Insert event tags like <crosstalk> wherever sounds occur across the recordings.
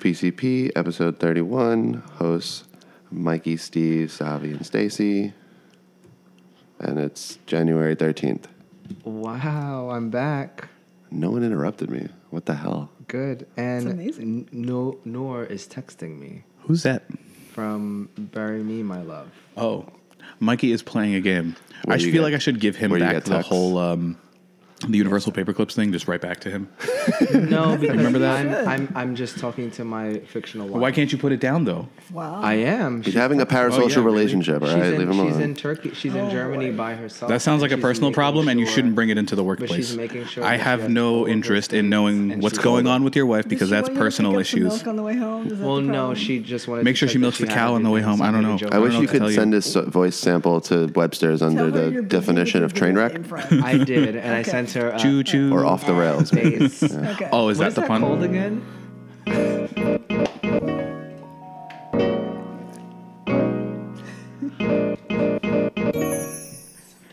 PCP, episode 31. Hosts Mikey, Steve, Savi, and Stacy. And it's January 13th. Wow, I'm back. No one interrupted me. What the hell? Good. And amazing. N- no, Noor is texting me Who's that? from Bury Me, My Love. Oh, Mikey is playing a game. Where I feel get- like I should give him back the whole um, the Universal Paperclips thing, just right back to him. <laughs> No, because Remember that? I'm, I'm, I'm just talking to my fictional wife. Why can't you put it down though? Wow. I am. He's She's, having a parasocial Oh, yeah, really? relationship, all she's, right? in, Leave him she's in Turkey. She's in Oh, Germany boy. by herself. That sounds like a personal making problem, and you shouldn't bring it into the workplace. But workplace. she's making sure I have no interest in knowing what's going on with your wife because that's want you to personal pick up some issues. milk on the way home? Is Well, no, she just wanted Make sure she milks the cow on the way home. I don't know. I I wish you know what to could send you. this voice sample to Webster's under the definition of train wreck. I did, and I Okay. <laughs> sent her a uh, Choo choo. or off the rails. face. Okay. Oh, is What that is the that pun? called again?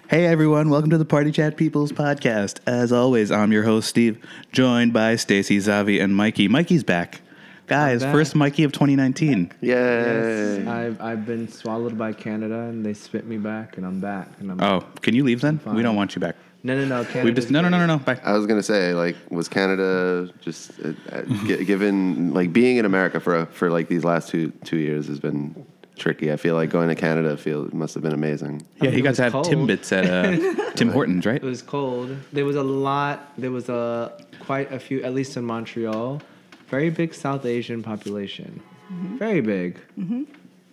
Hey everyone, welcome to the Party Chat People's podcast. As always, I'm your host Steve, joined by Stacy, Zavi, and Mikey. Mikey's back. Guys, back. first Mikey of 2019. Yay. I've, I've been swallowed by Canada, and they spit me back, and I'm back. And I'm Oh, can you leave then? We don't want you back. No, no, no. Canada. We've just no, no, no, no, no. Bye. I was gonna say, like, was Canada just uh, uh, gi- given like being in America for for like these last two two years has been tricky. I feel like going to Canada feel must have been amazing. Yeah, mean, he got to have cold. Timbits at uh, <laughs> Tim Hortons, right? It was cold. There was a lot. There was a quite a few, at least in Montreal, very big South Asian population. Very big.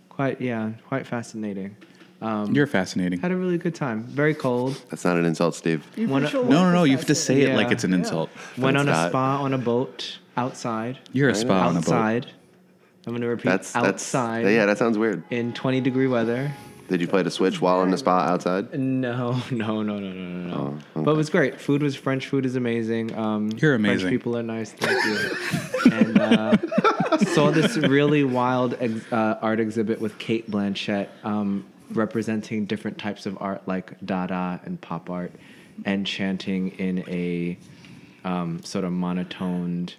Quite yeah, quite fascinating. Um, You're fascinating. had a really good time. Very cold. That's not an insult, Steve. Your One- No, no, no. You have to say it like it's an insult. Went on it's a spa on a boat outside. You're a I spa on a boat. outside. I'm gonna repeat. That's that's outside. yeah. That sounds weird. in 20 degree weather. Did you play the Switch while in the spa outside? <laughs> No, no, no, no, no, no, no. Oh, But it was great. Food was French food is amazing. Um, You're amazing. French people are nice. Thank you. and uh, saw this really wild ex- uh, art exhibit with Cate Blanchett um, representing different types of art like Dada and pop art, and chanting in a um, sort of monotoned.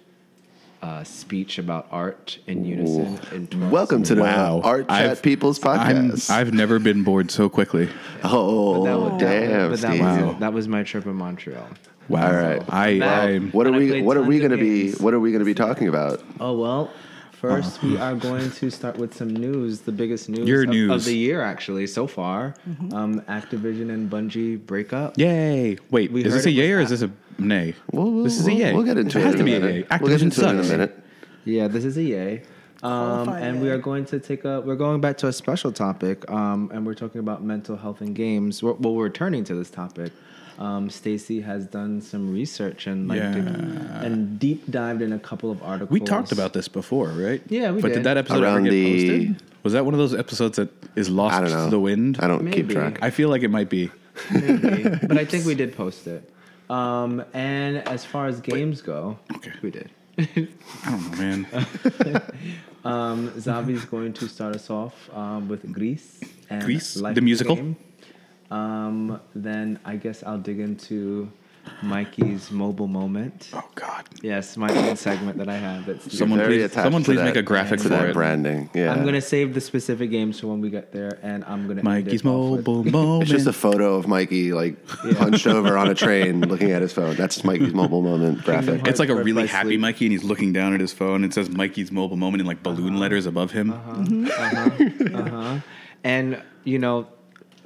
Uh, speech about art in unison. In Welcome to the Wow. Art Chat I've- People's I'm, podcast. I've never been bored so quickly. <laughs> oh, But that was, damn, but that, Steve. was, Wow. that was my trip in Montreal. Wow. All right. I, I What are I we? What are we going to be? What are we going to be talking about? Oh well. First, we are going to start with some news. The biggest news, Your of, news. of the year, actually, so far. Um, Activision and Bungie break up. Yay! Wait, We is this a yay or was is this a nay? We'll, we'll, this is a we'll- yay. We'll get into it. it. has to be a minute. yay. We'll get Activision into it in a sucks. minute. Yeah, this is a yay. Um, and we are going to take a. We're going back to a special topic, um, and we're talking about mental health and games. We're, well, we're returning to this topic. Um, Stacy has done some research and like dig- and deep dived in a couple of articles. We talked about this before, right? Yeah, we did. but did. did that episode Around ever get the- posted? Was that one of those episodes that is lost I don't know. to the wind? I don't keep track. I feel like it might be. Maybe, but I think we did post it. Um, and as far as games go, Okay. we did. I don't know, man. <laughs> Um, Zavi's going to start us off um, with Gris and Grease? Life The musical? Game. Um, then I guess I'll dig into Mikey's mobile moment. oh God! Yes, my own segment that I have. That's Someone Very please, attached someone please that- make a graphic to for that it. branding. Yeah, I'm gonna save the specific games for when we get there, and I'm gonna. end Mikey's it off with- mobile moment. <laughs> It's just a photo of Mikey like hunched over on a train, <laughs> looking at his phone. That's Mikey's mobile moment graphic. It's like a really happy Sleep. Mikey, and he's looking down at his phone. It says Mikey's mobile moment in like balloon letters above him. Uh-huh. uh-huh. <laughs> And you know,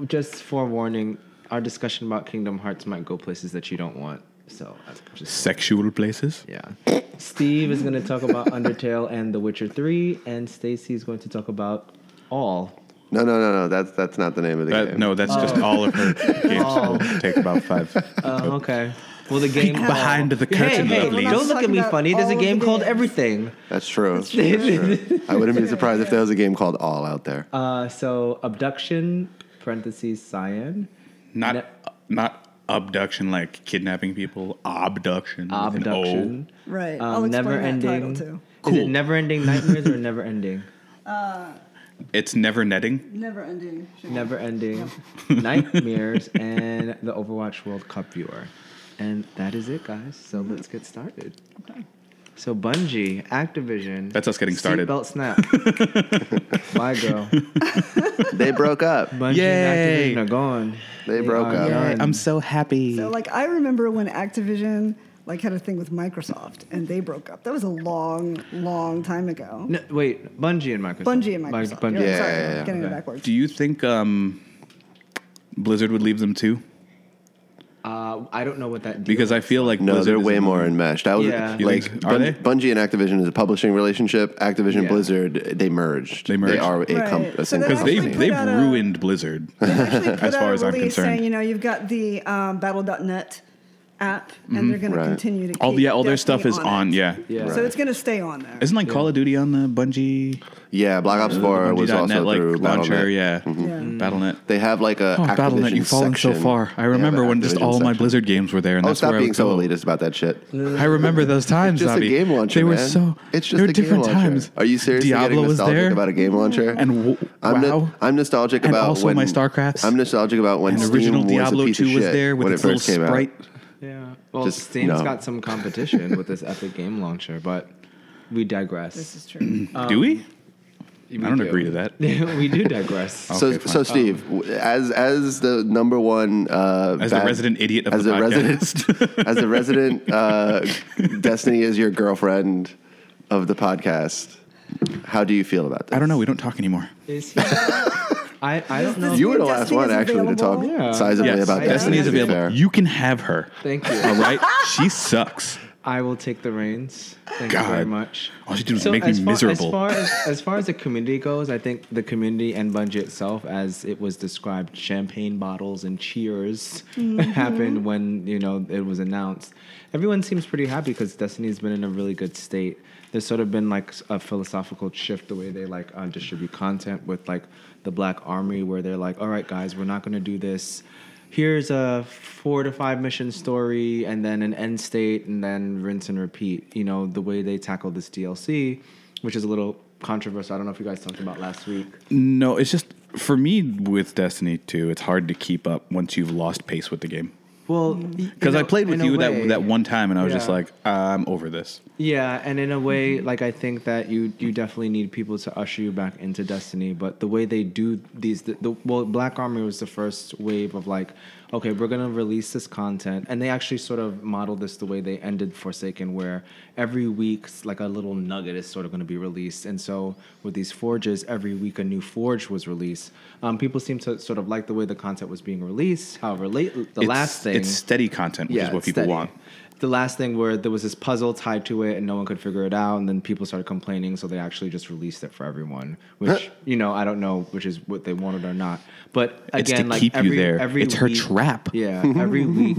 just forewarning, our discussion about Kingdom Hearts might go places that you don't want. So just Sexual places. yeah. Steve is going to talk about Undertale and The Witcher Three, and Stacy is going to talk about All. No, no, no, no. That's that's not the name of the That, game. no, that's just all of her <laughs> games. will take about five. Oh, okay. Well, the game behind the curtain, hey, lovely. don't look at me funny. There's a game the called games. Everything. That's true. That's <laughs> true. I wouldn't be surprised if there was a game called All out there. Uh, so Obduction parentheses cyan. Not Ne- not abduction like kidnapping people. Obduction. with an O. Obduction. Right. Um, I'll explain never that ending. title too. Is it Cool. never ending nightmares or never ending? <laughs> It's never netting. Never ending. Never ending nightmares and the Overwatch World Cup viewer. And that is it, guys. So let's get started. So Bungie, Activision. That's us getting started. Seatbelt snap. <laughs> My girl. They broke up. Bungie Yay. and Activision are gone. They broke up. done. I'm so happy. So like I remember when Activision like had a thing with Microsoft and they broke up. That was a long, long time ago. No, wait, Bungie and Microsoft. Bungie and Microsoft. Bungie. You're Yeah, sorry, yeah, yeah. getting it backwards. Do you think um, Blizzard would leave them too? Uh, I don't know what that. Deal Because I feel like No, Blizzard they're is way more enmeshed. That was Yeah. You like think? Are Bun- they? Bungie and Activision is a publishing relationship. Activision Yeah. Blizzard they merged. They merged. They are a, Right. com- a So single they because actually they've put they've out a- ruined Blizzard. Actually <laughs> put As far a as I'm release concerned. saying, you know, you've got the um, Battle.net app, and mm-hmm. they're going to continue to keep all yeah, all their stuff is on. it. Yeah. Yeah. So it's going to stay on there. Isn't like Call of Duty on the Bungie? Yeah, Black Ops uh, Four was Bungie.net, also like through launcher? Battle.net. Yeah. Mm-hmm. Yeah. Mm. Mm. Battle.net. They have like a Oh, Activision Battle.net, you've fallen so far. I remember an when just Activision all my. Blizzard games were there, and Oh, that's stop where I being would so go. elitist about that shit. I remember those <laughs> times. Just a game launcher, They were so. It's just they were a game different times. Are you serious? Diablo was there, about a game launcher? and w- I'm, no- wow. I'm nostalgic about also when my StarCrafts. I'm nostalgic about when and Steam original was Diablo 2 was there with when its it little first came out. Sprite. Yeah. Well, Just, Steam's no. got some competition with this Epic Game Launcher, but we digress. This is true. Do we? We I don't do. agree to that. <laughs> we do digress. <laughs> So, Okay, fine. so Steve, w as as the number one, uh, As the resident idiot of as the a podcast. resident, <laughs> as a resident, uh, Destiny is your girlfriend of the podcast. How do you feel about this? I don't know. We don't talk anymore. Is he? I, I don't know. You were the last Destiny one is actually to talk available? Yeah. sizably Yes, about Yeah, Destiny Destiny. is to be available. fair. You can have her. Thank you. All right? <laughs> she sucks. I will take the reins. Thank you God. very much. All you do is make me far, miserable. As far as, <laughs> as far as the community goes, I think the community and Bungie itself, as it was described, champagne bottles and cheers <laughs> happened when you know it was announced. Everyone seems pretty happy because Destiny's been in a really good state. There's sort of been like a philosophical shift the way they like uh, distribute content with like the Black Armory, where they're like, "All right, guys, we're not going to do this." here's a four to five mission story and then an end state and then rinse and repeat. You know, the way they tackle this DLC, which is a little controversial. I don't know if you guys talked about last week. No, it's just for me with Destiny 2, it's hard to keep up once you've lost pace with the game. Well, mm. Because I played with you that that one time, and I was just like, I'm over this. Yeah, and in a way, like I think that you you definitely need people to usher you back into Destiny. But the way they do these, the, the well, Black Armory was the first wave of like, okay, we're gonna release this content, and they actually sort of modeled this the way they ended Forsaken, where every week like a little nugget is sort of gonna be released. And so with these forges, every week a new forge was released. Um, people seem to sort of like the way the content was being released. However, late the It's- last thing, It's steady content, which is what people steady. want. The last thing where there was this puzzle tied to it and no one could figure it out, and then people started complaining, so they actually just released it for everyone. Which you know, I don't know, which is what they wanted or not. But It's again, to like keep you every, there. every It's her trap. Yeah, every <laughs> week,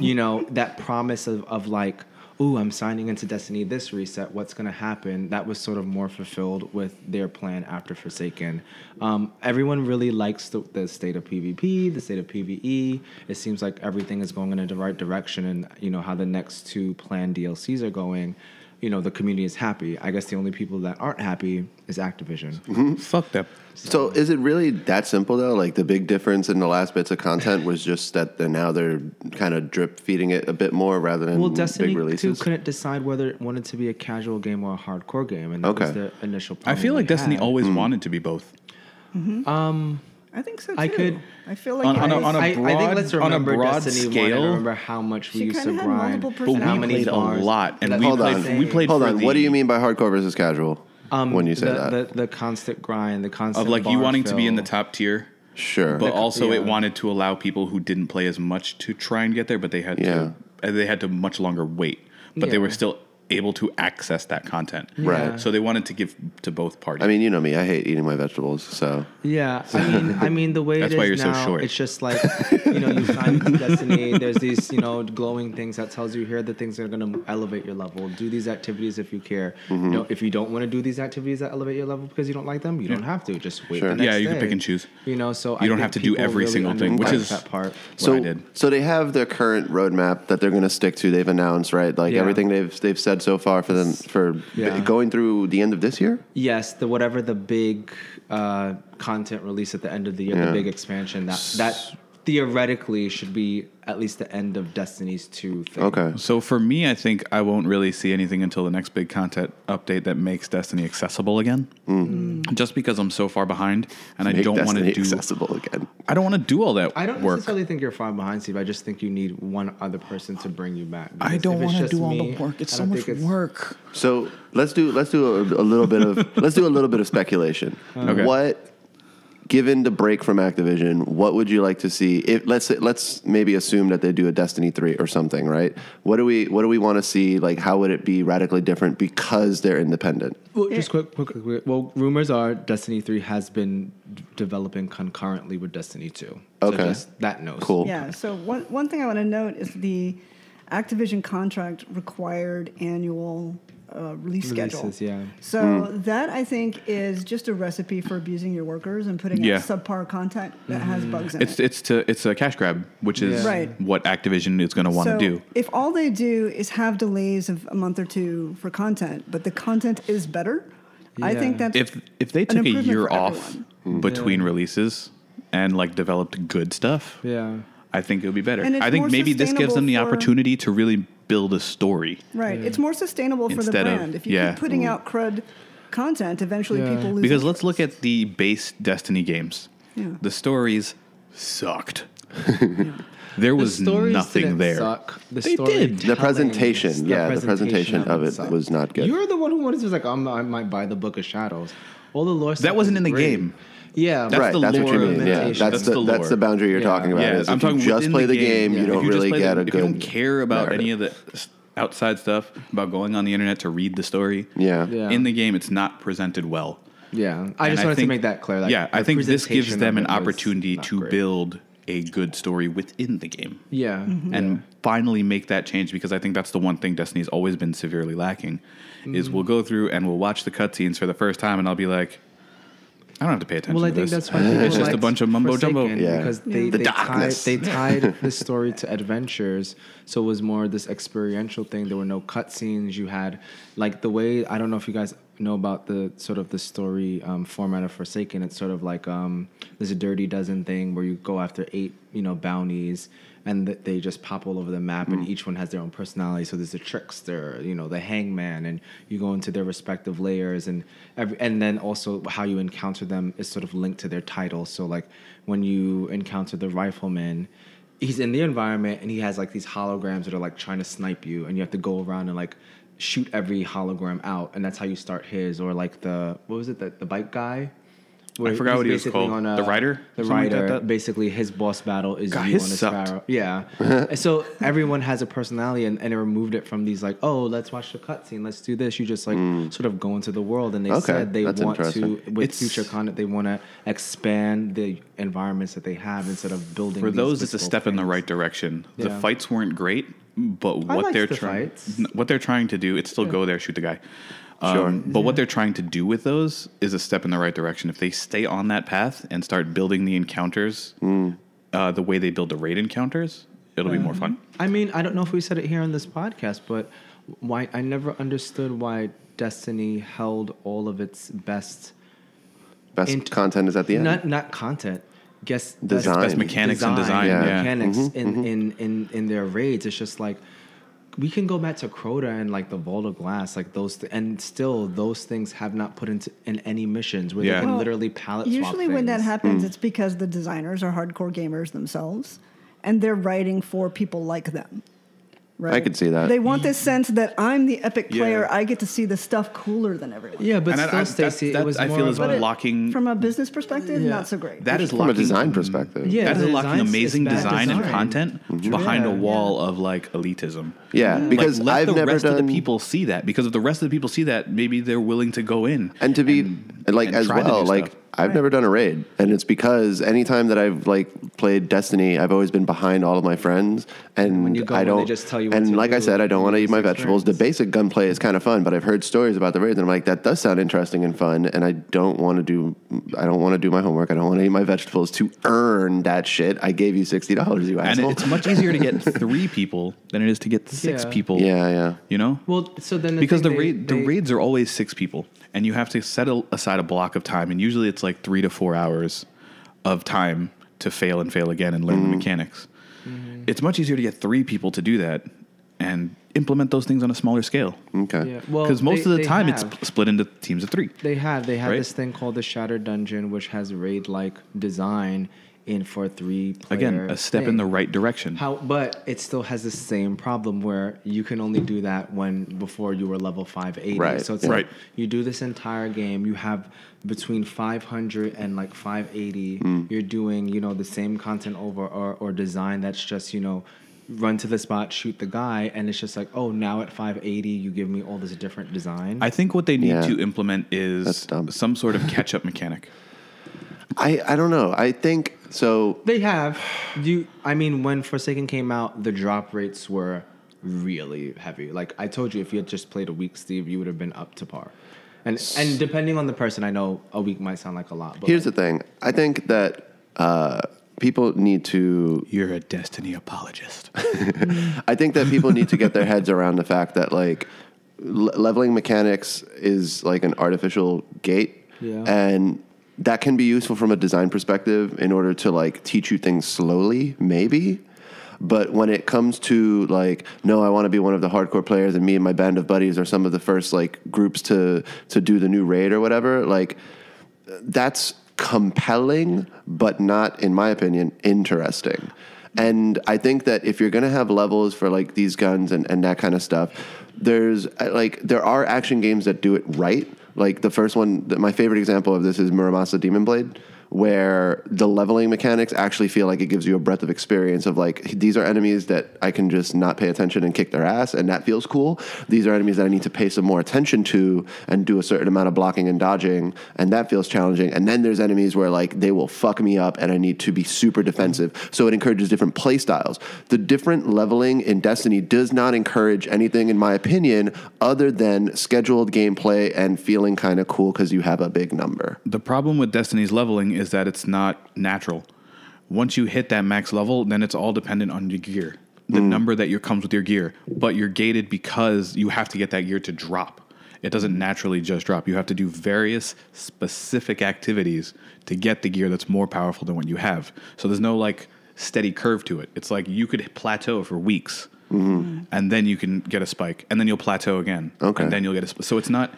you know, that promise of of like. Ooh, I'm signing into Destiny this reset. What's going to happen? That was sort of more fulfilled with their plan after Forsaken. Um, everyone really likes the, the state of PvP, the state of PvE. It seems like everything is going in the right direction, and you know how the next two planned DLCs are going. You know the community is happy. I guess the only people that aren't happy is Activision. Fuck them. So is it really that simple though? Like the big difference in the last bits of content was just that the, now they're kind of drip feeding it a bit more rather than Well, big Destiny 2 couldn't decide whether it wanted to be a casual game or a hardcore game, and that was the initial. I feel like Destiny had. always hmm. wanted to be both. Mm-hmm. Um, I think so too. I could- I feel like On- on a- I- on a I, I think broad- let's on a remember broad Destiny 1 scale- and remember how much we She used to kinda grind But we how many played a lot, and That's we Hold on. played, we played Hold for on. the, What do you mean by hardcore versus casual? Um, when you say the, that, the, the constant grind, the constant of like you bar wanting to be in the top tier, sure. but also it wanted to allow people who didn't play as much to try and get there, but they had Yeah. to they had to much longer wait, but they were still able to access that content. Right. So they wanted to give to both parties. I mean, you know me. I hate eating my vegetables. So Yeah, I mean, I mean the way <laughs> That's it is why you're so now, short. it's just like you know, you find Destiny. <laughs> There's these you know glowing things that tells you here are the things that are going to elevate your level. Do these activities if you care. Mm-hmm. You know, if you don't want to do these activities that elevate your level because you don't like them, you don't have to. Just wait. Sure. The next Yeah, you can pick and choose. You know, so You don't have to do every single thing, which is- that part. what so I did. so they have their current roadmap that they're going to stick to. They've announced right, like Yeah. everything they've they've said so far for them for Yeah. going through the end of this year. Yes, the whatever the big uh, content release at the end of the year, Yeah. the big expansion that that theoretically should be at least the end of Destiny's 2 thing. Okay. So for me, I think I won't really see anything until the next big content update that makes Destiny accessible again. Mm. Just because I'm so far behind, and I don't want to do. accessible again. I don't want to do all that I don't work. necessarily think you're far behind, Steve. I just think you need one other person to bring you back. I don't if want to just do all me, the work. It's so much it's- work. So let's do let's do a, a little bit of let's do a little bit of speculation. <laughs> Okay. What, given the break from Activision, what would you like to see? If let's let's maybe assume that they do a Destiny three or something, right? What do we what do we want to see? Like, how would it be radically different because they're independent? Well, just quick, quick, quick, quick. Well, rumors are Destiny 3 has been d- developing concurrently with Destiny 2. So Okay. just that knows. Cool. Yeah. So one one thing I want to note is the Activision contract required annual uh, release schedule. Yeah. So hmm. that I think is just a recipe for abusing your workers and putting Yeah. out subpar content that has mm-hmm. bugs in It's it. it's to it's a cash grab, which is Yeah. Right. what Activision is going to want to so do. if all they do is have delays of a month or two for content, but the content is better, I think that's If if they an took a year off everyone. between releases and like developed good stuff, Yeah. I think it would be better. I think maybe this gives them the opportunity to really build a story. right. It's more sustainable for the Instead of- brand. if you yeah. keep putting out crud content, eventually Yeah. people lose. Because let's look at the base Destiny games. Yeah. The stories sucked. <laughs> there was The nothing didn't there. Suck. The They story did. The presentation, telling- yeah, the presentation of it sucked. was not good. You're the one who wanted to was like, I'm, I might buy the Book of Shadows. All the lore. stuff wasn't was in the great. game. Yeah, That's right, the that's what you mean. Yeah, that's, That's the, the that's the boundary you're Yeah. talking about. Yeah, is I'm if you talking just play the the game, game. you don't you really play the- get a if good. you don't care about narrative. any of the outside stuff about going on the internet to read the story. Yeah. Yeah. In the game, it's not presented well. yeah. I And just wanted think- to make that clear. Like, yeah, I think this gives them an opportunity to great. build a good story within the game. Yeah, Mm-hmm. and finally make that change because I think that's the one thing Destiny's always been severely lacking is Mm-hmm. we'll go through and we'll watch the cutscenes for the first time and I'll be like, I don't have to pay attention Well, I to think this. that's why people it's just a bunch of mumbo jumbo. Forsaken, Yeah. because they, The they tied darkness. they tied <laughs> the story to adventures, so it was more this experiential thing. There were no cutscenes. You had like the way I don't know if you guys know about the sort of the story um, format of Forsaken. It's sort of like um, there's a Dirty Dozen thing where you go after eight you know bounties. And th- they just pop all over the map, and mm. each one has their own personality. So there's the trickster, you know, the hangman, and you go into their respective layers, and every, and then also how you encounter them is sort of linked to their title. So like when you encounter the rifleman, he's in the environment and he has like these holograms that are like trying to snipe you, and you have to go around and like shoot every hologram out, and that's how you start his. Or like the what was it, the the bike guy. Where I forgot what he was called. The Rider? The Something like rider. that? Basically, his boss battle is God, you his on a sucked. sparrow. Yeah. <laughs> So everyone has a personality, and, and it removed it from these like, oh, let's watch the cutscene, let's do this. You just like sort of go into the world, and they Mm. Okay, said they want to with It's- future content, they want to expand the environments that they have instead of building. For those, it's a step in the right direction. The fights weren't great, but what they're the trying what they're trying to do, it's still go there, shoot the guy. Um, Sure. But what they're trying to do with those is a step in the right direction. If they stay on that path and start building the encounters uh, the way they build the raid encounters, it'll be more fun. I mean, I don't know if we said it here on this podcast, but why I never understood why Destiny held all of its best Best int- content is at the end. Not not content. Guess Design. Best mechanics and design, yeah. mechanics Mm-hmm, in, in in in their raids. It's just like we can go back to Crota and like the Vault of Glass, like those, th- and still those things have not put into in any missions where Yeah. they can Well, literally palette swap Usually, when that happens, Hmm. it's because the designers are hardcore gamers themselves, and they're writing for people like them. Right? I could see that. They want this sense that I'm the epic player. Yeah. I get to see the stuff cooler than everyone. Yeah, but And I- still, I- Stacey, that- was I feel of is a- But it- locking From a business perspective, Yeah. not so great. that is From a design perspective. Yeah, that is locking amazing it's bad design, and design. content mm-hmm. behind a Yeah. wall of like elitism. Yeah, because like, let I've the never rest done. of the people see that because if the rest of the people see that, maybe they're willing to go in and to be like and as try well do like stuff. i've never done a raid and it's because anytime that i've like played destiny i've always been behind all of my friends and When you go i they don't just tell you what and to like i said i don't want to eat my just vegetables the experience. basic gunplay is kind of fun but i've heard stories about the raids and i'm like that does sound interesting and fun and i don't want to do i don't want to do my homework i don't want to eat my vegetables to earn that shit i gave you $60 you asshole. and it's much easier to get <laughs> three people than it is to get six Yeah. people. yeah yeah You know? Well, so then the because the thing they- raid the raids are always six people, and you have to set a, aside a block of time, and usually it's like three to four hours of time to fail and fail again and learn Mm-hmm. the mechanics. It's much easier to get three people to do that and implement those things on a smaller scale. Okay. Yeah, well, Because most they- of the time have. it's split into teams of three. They have. They have Right? this thing called the Shattered Dungeon, which has raid like design in for three player. Again, a step in the right direction. How, but it still has the same problem where you can only do that when before you were level 580. Right, So it's yeah. like you do this entire game, you have between 500 and like 580. Mm. You're doing you know the same content over or, or design that's just you know run to the spot, shoot the guy, and it's just like oh now at 580 you give me all this different design. I think what they need Yeah. to implement is some sort of catch up mechanic. I, I don't know. I think so. They have. You. I mean, when Forsaken came out, the drop rates were really heavy. Like I told you, if you had just played a week, Steve, you would have been up to par. And and depending on the person, I know a week might sound like a lot. But Here's the thing. I think that uh, people need to You're a Destiny apologist. <laughs> I think that people need to get their heads around the fact that like leveling mechanics is like an artificial gate, Yeah. and that can be useful from a design perspective in order to like teach you things slowly, maybe. But when it comes to like, no, I want to be one of the hardcore players, and me and my band of buddies are some of the first like groups to to do the new raid or whatever, like that's compelling, but not, in my opinion, interesting. And I think that if you're going to have levels for like these guns and, and that kind of stuff, there's like there are action games that do it right. Like the first one, my favorite example of this is Muramasa Demon Blade, where the leveling mechanics actually feel like it gives you a breadth of experience of like these are enemies that I can just not pay attention and kick their ass, and that feels cool. These are enemies that I need to pay some more attention to and do a certain amount of blocking and dodging, and that feels challenging. And then there's enemies where like they will fuck me up, and I need to be super defensive. So it encourages different play styles. The different leveling in Destiny does not encourage anything, in my opinion, other than scheduled gameplay and feeling kind of cool because you have a big number. the problem with Destiny's leveling is that it's not natural. Once you hit that max level, then it's all dependent on your gear, the mm. number that your comes with your gear. But you're gated because you have to get that gear to drop. It doesn't naturally just drop. You have to do various specific activities to get the gear that's more powerful than what you have. So there's no like steady curve to it. It's like you could plateau for weeks. Mm-hmm. And then you can get a spike, and then you'll plateau again. Okay. And then you'll get a spike. So it's not.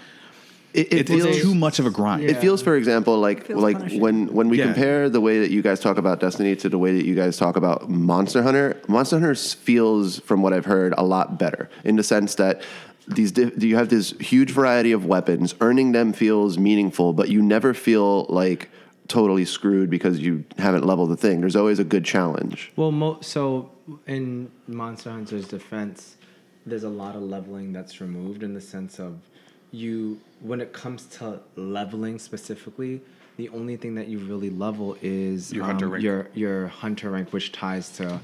It, It, it's too much of a grind. It feels, for example, like like punishing. when when we Yeah. compare the way that you guys talk about Destiny to the way that you guys talk about Monster Hunter. Monster Hunter feels, from what I've heard, a lot better in the sense that these di- you have this huge variety of weapons. Earning them feels meaningful, but you never feel like totally screwed because you haven't leveled the thing. There's always a good challenge. Well, mo- so in Monster Hunter's defense, there's a lot of leveling that's removed in the sense of you when it comes to leveling specifically. The only thing that you really level is Your hunter um, rank. Your your hunter rank, which ties to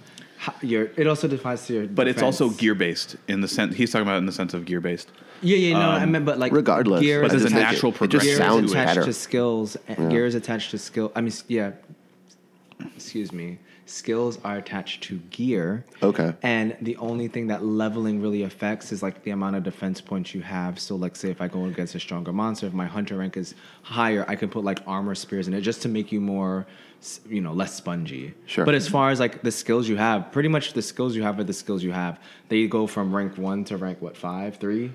your. It also ties to your. But it's also gear based in the sense he's talking about in the sense of gear based. Yeah, yeah, no, I Um, meant, but like regardless, gear But is there's a attached- natural it just gear is sounds attached better. to skills. and Gear is attached to skill. I mean, yeah. Excuse me. Skills are attached to gear. Okay. And the only thing that leveling really affects is like the amount of defense points you have. So, like, say if I go against a stronger monster, if my hunter rank is higher, I can put like armor spheres in it just to make you more, you know, less spongy. Sure. But as far as like the skills you have, pretty much the skills you have are the skills you have. They go from rank one to rank what five, three.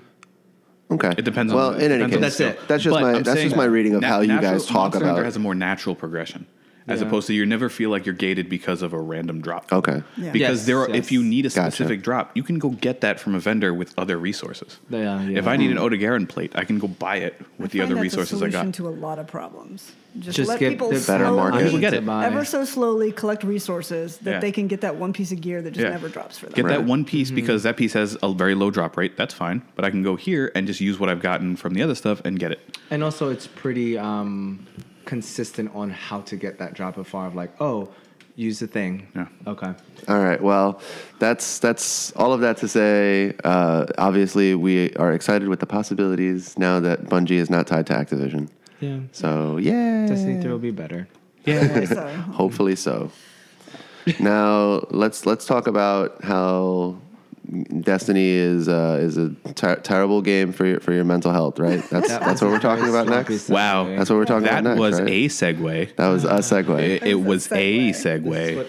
Okay, It depends on Well, in any case, That's it. That's just But my I'm that's saying just my reading of na- how you guys talk Monster Hunter about. has a more natural progression. As Yeah. opposed to you never feel like you're gated because of a random drop. Okay. Yeah. Because Yes, there are, yes. if you need a Gotcha. specific drop, you can go get that from a vendor with other resources. Yeah, yeah. If I need an Odogaron plate, I can go buy it with the other that's a resources I solution got. to a lot of problems. Just, Just let get people the better slowly, market. People get it. ever so slowly collect resources that Yeah. they can get that one piece of gear that just Yeah. never drops for them. Get Right. that one piece Mm-hmm. because that piece has a very low drop rate. That's fine. But I can go here and just use what I've gotten from the other stuff and get it. And also, it's pretty um, consistent on how to get that drop of far of like, oh, use the thing. Yeah. Okay. All right. Well, that's that's all of that to say. Uh, obviously, we are excited with the possibilities now that Bungie is not tied to Activision. Yeah. So yeah, Destiny 3 will be better. Yeah. <laughs> so, hopefully so. now let's let's talk about how Destiny is uh, is a ter- terrible game for your for your mental health, right? <laughs> That's That that's what we're talking about next. segue. Wow. That's what we're talking that about next. was right? a segue. that was a segue. It, it That's a was a segue. segue. What-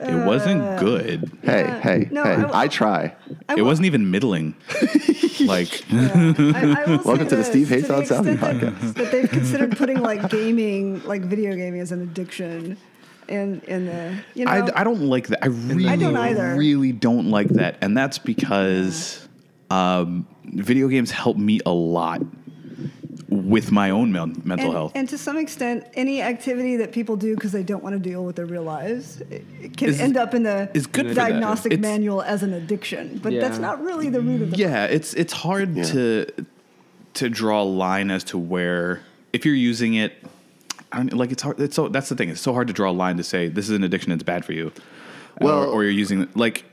It wasn't good. hey, Yeah. hey, No, hey! I- I, try. I It wasn't even middling. <laughs> like Yeah. I, I <laughs> Welcome say to the Steve Hates the on Saudi podcast. That they've considered putting like gaming, like video gaming, as an addiction, in in the you know. I, I don't like that. I really, I don't either. really don't like that, and that's because um, video games help me a lot with my own men- mental and, health. and to some extent, any activity that people do because they don't want to deal with their real lives it, it can Is- end up in the is good for that. diagnostic It's- manual as an addiction. But that's not really the root of the yeah, it's it's hard Yeah. to to draw a line as to where if you're using it. I mean, like it's hard. It's so that's the thing. It's so hard to draw a line to say this is an addiction. It's bad for you. Uh, well- or, or you're using it like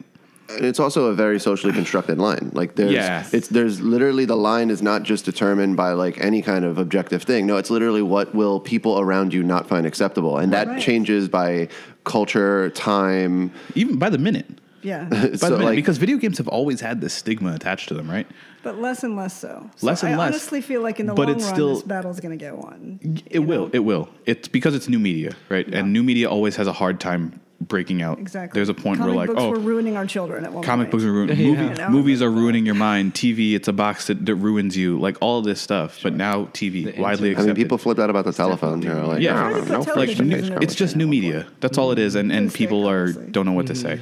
it's also a very socially constructed line. Like there's Yeah. it's there's literally the line is not just determined by like any kind of objective thing. No, it's literally what will people around you not find acceptable. And that Right. changes by culture, time. even by the minute. yeah, <laughs> By So, the minute, like- because video games have always had this stigma attached to them, right? But less and less so. so Less and I less. honestly feel like in the But long it's run, still- this battle's going to get won. It will. It will. It's because it's new media, right? And new media always has a hard time breaking out. Exactly. There's a point Comic where like, books oh, were ruining our children at one comic point. books are ruining. <laughs> Yeah. Movie, You know? movies are ruining your mind. TV, it's a box that, that ruins you. Like all of this stuff. But now TV, The widely internet. I mean, people flipped out about the telephone. They're like, Yeah. no, Try to no, put no, like television face as an cam. it's just new media. That's all it is, and and people are don't know what to mm-hmm. say.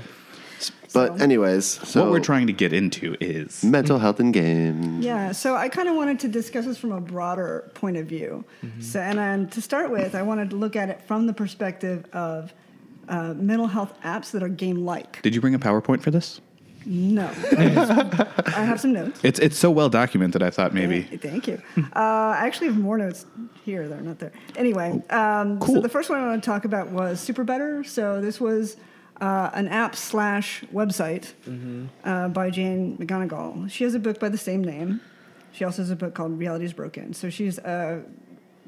But anyways, so what we're trying to get into is mental health and games. Yeah, so I kind of wanted to discuss this from a broader point of view. So, and um, to start with, I wanted to look at it from the perspective of uh, mental health apps that are game-like. Did you bring a PowerPoint for this? No, <laughs> I, have some notes. It's it's so well documented. I thought maybe. Thank- Thank you. Uh, I actually have more notes here. They're not there. Anyway, um, so cool. the first one I want to talk about was Super Better. So this was uh, an app slash website uh, by Jane McGonigal. She has a book by the same name. She also has a book called Reality is Broken. So she's a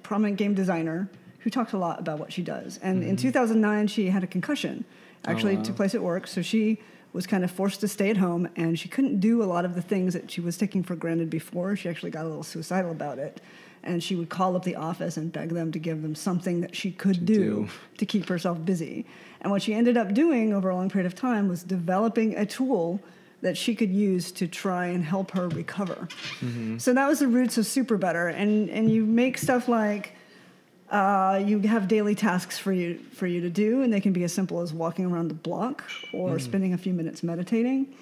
prominent game designer who talks a lot about what she does. And in 2009, she had a concussion. Actually, wow. took place at work. So she was kind of forced to stay at home, and she couldn't do a lot of the things that she was taking for granted before. She actually got a little suicidal about it. And she would call up the office and beg them to give them something that she could do, do. to keep herself busy. And what she ended up doing over a long period of time was developing a tool that she could use to try and help her recover. So that was the roots of Super Better. And, and you make stuff like uh, you have daily tasks for you for you to do, and they can be as simple as walking around the block or spending a few minutes meditating.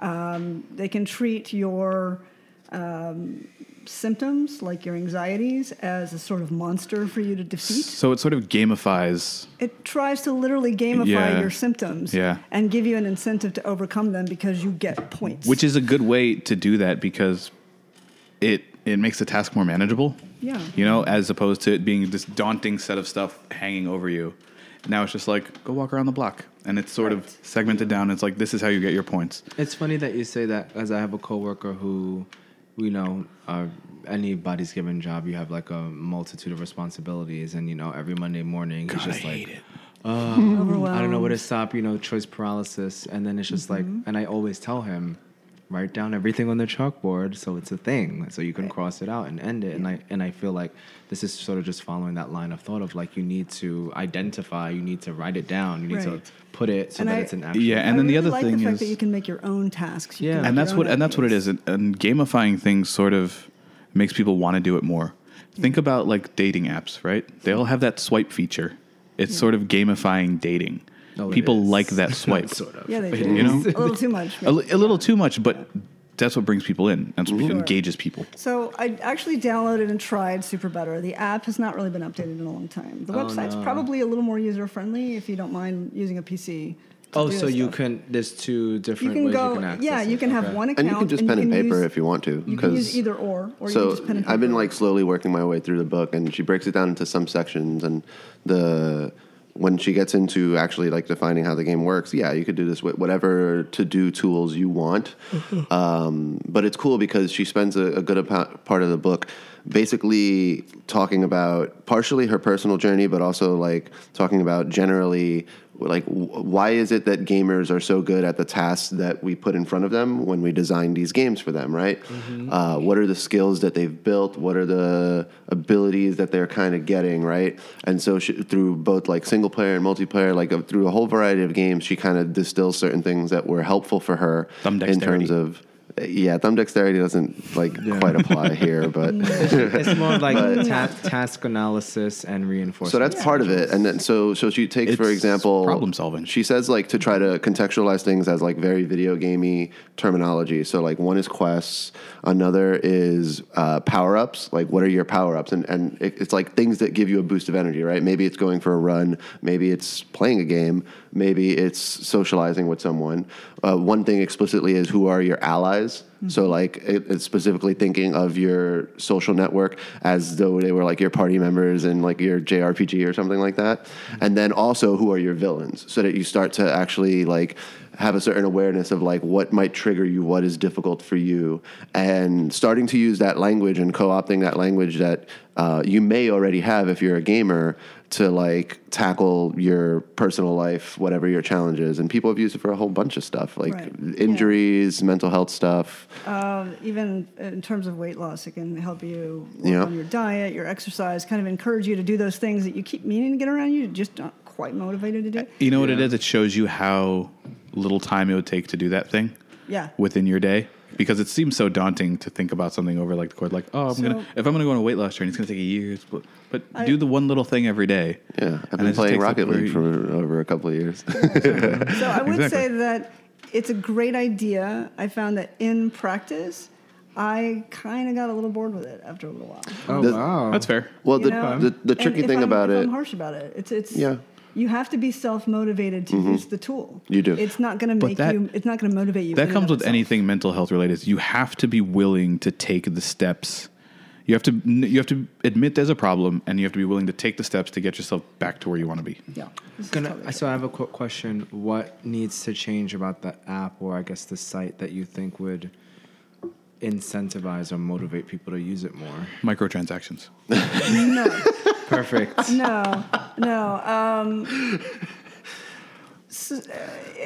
Um, they can treat your um, symptoms, like your anxieties, as a sort of monster for you to defeat. So it sort of gamifies. It tries to literally gamify Yeah. your symptoms Yeah. and give you an incentive to overcome them because you get points. which is a good way to do that because it it makes the task more manageable. Yeah. You know, as opposed to it being this daunting set of stuff hanging over you. Now it's just like go walk around the block, and it's sort of segmented down. It's like this is how you get your points. It's funny that you say that, as I have a coworker who, you know, uh, anybody's given job, you have like a multitude of responsibilities, and you know, every Monday morning it's just like, uh, I don't know where to stop. You know, choice paralysis, and then it's just like, and I always tell him, write down everything on the chalkboard so it's a thing, so you can cross it out and end it. And I and I feel like this is sort of just following that line of thought of like you need to identify, you need to write it down, you need Right. to put it so And that I- it's an action. Yeah, and I then the other like thing the fact is- that you can make your own tasks. You Yeah. and that's what own and that's what it ideas. is. And, and gamifying things sort of makes people want to do it more. Think about like dating apps, right? They all have that swipe feature. It's sort of gamifying dating. Oh, people like that <laughs> swipe. sort of. Yeah, they do. You know? a little too much. a, li- a little too much, but that's what brings people in. That's what mm-hmm. Sure. engages people. So I actually downloaded and tried Super Better. The app has not really been updated in a long time. The Oh, website's no. probably a little more user friendly if you don't mind using a PC. to Oh, do so this you stuff. can. There's two You different can ways go. you can access yeah, it. you can have Okay. one account, And you can just pen and paper use- if you want to. You can use because- either or, or you so can just pen and paper. I've been like slowly working my way through the book, and she breaks it down into some sections. And the when she gets into actually like defining how the game works, yeah, you could do this with whatever to do tools you want. um, but it's cool because she spends a, a good part of the book basically talking about partially her personal journey, but also like talking about generally like why is it that gamers are so good at the tasks that we put in front of them when we design these games for them right? Uh, what are the skills that they've built? What are the abilities that they're kind of getting right? And so she, through both like single player and multiplayer like uh, through a whole variety of games she kind of distills certain things that were helpful for her in terms of yeah thumb dexterity doesn't like quite apply here <laughs> but It's more like ta- task analysis and reinforcement. So that's part of it, and then so so she takes for example problem solving. She says like to try to contextualize things as like very video gamey terminology. So like one is quests, another is uh, power ups. Like what are your power ups, and and it, it's like things that give you a boost of energy, right? Maybe it's going for a run, maybe it's playing a game, maybe it's socializing with someone. Uh, one thing explicitly is who are your allies. So like it, it's specifically thinking of your social network as though they were like your party members and like your JRPG or something like that. And then also who are your villains so that you start to actually like have a certain awareness of like what might trigger you, what is difficult for you, and starting to use that language and co-opting that language that uh, you may already have if you're a gamer to like tackle your personal life, whatever your challenge is. And people have used it for a whole bunch of stuff like Right. injuries, mental health stuff. Um, even in terms of weight loss, it can help you work Yeah. on your diet, your exercise, kind of encourage you to do those things that you keep meaning to get around. You just not quite motivated to do. You know what it is? It shows you how little time it would take to do that thing Yeah. within your day. Because it seems so daunting to think about something over like the course, like, oh, I'm So- gonna if I'm gonna go on a weight loss journey, it's gonna take a years, but but I- do the one little thing every day. Yeah, I've And been it playing Rocket League for over a couple of years. <laughs> <laughs> So I would Exactly. say that it's a great idea. I found that in practice, I kind of got a little bored with it after a little while. oh The- wow, That's fair. well, You the, know? the the And tricky if thing I'm- about if it, I'm harsh about it. It's it's Yeah. Mm-hmm. You have to be self motivated to use the tool. You do. It's not going to make that- you. It's not going to motivate you. That comes with itself. anything mental health related. You have to be willing to take the steps. You have to you have to admit there's a problem, and you have to be willing to take the steps to get yourself back to where you want to be. Yeah. Gonna, totally so I have a quick question. What needs to change about the app, or I guess the site, that you think would incentivize or motivate people to use it more? Microtransactions. no. <laughs> Perfect. No, no. Um, s-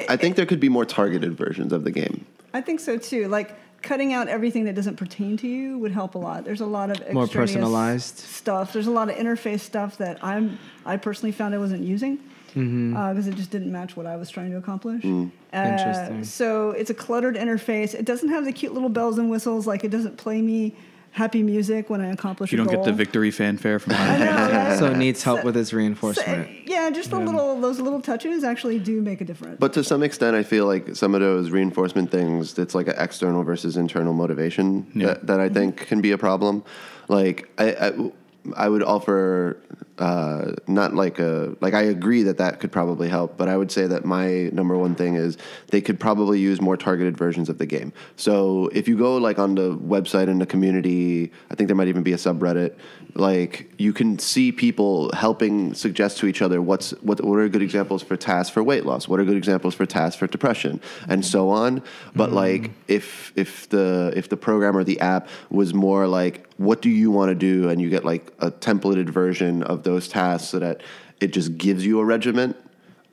I think there could be more targeted versions of the game. I think so too. Like cutting out everything that doesn't pertain to you would help a lot. There's a lot of More personalized? stuff. There's a lot of interface stuff that I'm I personally found I wasn't using because Mm-hmm. it just didn't match what I was trying to accomplish. Mm. Uh, Interesting. so it's a cluttered interface. It doesn't have the cute little bells and whistles. Like it doesn't play me happy music when I accomplish. You a don't get the victory fanfare from <laughs> I know, <laughs> right? So it needs help So- with its So, reinforcement. yeah, just the little those little touches actually do make a difference. But to some extent, I feel like some of those reinforcement things, it's like an external versus internal motivation Yeah. that, that I think can be a problem. Like, I, I, I would offer uh, not like a like I agree that that could probably help, but I would say that my number one thing is they could probably use more targeted versions of the game. So if you go like on the website in the community, I think there might even be a subreddit. Like you can see people helping suggest to each other what's what what are good examples for tasks for weight loss, what are good examples for tasks for depression, and so on. But like if if the if the program or the app was more like what do you want to do, and you get like a templated version of those tasks so that it just gives you a regiment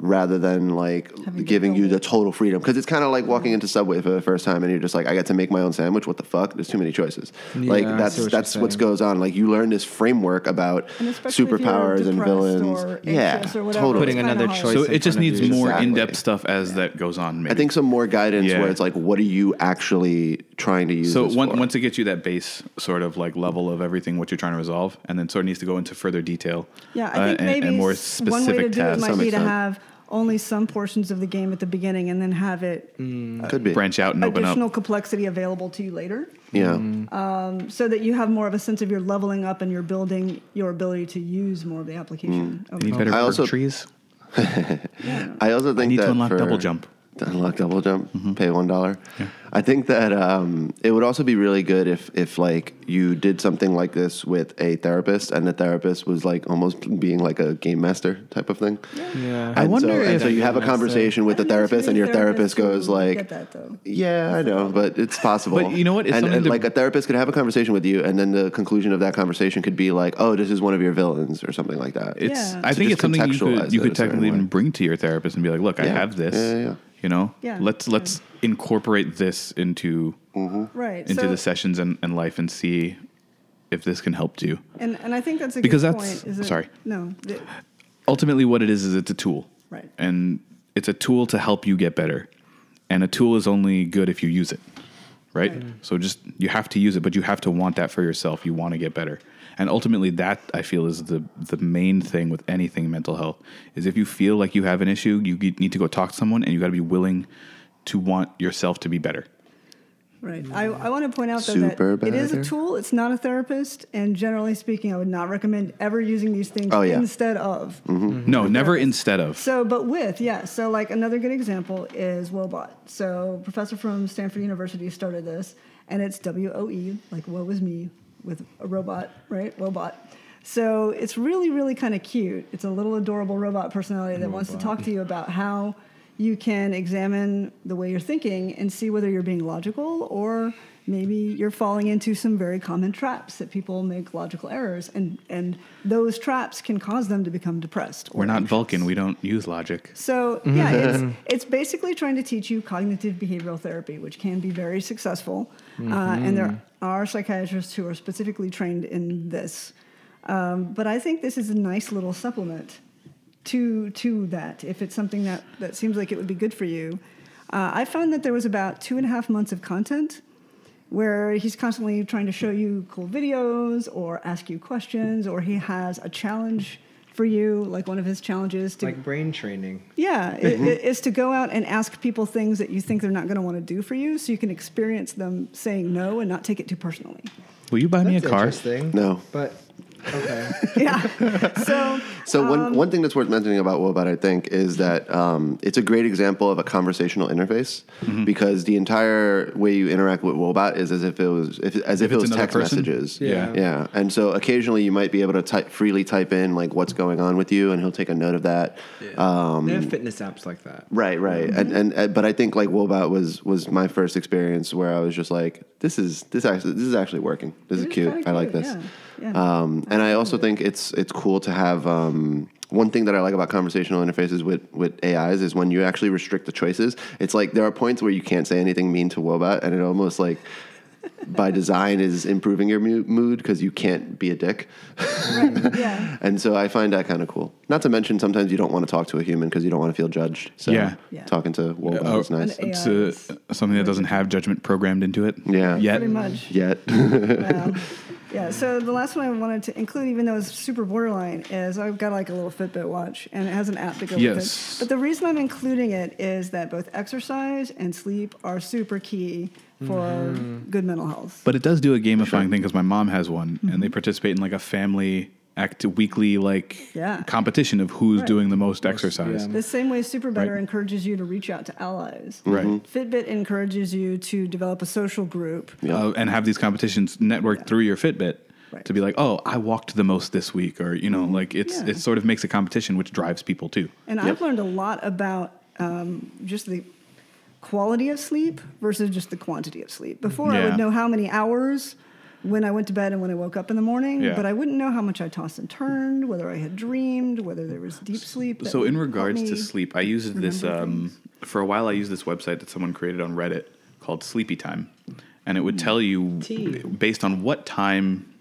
rather than like Having giving you the total freedom because it's kind of like walking into subway for the first time and you're just like i got to make my own sandwich what the fuck there's too many choices like Yeah, I that's what that's what goes on like you learn this framework about And especially if you're superpowers and villains or yeah or totally Putting it's another choice So it just needs you. more Exactly. in-depth stuff as that goes on. Maybe. i think some more guidance Yeah. where it's like what are you actually trying to use So this one, for? once it gets you that base sort of like level of everything what you're trying to resolve, and then sort of needs to go into further detail. Yeah, I uh, think and, maybe and more s- one way to specific do it tasks. might some be to have only some portions of the game at the beginning and then have it mm. uh, could be branch out and open additional complexity available to you later yeah um, so that you have more of a sense of your leveling up and you're building your ability to use more of the application. Mm. over Need time. better I also- trees. <laughs> i also I think need that to unlock for- double jump. Unlock double jump, Mm-hmm. pay one dollar. I think that um, it would also be really good if if like you did something like this with a therapist, and the therapist was like almost being like a game master type of thing. Yeah. I And wonder so, and if- so you have a conversation with the I don't know too therapist, and your therapist therapists goes like, get that though. "Yeah, I know, but it's possible." But you know what? It's And, and to- like a therapist could have a conversation with you, and then the conclusion of that conversation could be like, "Oh, this is one of your villains," or something like that. It's. Yeah. I To think it's something you could you could technically even bring to your therapist and be like, look, I Yeah. have this. You know, Yeah. let's let's incorporate this into mm-hmm. Right. into so, the sessions and, and life and see if this can help you. and, and I think that's a Because good that's- point. Is it, sorry. No. th- Ultimately, what it is is it's a tool, Right. And it's a tool to help you get better, and a tool is only good if you use it, right? Right. So just you have to use it, but you have to want that for yourself. You want to get better, and ultimately, that I feel is the the main thing with anything mental health is if you feel like you have an issue, you need to go talk to someone, and you got to be willing to want yourself to be better. Right. I, I want to point out though Super that it is a tool. It's not a therapist, and generally speaking, I would not recommend ever using these things Oh, yeah. instead of. Mm-hmm. No, never instead of. So, but with, yeah. So, like another good example is Woebot. So, professor from Stanford University started this, and it's W O E, like woe is me, with a robot, right? Robot. So, it's really, really kind of cute. It's a little adorable robot personality that wants to talk to you about how you can examine the way you're thinking and see whether you're being logical or maybe you're falling into some very common traps that people make logical errors and and those traps can cause them to become depressed or We're not anxious. Vulcan. We don't use logic. So yeah, it's <laughs> it's basically trying to teach you cognitive behavioral therapy, which can be very successful, uh, and there are psychiatrists who are specifically trained in this. Um, but I think this is a nice little supplement to to that. If it's something that that seems like it would be good for you, uh, I found that there was about two and a half months of content where he's constantly trying to show you cool videos or ask you questions, or he has a challenge for you, like one of his challenges to Like brain training. yeah, it, mm-hmm. it is to go out and ask people things that you think they're not going to want to do for you, so you can experience them saying no and not take it too personally. Will you buy me a car? interesting. No. But okay. Yeah. so So Um, one one thing that's worth mentioning about Woebot, I think, is that um, it's a great example of a conversational interface Mm-hmm. because the entire way you interact with Woebot is as if it was if, as if, If it was text person? messages. Yeah. yeah. And so occasionally you might be able to type freely type in like what's going on with you, and he'll take a note of that. Um, they have fitness apps like that. Right, right, Mm-hmm. and, and and but I think like Woebot was was my first experience where I was just like, this is this actually this is actually working. This It is is cute. kinda I like cute, this. yeah, yeah. Um, and I also think it's it's cool to have um, one thing that I like about conversational interfaces with with AIs is when you actually restrict the choices. It's like there are points where you can't say anything mean to Woebot, and it almost like by design is improving your mu- mood because you can't be a dick. right, yeah. <laughs> And so I find that kind of cool. Not to mention, sometimes you don't want to talk to a human because you don't want to feel judged. So Yeah. Yeah. talking to Woebot Oh, is nice. An It's uh, something that doesn't have judgment programmed into it. Yeah. Yet. Pretty much. Yet. Wow. <laughs> Yeah, so the last one I wanted to include, even though it's super borderline, is I've got like a little Fitbit watch and it has an app to go with Yes. it. But the reason I'm including it is that both exercise and sleep are super key for mm-hmm. good mental health. But it does do a gamifying thing because my mom has one, and they mm-hmm. participate in like a family act weekly like Yeah. competition of who's Right. doing the most exercise. yeah. The same way SuperBetter Right. encourages you to reach out to allies. Right. Fitbit encourages you to develop a social group. Uh, and have these competitions networked through your Fitbit Right. to be like, oh, I walked the most this week, or you know, like it's Yeah. it sort of makes a competition which drives people too. And I've learned a lot about um, just the quality of sleep versus just the quantity of sleep. Before, I would know how many hours when I went to bed and when I woke up in the morning, Yeah. but I wouldn't know how much I tossed and turned, whether I had dreamed, whether there was deep sleep. So in regards to sleep, I used this um, for a while. I used this website that someone created on Reddit called Sleepy Time, and it would tell you Tea. based on what time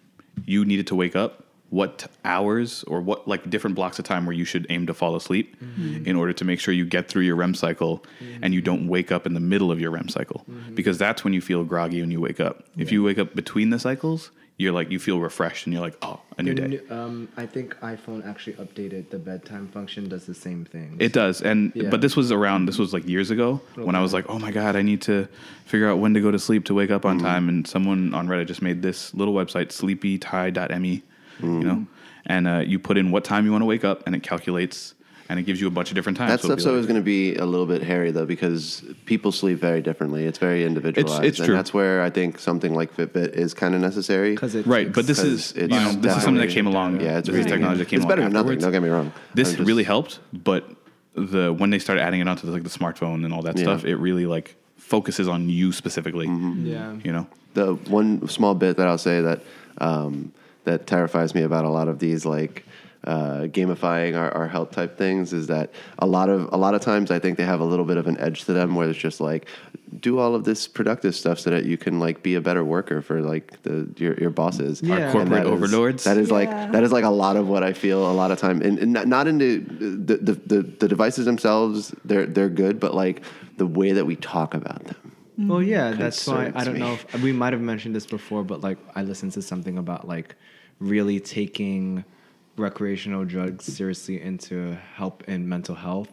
you needed to wake up, what hours or what like different blocks of time where you should aim to fall asleep mm-hmm. in order to make sure you get through your REM cycle mm-hmm. and you don't wake up in the middle of your REM cycle mm-hmm. because that's when you feel groggy when you wake up. If you wake up between the cycles, you're like you feel refreshed and you're like, oh, a new day. Um, I think iPhone actually updated the bedtime function. Does the same thing. It does, and Yeah. but this was around. This was like years ago when I was like, "Oh my god, I need to figure out when to go to sleep to wake up on time." And someone on Reddit just made this little website, sleepyti.me, you know, and uh, you put in what time you want to wake up, and it calculates and it gives you a bunch of different times. That So it'll stuff's be always going to be a little bit hairy though, because people sleep very differently. It's very individualized, it's and true. that's where I think something like Fitbit is kind of necessary. because it Right, but this 'Cause is you it's know this is something that came along. Yeah, it's this really is technology that came It's along better than nothing. Don't get me wrong. This just- really helped, but the when they started adding it onto the, like the smartphone and all that Yeah. stuff, it really like focuses on you specifically. Mm-hmm. yeah. You know, the one small bit that I'll say that um, that terrifies me about a lot of these like uh, gamifying our, our health type things is that a lot of a lot of times I think they have a little bit of an edge to them where it's just like do all of this productive stuff so that you can like be a better worker for like the your, your bosses. Our corporate that is- overlords. that is like that is like a lot of what I feel a lot of time. And, and not, not into the, the, the, the devices themselves they're they're good but like the way that we talk about them Well, mm-hmm. yeah, that's why I don't me. know if we might have mentioned this before, but like I listened to something about like really taking recreational drugs seriously into help in mental health,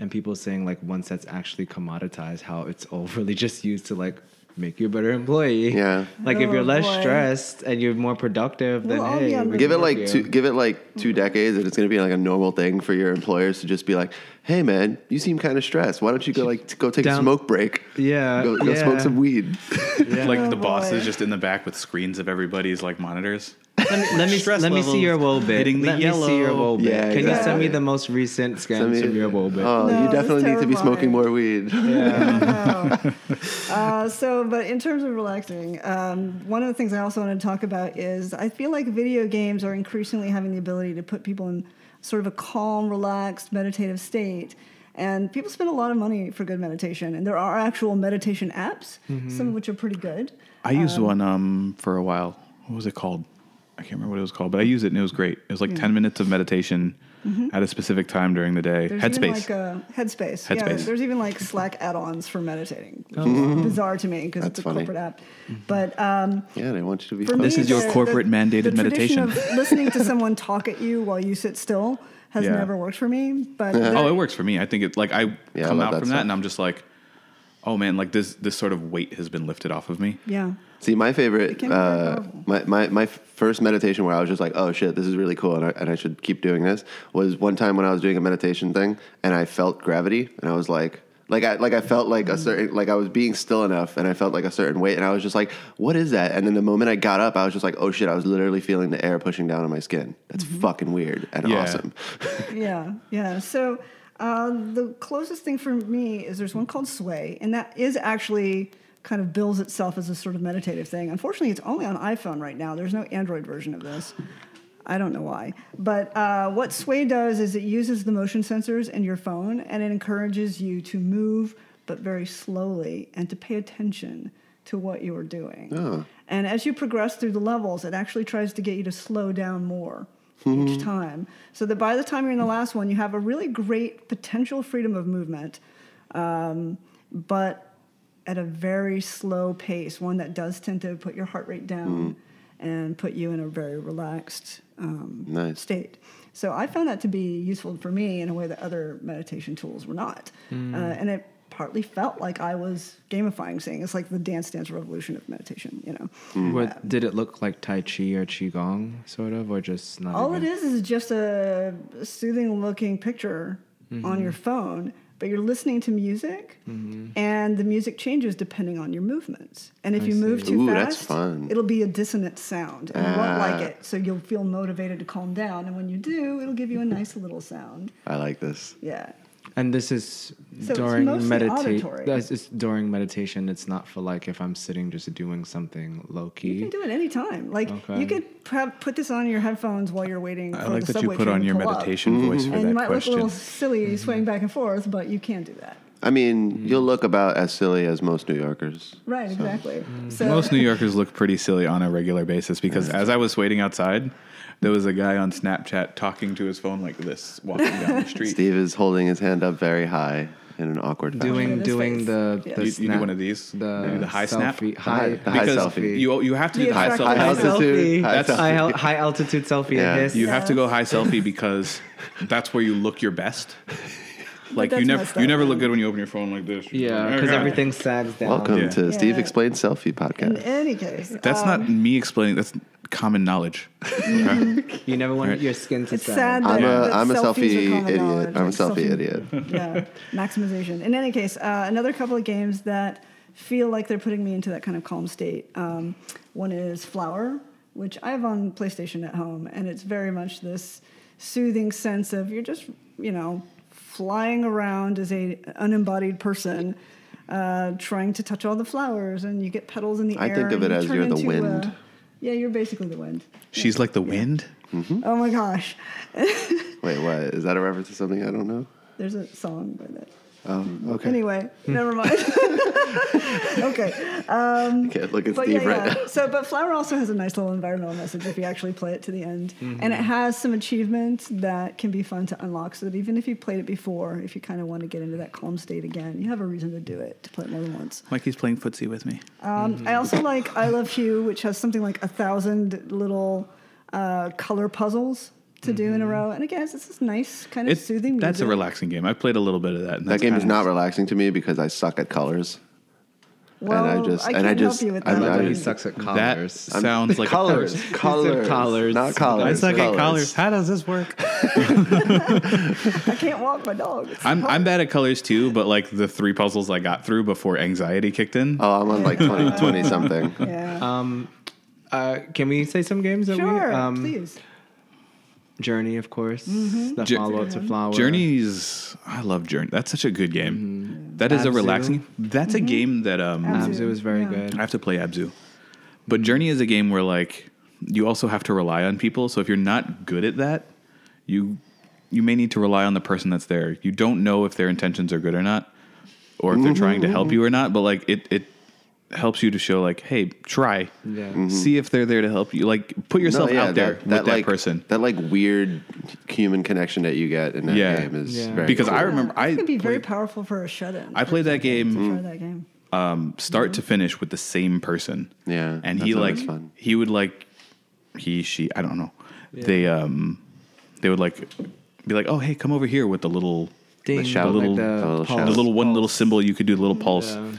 and people saying like once that's actually commoditized, how it's all <laughs> really just used to like make you a better employee. Yeah. Like if you're Oh, less boy. stressed and you're more productive, then We'll all hey, be on we the- give it like work two, give it like two decades, and it's going to be like a normal thing for your employers to just be like, "Hey, man, you seem kind of stressed. Why don't you go like go take a smoke break? Yeah, go, go smoke some weed." <laughs> Yeah. like Oh, the boss is just in the back with screens of everybody's like monitors. Let me let me, Stress let me see levels your woe bit. hitting the Let me see your yellow. woe bit. Yeah, Can you send exactly. me the most recent Send scans me- from your woe bit? Oh, No, you that's definitely need to be smoking terrifying. more weed. <laughs> yeah. <laughs> Uh, so, but in terms of relaxing, um, one of the things I also want to talk about is I feel like video games are increasingly having the ability to put people in sort of a calm, relaxed, meditative state. And people spend a lot of money for good meditation. And there are actual meditation apps, some of which are pretty good. I used one um for a while. What was it called? I can't remember what it was called, but I used it and it was great. It was like ten minutes of meditation at a specific time during the day. Mm-hmm. There's even Headspace. like a Headspace. Yeah, Headspace. there's even like Slack add-ons for meditating. Which is bizarre to me because it's a funny. corporate app. But um, Yeah, they want you to be. This is your corporate the- mandated the meditation. Of listening to <laughs> someone talk at you while you sit still has Yeah. never worked for me. But oh, it works for me. I think it like I Yeah, come love out that from stuff. that and I'm just like, oh man, like this this sort of weight has been lifted off of me. yeah, See, my favorite, can be very uh, my, my, my first meditation where I was just like, oh shit, this is really cool and I, and I should keep doing this was one time when I was doing a meditation thing and I felt gravity and I was like, like I, like I felt like a certain, like I was being still enough and I felt like a certain weight and I was just like, what is that? And then the moment I got up, I was just like, oh shit, I was literally feeling the air pushing down on my skin. That's fucking weird and Yeah. awesome. <laughs> yeah, yeah. So uh, the closest thing for me is there's one called Sway, and that is actually kind of bills itself as a sort of meditative thing. Unfortunately, it's only on iPhone right now. There's no Android version of this. I don't know why. But uh, what Sway does is it uses the motion sensors in your phone and it encourages you to move, but very slowly, and to pay attention to what you are doing. Oh. And as you progress through the levels, it actually tries to get you to slow down more each time. So that by the time you're in the last one, you have a really great potential freedom of movement, um, but at a very slow pace, one that does tend to put your heart rate down and put you in a very relaxed um, Nice. state. So I found that to be useful for me in a way that other meditation tools were not. Uh, and it partly felt like I was gamifying saying it's like the dance dance revolution of meditation, you know. What did it look like Tai Chi or Qigong, sort of, or just not? All it even? is is just a soothing looking picture on your phone, but you're listening to music, and the music changes depending on your movements. And if I you move too Ooh, fast, it'll be a dissonant sound, and you won't Ah. like it. So you'll feel motivated to calm down, and when you do, it'll give you a nice little sound. I like this. Yeah. And this is it's during meditation. it's during meditation. It's not for like if I'm sitting just doing something low key. You can do it anytime. Like Okay. you could have, put this on your headphones while you're waiting I for like the that you subway put on your pull up. meditation voice for And you that might look a little silly mm-hmm. swaying back and forth, but you can do that. I mean, you'll mm. look about as silly as most New Yorkers. Right, exactly. Mm. So Most New Yorkers <laughs> look pretty silly on a regular basis because as I was waiting outside, there was a guy on Snapchat talking to his phone like this, walking down the <laughs> street. Steve is holding his hand up very high in an awkward fashion. doing doing face. the, Yeah. the You, you do one of these, the, Maybe the high snap. selfie, The high, high- the high because selfie. you you have to do The the high selfie. High High altitude. selfie. High That's- selfie. high, al- high altitude selfie. Yeah. hiss. You have to go high selfie because <laughs> that's where you look your best. Like you never you never look good when you open your phone like this. yeah, because everything sags down. Welcome Yeah. to Steve Yeah. Explains Selfie Podcast. in any case, That's um, not me explaining. That's common knowledge. Okay? <laughs> You never want Right. your skin to It's sag. sad that, I'm a that I'm a selfie idiot. knowledge, I'm a like selfie idiot. yeah, maximization. In any case, uh, another couple of games that feel like they're putting me into that kind of calm state. Um, one is Flower, which I have on PlayStation at home, and it's very much this soothing sense of you're just, you know, flying around as a unembodied person. Uh, trying to touch all the flowers, and you get petals in the I air. think of it you as you're the wind. uh, yeah, you're basically the wind. She's like the wind. Oh my gosh, <laughs> Wait, what is that a reference to something I don't know? there's a song by that. Oh, okay. Anyway, never mind. <laughs> okay. Can't look at But Steve yeah, right yeah. now. So, but Flower also has a nice little environmental message if you actually play it to the end, Mm-hmm. and it has some achievements that can be fun to unlock. So that even if you played it before, if you kind of want to get into that calm state again, you have a reason to do it to play it more than once. Mikey's playing footsie with me. Um, I also like I Love Hue, which has something like a thousand little uh, color puzzles to do in a row, and again, it's this nice kind of It's soothing. Music. that's a relaxing game. I played a little bit of that. and That that's game is kinda- not relaxing to me because I suck at colors. Well, and I just- I and I just- help you with I'm- that. I'm- he <laughs> sucks at That colors. <laughs> sounds like colors, A colors, <laughs> collars. not collars. I suck at colors. colors. How does this work? I can't walk my dog. It's I'm hard. I'm bad at colors too, but like the three puzzles I got through before anxiety kicked in. Oh, I'm on like 20, 20 something. Yeah. Um, Uh, can we say some games that sure, we um, please. Journey, of course, Mm-hmm. the Jour- follow up to Flower. Journeys, I love Journey. That's such a good game. That is a relaxing. That's a game that um Abzu. Abzu is very Yeah. good. I have to play Abzu. But Journey is a game where like you also have to rely on people. So if you're not good at that, you you may need to rely on the person that's there. You don't know if their intentions are good or not, or if they're trying to help you or not. But like it it helps you to show like, hey, try. Yeah. See if they're there to help you. Like put yourself No, yeah, out there with that, like, person. That like weird human connection that you get in that Yeah. game is Yeah. very Because cool. I remember it I can be very powerful for a shut-in. I played that game- to Try that game. um, start to finish with the same person. Yeah, and he always like fun. he would like he she I don't know. They um they would like be like, oh hey, come over here with the little Ding, shout, like little- the, the little pulse. the little one little symbol you could do the little pulse. Yeah.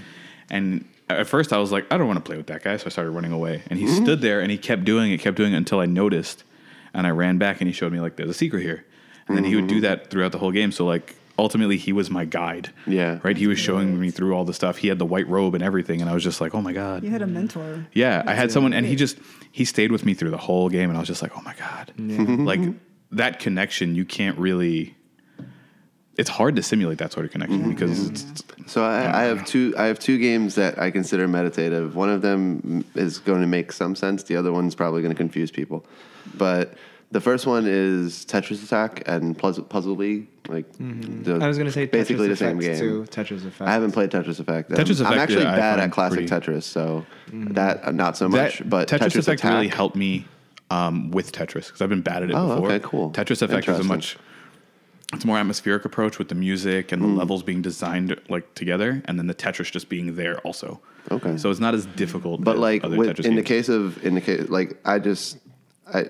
And at first I was like, I don't want to play with that guy, so I started running away. And he Mm-hmm. stood there and he kept doing it, kept doing it until I noticed, and I ran back and he showed me like there's a secret here, and then he would Mm-hmm. do that throughout the whole game. So like ultimately he was my guide. Yeah. right. He was showing me through all the stuff. He had the white robe and everything, and I was just like, oh my god. You had a mentor. Yeah, I had someone, and he just he stayed with me through the whole game, and I was just like, oh my god, like that connection. You can't really. It's hard to simulate that sort of connection because it's, So I, I have two. I have two games that I consider meditative. One of them is going to make some sense. The other one's probably going to confuse people. But the first one is Tetris Attack and Puzzle, Puzzle League. Like Mm-hmm. I was going to say basically Tetris the same game. too. Tetris Effect. I haven't played Tetris Effect. Tetris I'm, I'm actually yeah, bad at classic pretty- Tetris, so that uh, not so much. that, but Tetris, Effect Attack, really helped me um, with Tetris because I've been bad at it Oh, before. okay, cool. Tetris Effect is a much it's a more atmospheric approach with the music and the Mm. levels being designed like together, and then the Tetris just being there also. Okay. so it's not as difficult. But as like other with, Tetris in the case of in the case like I just I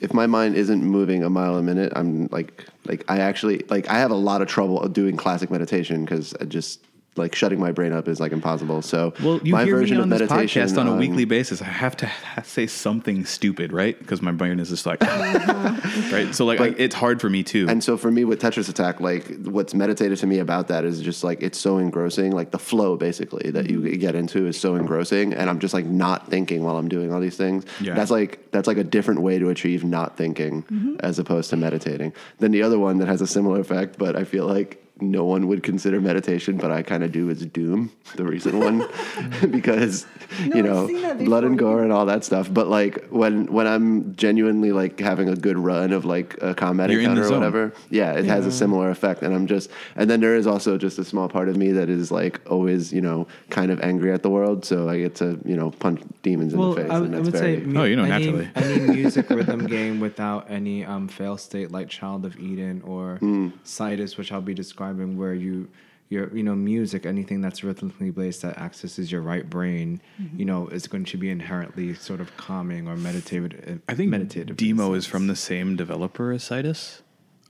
if my mind isn't moving a mile a minute, I'm like like I actually like I have a lot of trouble doing classic meditation because I just like shutting my brain up is like impossible. So Well, you my hear version me on of this meditation podcast on a weekly basis. I have to say something stupid, right? Because my brain is just like, <laughs> right. So like, I, it's hard for me too. And so for me with Tetris Attack, like what's meditative to me about that is just like it's so engrossing, like the flow basically that you Mm-hmm. get into is so engrossing, and I'm just like not thinking while I'm doing all these things. Yeah. That's like that's like a different way to achieve not thinking Mm-hmm. as opposed to meditating. Then the other one that has a similar effect, but I feel like no one would consider meditation, but I kind of do is Doom, the recent one, <laughs> because No, you know blood and gore and all that stuff. But like when when I'm genuinely like having a good run of like a combat You're encounter or zone. whatever, yeah, it has a similar effect. And I'm just, and then there is also just a small part of me that is like always, you know, kind of angry at the world. So I get to, you know, punch demons in well, the face. I, and I would very, say mu- Oh, you know, any, naturally. any <laughs> music rhythm game without any um, fail state like Child of Eden or Hmm. Cytus, which I'll be describing, where you your you know music, anything that's rhythmically based that accesses your right brain, Mm-hmm. you know, is going to be inherently sort of calming or meditative. I think meditative. Deemo is from the same developer as Cytus.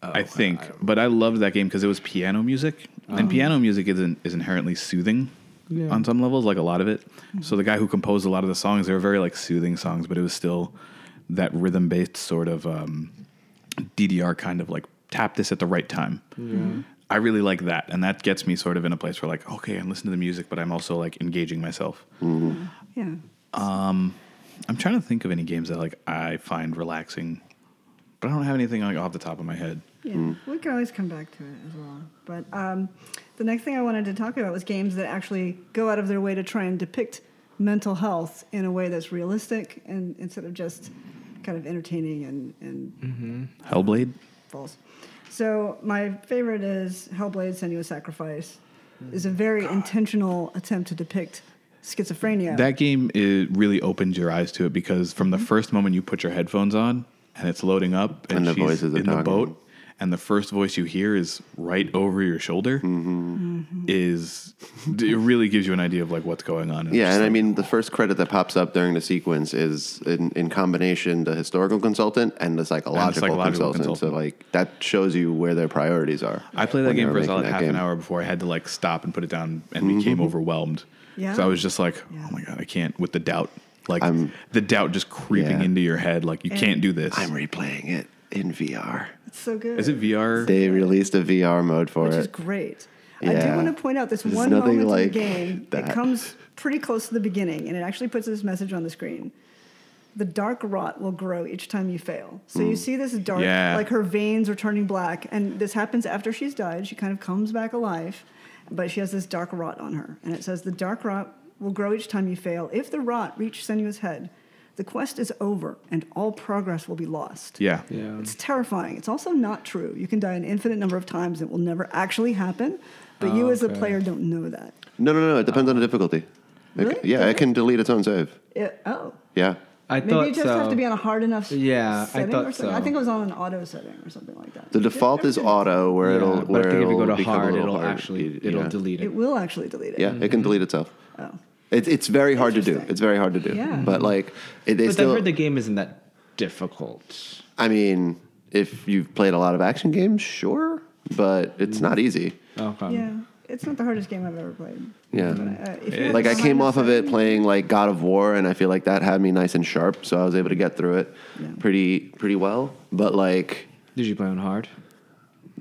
I think, but I loved that game because it was piano music, and piano music isn't is inherently soothing Yeah. on some levels, like a lot of it. So the guy who composed a lot of the songs, they were very like soothing songs, but it was still that rhythm based sort of um, DDR kind of like tap this at the right time. I really like that, and that gets me sort of in a place where like, okay, I'm listening to the music, but I'm also like engaging myself. Yeah. Um, I'm trying to think of any games that like I find relaxing, but I don't have anything like off the top of my head. Yeah, we can always come back to it as well. But um, the next thing I wanted to talk about was games that actually go out of their way to try and depict mental health in a way that's realistic and instead of just kind of entertaining and, and Hellblade. false. So my favorite is Hellblade: Senua's Sacrifice. Hmm. is a very intentional attempt to depict schizophrenia. That game it really opened your eyes to it because from the mm-hmm. first moment you put your headphones on and it's loading up and, And the she's voices in the talking. boat and the first voice you hear is right over your shoulder Mm-hmm. is it really gives you an idea of like what's going on. it's Yeah, just and I mean the first credit that pops up during the sequence is in, in combination the historical consultant and the psychological, psychological consultant. So like that shows you where their priorities are. I played that game for a solid half that an hour before I had to like stop and put it down and Mm-hmm. became overwhelmed. Yeah. So I was just like, Yeah. oh my god, I can't with the doubt. Like I'm- the doubt just creeping Yeah. into your head, like you And- can't do this. I'm replaying it in VR. it's so good. Is it VR? They released a VR mode for it? which is it. great. I do want to point out this There's one nothing moment in the game. that. It comes pretty close to the beginning, and it actually puts this message on the screen. The dark rot will grow each time you fail. So Hmm. you see this dark, Yeah. like her veins are turning black, and this happens after she's died. She kind of comes back alive, but she has this dark rot on her, and it says the dark rot will grow each time you fail. If the rot reach Senua's head, the quest is over, and all progress will be lost. yeah. Yeah. It's terrifying. It's also not true. You can die an infinite number of times. It will never actually happen. But Oh, you, as a player, don't know that. No, no, no. It depends on the difficulty. Really? c- yeah, Does it it? can delete its own save. It, oh, Yeah. I maybe thought you just so. have to be on a hard enough. Yeah, I thought or something. I think it was on an auto setting or something like that. The default is auto, where Yeah, it'll where I think if you it'll go to become a hard, it'll hard. actually it'll yeah. delete it. It will actually delete it. Yeah, it can mm-hmm. delete itself. Oh. It's it's very hard to do. It's very hard to do. Yeah. But like, it, they but still. I heard the game isn't that difficult. I mean, if you've played a lot of action games, sure, but it's not easy. Okay. Yeah. It's not the hardest game I've ever played. Yeah. But, uh, Like I came off of it playing like God of War, and I feel like that had me nice and sharp, so I was able to get through it Yeah. pretty pretty well. But like, Did you play on hard?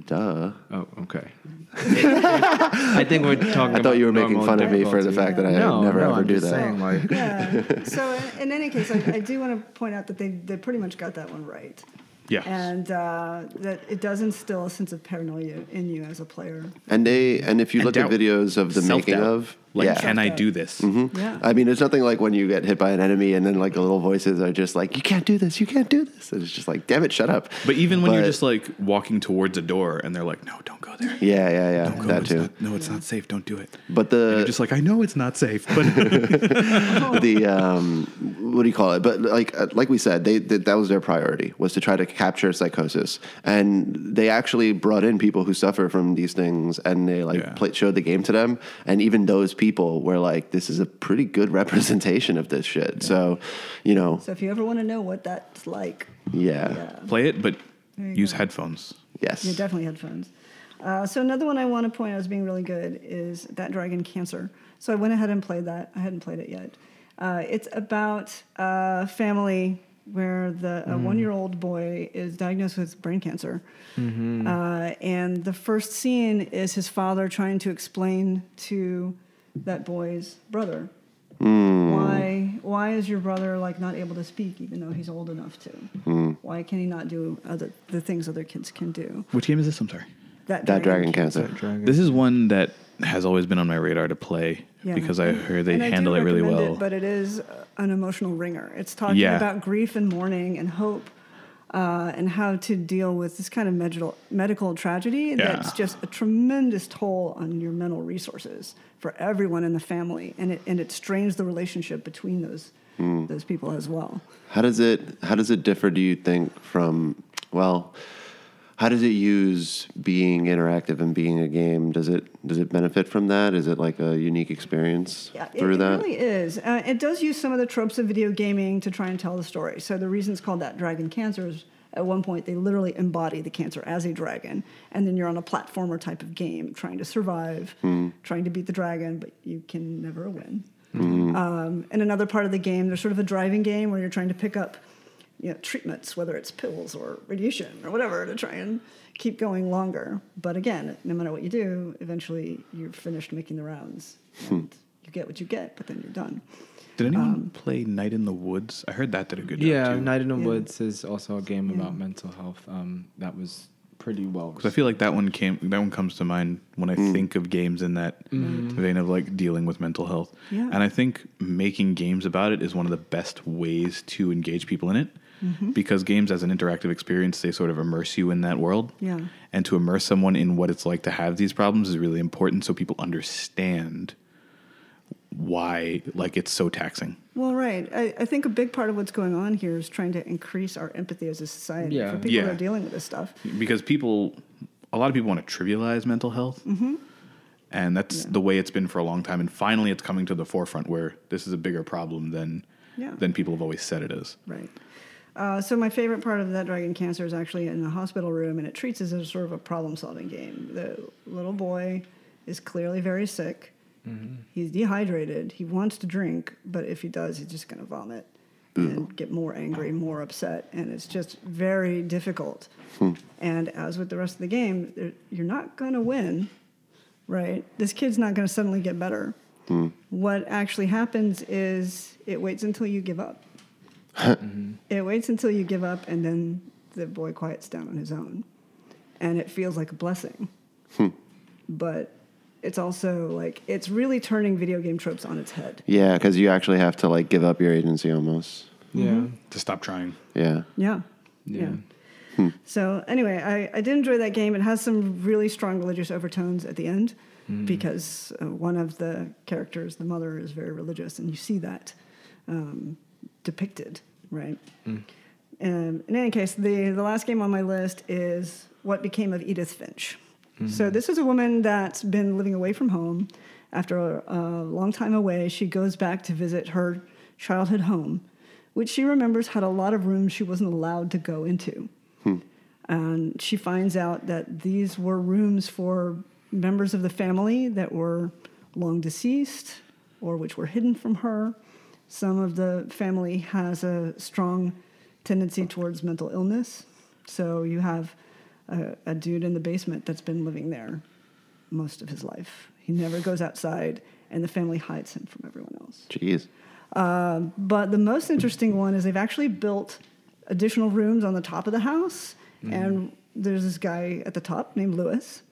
Duh. Oh, okay. <laughs> I think we're talking. I thought you were making fun of me for the difficulty. fact that I no, never no, ever I'm do just that. Saying, like, <laughs> Yeah. so <laughs> in, in any case, I, I do want to point out that they, they pretty much got that one right. Yeah. And uh, that it does instill a sense of paranoia in you as a player. And they and if you And look doubt. at videos of the making Self-doubt. of, like, yeah, can I Self-doubt. do this? Yeah. I mean, it's nothing like when you get hit by an enemy and then like the little voices are just like, "You can't do this, you can't do this," and it's just like, "Damn it, shut up." But even when you're just like walking towards a door and they're like, no, don't go there. yeah, yeah, yeah, Don't go. that It's too. not- no, it's not safe. Don't do it. But And you're the just like, I know it's not safe, but <laughs> the um, what do you call it? But like uh, like we said, they, they that was their priority was to try to capture psychosis, and they actually brought in people who suffer from these things, and they like Yeah. play, showed the game to them, and even those people were like, "This is a pretty good <laughs> representation of this shit." So, you know, So if you ever want to know what that's like, yeah, yeah, play it, but use go. headphones. yes, yeah definitely headphones. Uh, so another one I want to point out as being really good is that Dragon Cancer. So I went ahead and played that. I hadn't played it yet. Uh, it's about a family where the a one-year-old boy is diagnosed with brain cancer, uh, and the first scene is his father trying to explain to that boy's brother why why is your brother like not able to speak even though he's old enough to why can he not do other the things other kids can do Which game is this? I'm sorry. that, that dragon cancer. Dragon. This is one that has always been on my radar to play Yeah. because I heard they And handle it really well. it, but it is uh, an emotional wringer. It's talking Yeah. about grief and mourning and hope, uh, and how to deal with this kind of medical medical tragedy that's just a tremendous toll on your mental resources for everyone in the family, and it and it strains the relationship between those Hmm. those people as well. How does it how does it differ do you think from well how does it use being interactive and being a game? Does it does it benefit from that? Is it like a unique experience Yeah, through it that? It really is. Uh, it does use some of the tropes of video gaming to try and tell the story. So the reason it's called that dragon cancer is at one point they literally embody the cancer as a dragon, and then you're on a platformer type of game trying to survive, Hmm. trying to beat the dragon, but you can never win. Hmm. Um, in another part of the game, there's sort of a driving game where you're trying to pick up you know, treatments, whether it's pills or radiation or whatever, to try and keep going longer. But again, no matter what you do, eventually you're finished making the rounds. And you get what you get, but then you're done. Did anyone Um, play Night in the Woods? I heard that did a good job Yeah, too. Night in the Yeah. Woods is also a game Yeah. about mental health. Um, that was pretty well. Because I feel like that one came. That one comes to mind when I think of games in that vein of like dealing with mental health. Yeah. And I think making games about it is one of the best ways to engage people in it. Mm-hmm. Because games, as an interactive experience, they sort of immerse you in that world. Yeah. And to immerse someone in what it's like to have these problems is really important, so people understand why like it's so taxing. Well, right. I, I think a big part of what's going on here is trying to increase our empathy as a society Yeah. for people Yeah. that are dealing with this stuff. because people a lot of people want to trivialize mental health mm-hmm. and that's the way it's been for a long time and finally it's coming to the forefront where this is a bigger problem than Yeah. than people have always said it is Right. Uh, so my favorite part of that Dragon Cancer is actually in the hospital room, and it treats it as a sort of a problem-solving game. The little boy is clearly very sick. Mm-hmm. He's dehydrated. He wants to drink, but if he does, he's just going to vomit and get more angry, more upset, and it's just very difficult. Hmm. And as with the rest of the game, you're not going to win, right? This kid's not going to suddenly get better. Hmm. What actually happens is it waits until you give up. Mm-hmm. It waits until you give up, and then the boy quiets down on his own. And it feels like a blessing. Hmm. But it's also like, it's really turning video game tropes on its head. Yeah, because you actually have to like give up your agency almost. yeah, mm-hmm. to stop trying Yeah. Yeah. Yeah. Hmm. So, anyway, I, I did enjoy that game. It has some really strong religious overtones at the end mm-hmm. because uh, one of the characters, the mother, is very religious, and you see that um, depicted, right? Hmm. Um, in any case, the, the last game on my list is What Became of Edith Finch. Hmm. So, this is a woman that's been living away from home. After a, a long time away, she goes back to visit her childhood home, which she remembers had a lot of rooms she wasn't allowed to go into. Hmm. And she finds out that these were rooms for members of the family that were long deceased or which were hidden from her. Some of the family has a strong tendency towards mental illness. So you have a, a dude in the basement that's been living there most of his life. He never goes outside, and the family hides him from everyone else. Jeez. But the most interesting one is they've actually built additional rooms on the top of the house, and there's this guy at the top named Lewis,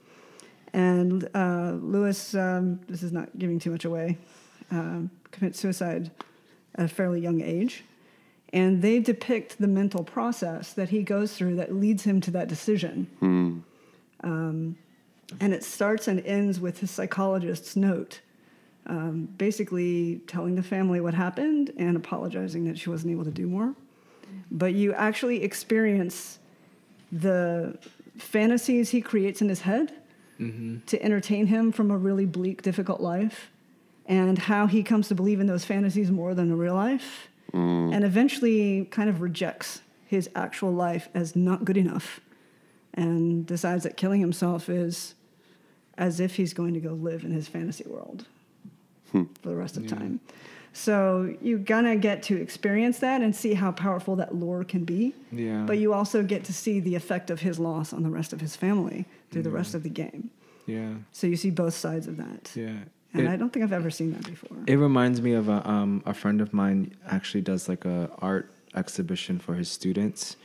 and uh, Lewis, um, this is not giving too much away, um, commits suicide at a fairly young age, and they depict the mental process that he goes through that leads him to that decision. Um, and it starts and ends with his psychologist's note um, basically telling the family what happened and apologizing that she wasn't able to do more. But you actually experience the fantasies he creates in his head to entertain him from a really bleak, difficult life, and how he comes to believe in those fantasies more than the real life, mm. and eventually kind of rejects his actual life as not good enough and decides that killing himself is as if he's going to go live in his fantasy world hmm. for the rest of time. So you're gonna get to experience that and see how powerful that lore can be. Yeah. But you also get to see the effect of his loss on the rest of his family through the rest of the game. yeah, So you see both sides of that. yeah. And It- I don't think I've ever seen that before. It reminds me of a um, a friend of mine actually does like a art exhibition for his students,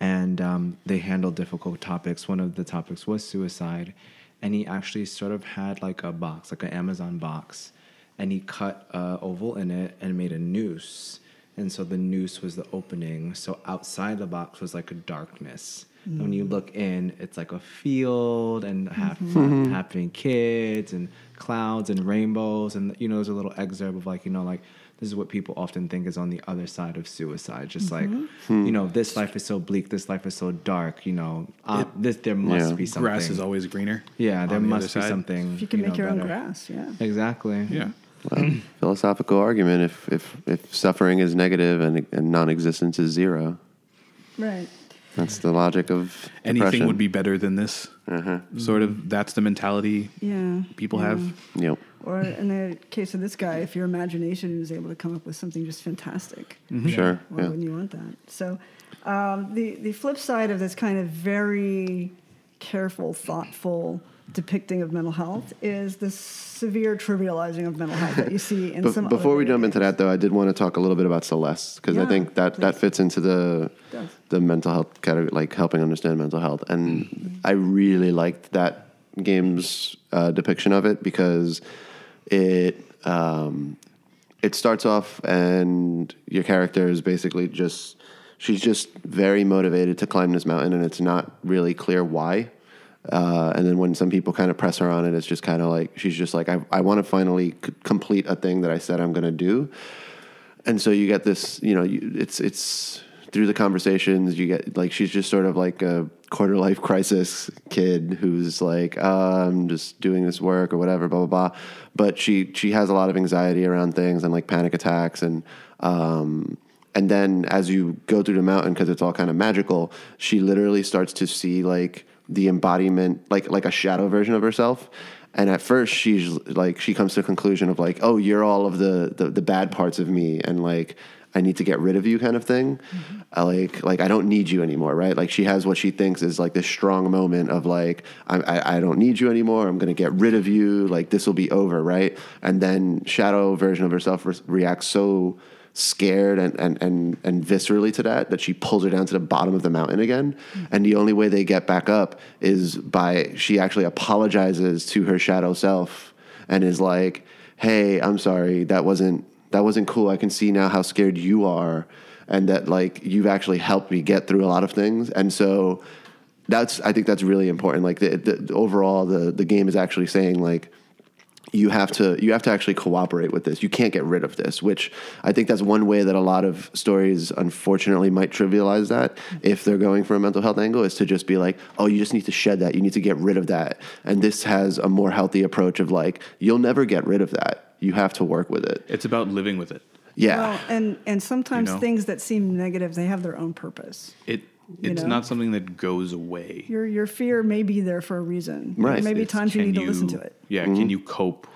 and um, they handle difficult topics. One of the topics was suicide, and he actually sort of had like a box, like an Amazon box, and he cut a oval in it and made a noose, and so the noose was the opening. So outside the box was like a darkness. And when you mm-hmm. look in, it's like a field and half mm-hmm. mm-hmm. happy kids and clouds and rainbows and you know there's a little excerpt of like you know like this is what people often think is on the other side of suicide just like hmm. you know this life is so bleak this life is so dark you know uh, this there must Yeah. be something grass is always greener yeah there the must be side. something If you can make know, your own grass, yeah. exactly yeah Well, <clears throat> philosophical argument. If if if suffering is negative and and non-existence is zero, Right. That's the logic of anything depression. would be better than this sort of that's the mentality Yeah. people yeah. have Yep. Or in the case of this guy, if your imagination is able to come up with something just fantastic, Sure. why Yeah. wouldn't you want that? So, um, the the flip side of this kind of very careful, thoughtful depicting of mental health is the severe trivializing of mental health that you see in some. before we jump into that, though, I did want to talk a little bit about Celeste because I think that that fits into the the mental health category, like helping understand mental health. And I really liked that game's uh, depiction of it because it um, it starts off and your character is basically just she's just very motivated to climb this mountain, and it's not really clear why. Uh, and then when some people kind of press her on it, it's just kind of like she's just like, I, I want to finally c- complete a thing that I said I'm going to do. And so you get this you know you, it's it's through the conversations you get like she's just sort of like a quarter life crisis kid who's like i'm just doing this work or whatever blah blah blah. But she she has a lot of anxiety around things and like panic attacks and um and then as you go through the mountain because it's all kind of magical she literally starts to see like the embodiment like like a shadow version of herself. And at first she's like she comes to a conclusion of like oh you're all of the the, the bad parts of me and like i need to get rid of you kind of thing. I like like i don't need you anymore right? Like she has what she thinks is like this strong moment of like i i, I don't need you anymore. I'm gonna get rid of you. Like this will be over right? And then shadow version of herself re- reacts so scared and, and, and, and viscerally to that that she pulls her down to the bottom of the mountain again. And the only way they get back up is by she actually apologizes to her shadow self and is like hey i'm sorry. That wasn't that wasn't cool. I can see now how scared you are and that like you've actually helped me get through a lot of things. And so that's i think that's really important. Like the, the overall the the game is actually saying like you have to you have to actually cooperate with this. You can't get rid of this, which I think that's one way that a lot of stories unfortunately might trivialize that if they're going for a mental health angle is to just be like, "Oh, you just need to shed that. You need to get rid of that." And this has a more healthy approach of like, "You'll never get rid of that. You have to work with it." It's about living with it. Yeah. Well, and and sometimes You know? things that seem negative, they have their own purpose. It You it's know? not something that goes away. Your your fear may be there for a reason. Right. There may be times you can need to listen to it. Yeah, can mm-hmm. you cope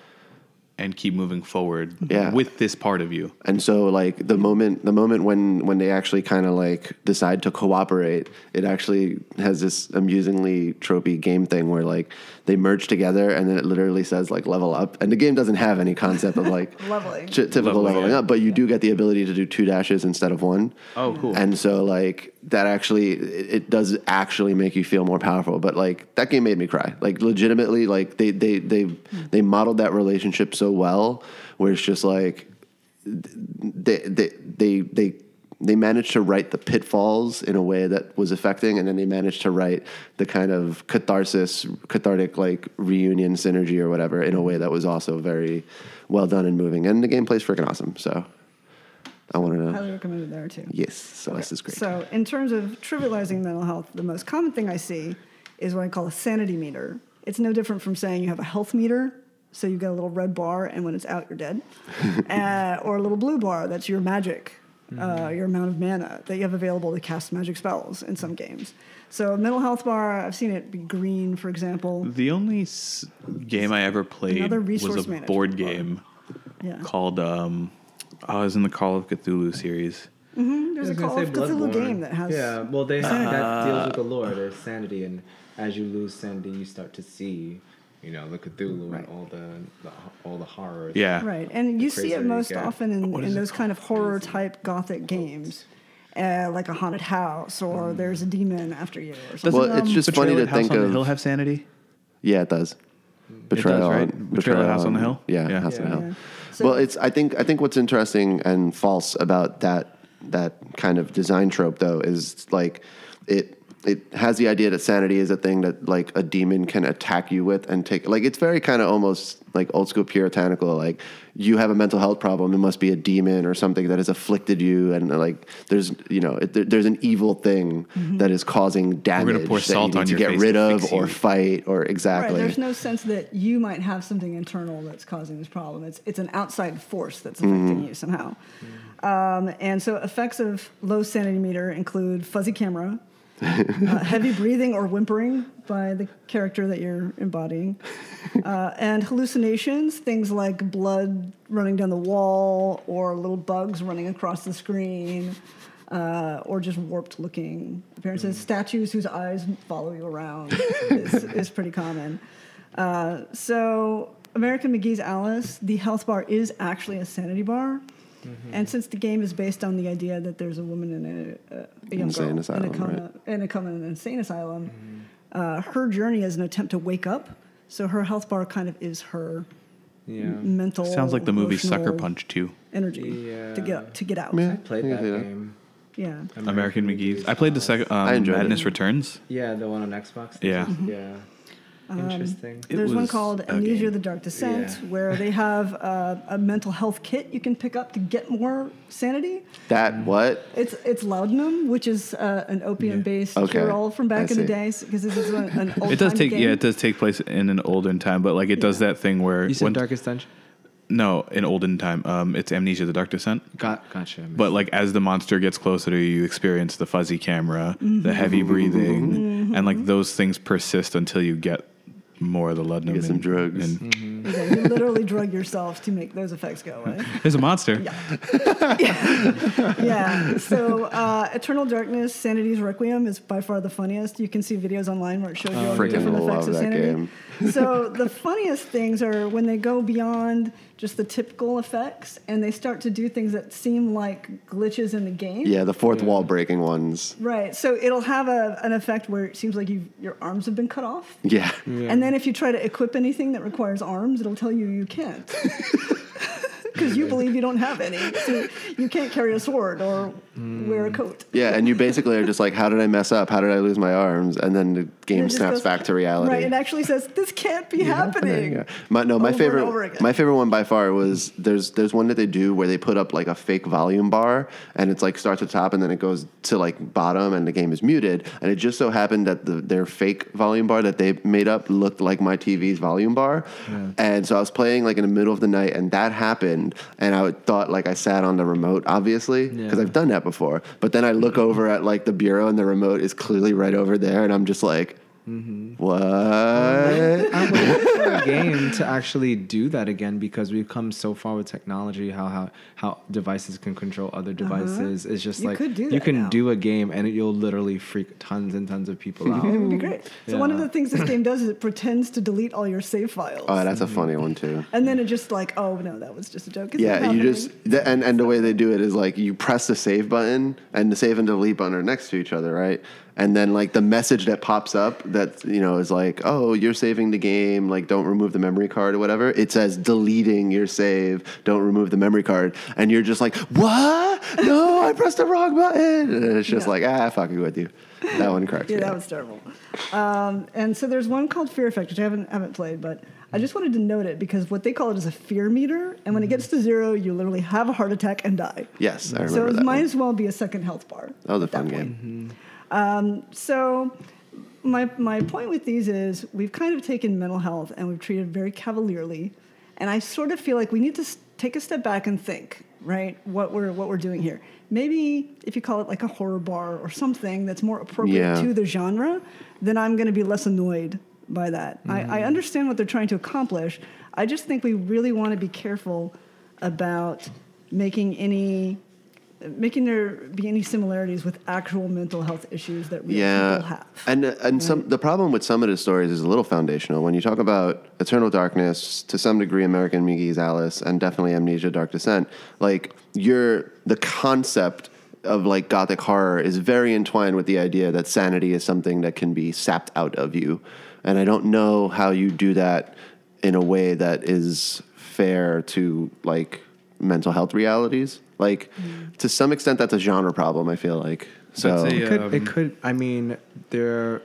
and keep moving forward Yeah. with this part of you? And so like the moment the moment when when they actually kind of like decide to cooperate, it actually has this amusingly tropey game thing where like they merge together and then it literally says like level up and the game doesn't have any concept of like <laughs> Leveling. t- typical Leveling, leveling up, but you do get the ability to do two dashes instead of one. Oh, cool. And so like that actually it, it does actually make you feel more powerful. But like that game made me cry. Like legitimately, like they they they they modeled that relationship so well, where it's just like they they they they they managed to write the pitfalls in a way that was affecting, and then they managed to write the kind of catharsis, cathartic like reunion synergy or whatever in a way that was also very well done and moving. And the gameplay's freaking awesome. So I wanted to know. Highly recommended there too. yes, Celeste is great. So, in terms of trivializing mental health, the most common thing I see is what I call a sanity meter. It's no different from saying you have a health meter. So you get a little red bar, and when it's out, you're dead. <laughs> uh, or a little blue bar, that's your magic, uh, your amount of mana that you have available to cast magic spells in some games. So mental health bar, I've seen it be green, for example. The only s- game I ever played was a board game Yeah. called um I was in the Call of Cthulhu series. There's a Call of Cthulhu game that has. Yeah, well, they that deals with the lore. There's sanity, and as you lose sanity, you start to see, you know, the Cthulhu Right. and all the, the all the horrors. Yeah. Right, and you see it most often in, in is it those kind of horror type gothic games, uh, like a haunted house or there's a demon after you or something. Well, it's just funny to House think on the of. Hill have sanity? Yeah, it does. Betrayal, right? on- Betrayal at House on the Hill? Yeah, Yeah. House on the Hill. Yeah. So- well, it's. I think. I think what's interesting and false about that that kind of design trope, though, is like it. It has the idea that sanity is a thing that like a demon can attack you with and take. Like it's very kind of almost like old school puritanical. Like you have a mental health problem, it must be a demon or something that has afflicted you, and like there's you know it, there- there's an evil thing that is causing damage pour that salt you on need to get rid of or you. fight or exactly. Right, there's no sense that you might have something internal that's causing this problem. It's it's an outside force that's affecting Mm-hmm. you somehow. Um, and so effects of low sanity meter include fuzzy camera, uh, heavy breathing or whimpering by the character that you're embodying, uh, and hallucinations, things like blood running down the wall or little bugs running across the screen. Uh, or just warped looking appearances. Statues whose eyes follow you around is, <laughs> is pretty common. Uh, so, American McGee's Alice, the health bar is actually a sanity bar. And since the game is based on the idea that there's a woman in a, a, a young Insane girl asylum, in a coma, right. in a coma in an insane asylum, uh, her journey is an attempt to wake up. So her health bar kind of is her Yeah. mental. Sounds like the movie Sucker Punch too. Energy Yeah. to get to get out. Yeah. I played that see that. game. Yeah. American McGee's. I played the second um, I enjoyed it. Madness Returns. Yeah, the one on Xbox. Yeah. Yeah. Interesting. It There's one called a Amnesia: game. The Dark Descent, Yeah. where they have uh, a mental health kit you can pick up to get more sanity. That what? It's it's laudanum, which is uh, an opium-based Okay. cure-all from back I in the see. days because this is an, an <laughs> old It does time take game. yeah, it does take place in an olden time, but like it does Yeah. that thing where You said when- Darkest Dungeon? no, in olden time, um, it's Amnesia: The Dark Descent. Got, gotcha. But like as the monster gets closer to you, you experience the fuzzy camera, Mm-hmm. the heavy breathing, and like those things persist until you get more of the laudanum. Get some and- drugs. <laughs> and- Yeah, you literally drug yourself to make those effects go away. There's a monster. yeah. <laughs> Yeah. So, uh, Eternal Darkness, Sanity's Requiem is by far the funniest. You can see videos online where it shows you all the different effects love of that sanity. game. so, the funniest things are when they go beyond just the typical effects and they start to do things that seem like glitches in the game. Yeah, the fourth Yeah. wall breaking ones. Right. So it'll have a, an effect where it seems like you your arms have been cut off. Yeah. Yeah. And then if you try to equip anything that requires arms, it'll tell you you can't. <laughs> Because you believe you don't have any. So you can't carry a sword or wear a mm. coat. Yeah, and you basically are just like, how did I mess up? How did I lose my arms? And then the game snaps goes- back to reality. Right. It actually says, this can't be happening. Yeah. My, no, my Over and favorite, over again. my favorite one by far was there's there's one that they do where they put up like a fake volume bar and it's like starts at top and then it goes to like bottom and the game is muted and it just so happened that the, their fake volume bar that they made up looked like my TV's volume bar and so I was playing like in the middle of the night and that happened and I thought like I sat on the remote obviously because Yeah. I've done that before but then I look over at like the bureau and the remote is clearly right over there and I'm just like. What? I'm waiting for a game to actually do that again because we've come so far with technology. How how how devices can control other devices. It's just Uh-huh. You like could do you can now. do a game and it, you'll literally freak tons and tons of people <laughs> out. It would be great. So one of the things this game <laughs> does is it pretends to delete all your save files. Oh, that's a funny one too. and then it just like, oh no, that was just a joke. It's Yeah, you just the, and and the way they do it is like you press the save button and the save and delete button are next to each other, right? And then like the message that pops up that you know is like, oh, you're saving the game, like don't remove the memory card or whatever. It says deleting your save, don't remove the memory card, and you're just like, what? No, I pressed the wrong button. And it's just Yeah. like, ah, fucking with you. That one cracks <laughs> Yeah, me that up. was terrible. Um, and so there's one called Fear Effect, which I haven't haven't played, but I just wanted to note it because what they call it is a fear meter, and when it gets to zero, you literally have a heart attack and die. Yes, I remember so it that. might one. as well be a second health bar. That was a at that fun point. Game. So my my point with these is we've kind of taken mental health and we've treated it very cavalierly, and I sort of feel like we need to take a step back and think, right? What we're what we're doing here. Maybe if you call it like a horror bar or something that's more appropriate Yeah. to the genre, then I'm going to be less annoyed by that. Mm-hmm. I understand what they're trying to accomplish. I just think we really want to be careful about making any making there be any similarities with actual mental health issues that real people yeah have. and uh, and some the problem with some of the stories is a little foundational. When you talk about eternal darkness to some degree american mcgee's alice and definitely amnesia dark descent like you're the concept of like gothic horror is very entwined with the idea that sanity is something that can be sapped out of you. And i don't know how you do that in a way that is fair to like mental health realities like to some extent that's a genre problem i feel like so a, It could, Um, it could. I mean, there,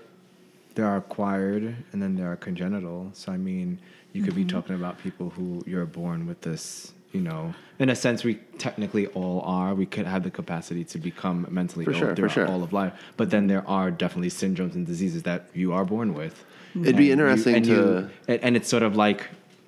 there are acquired, and then there are congenital. So I mean, you could Mm-hmm. be talking about people who you're born with this. You know, in a sense, we technically all are. We could have the capacity to become mentally For ill sure, throughout sure. all of life. But then there are definitely syndromes and diseases that you are born with. It'd be And you- interesting and to. you- and, and it's sort of like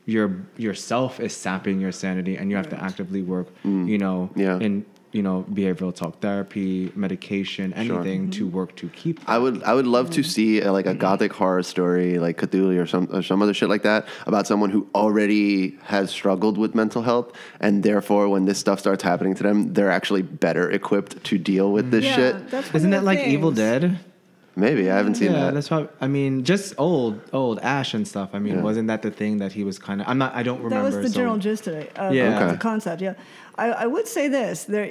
your yourself is sapping your sanity, and you have to actively work. You know, Mm. Yeah. in you know, behavioral talk therapy, medication, anything to work to keep. I would I would love to see uh like a gothic horror story like Cthulhu or some or some other shit like that about someone who already has struggled with mental health and therefore when this stuff starts happening to them they're actually better equipped to deal with this yeah, shit. that's Isn't that the like Evil. Dead? Maybe I haven't seen yeah, that. that's why. I mean, just old, old Ash and stuff. I mean, Yeah. wasn't that the thing that he was kind of? I'm not. I don't remember. That was the so- general gist of it. Uh, Yeah. the concept. Yeah, I, I would say this: there,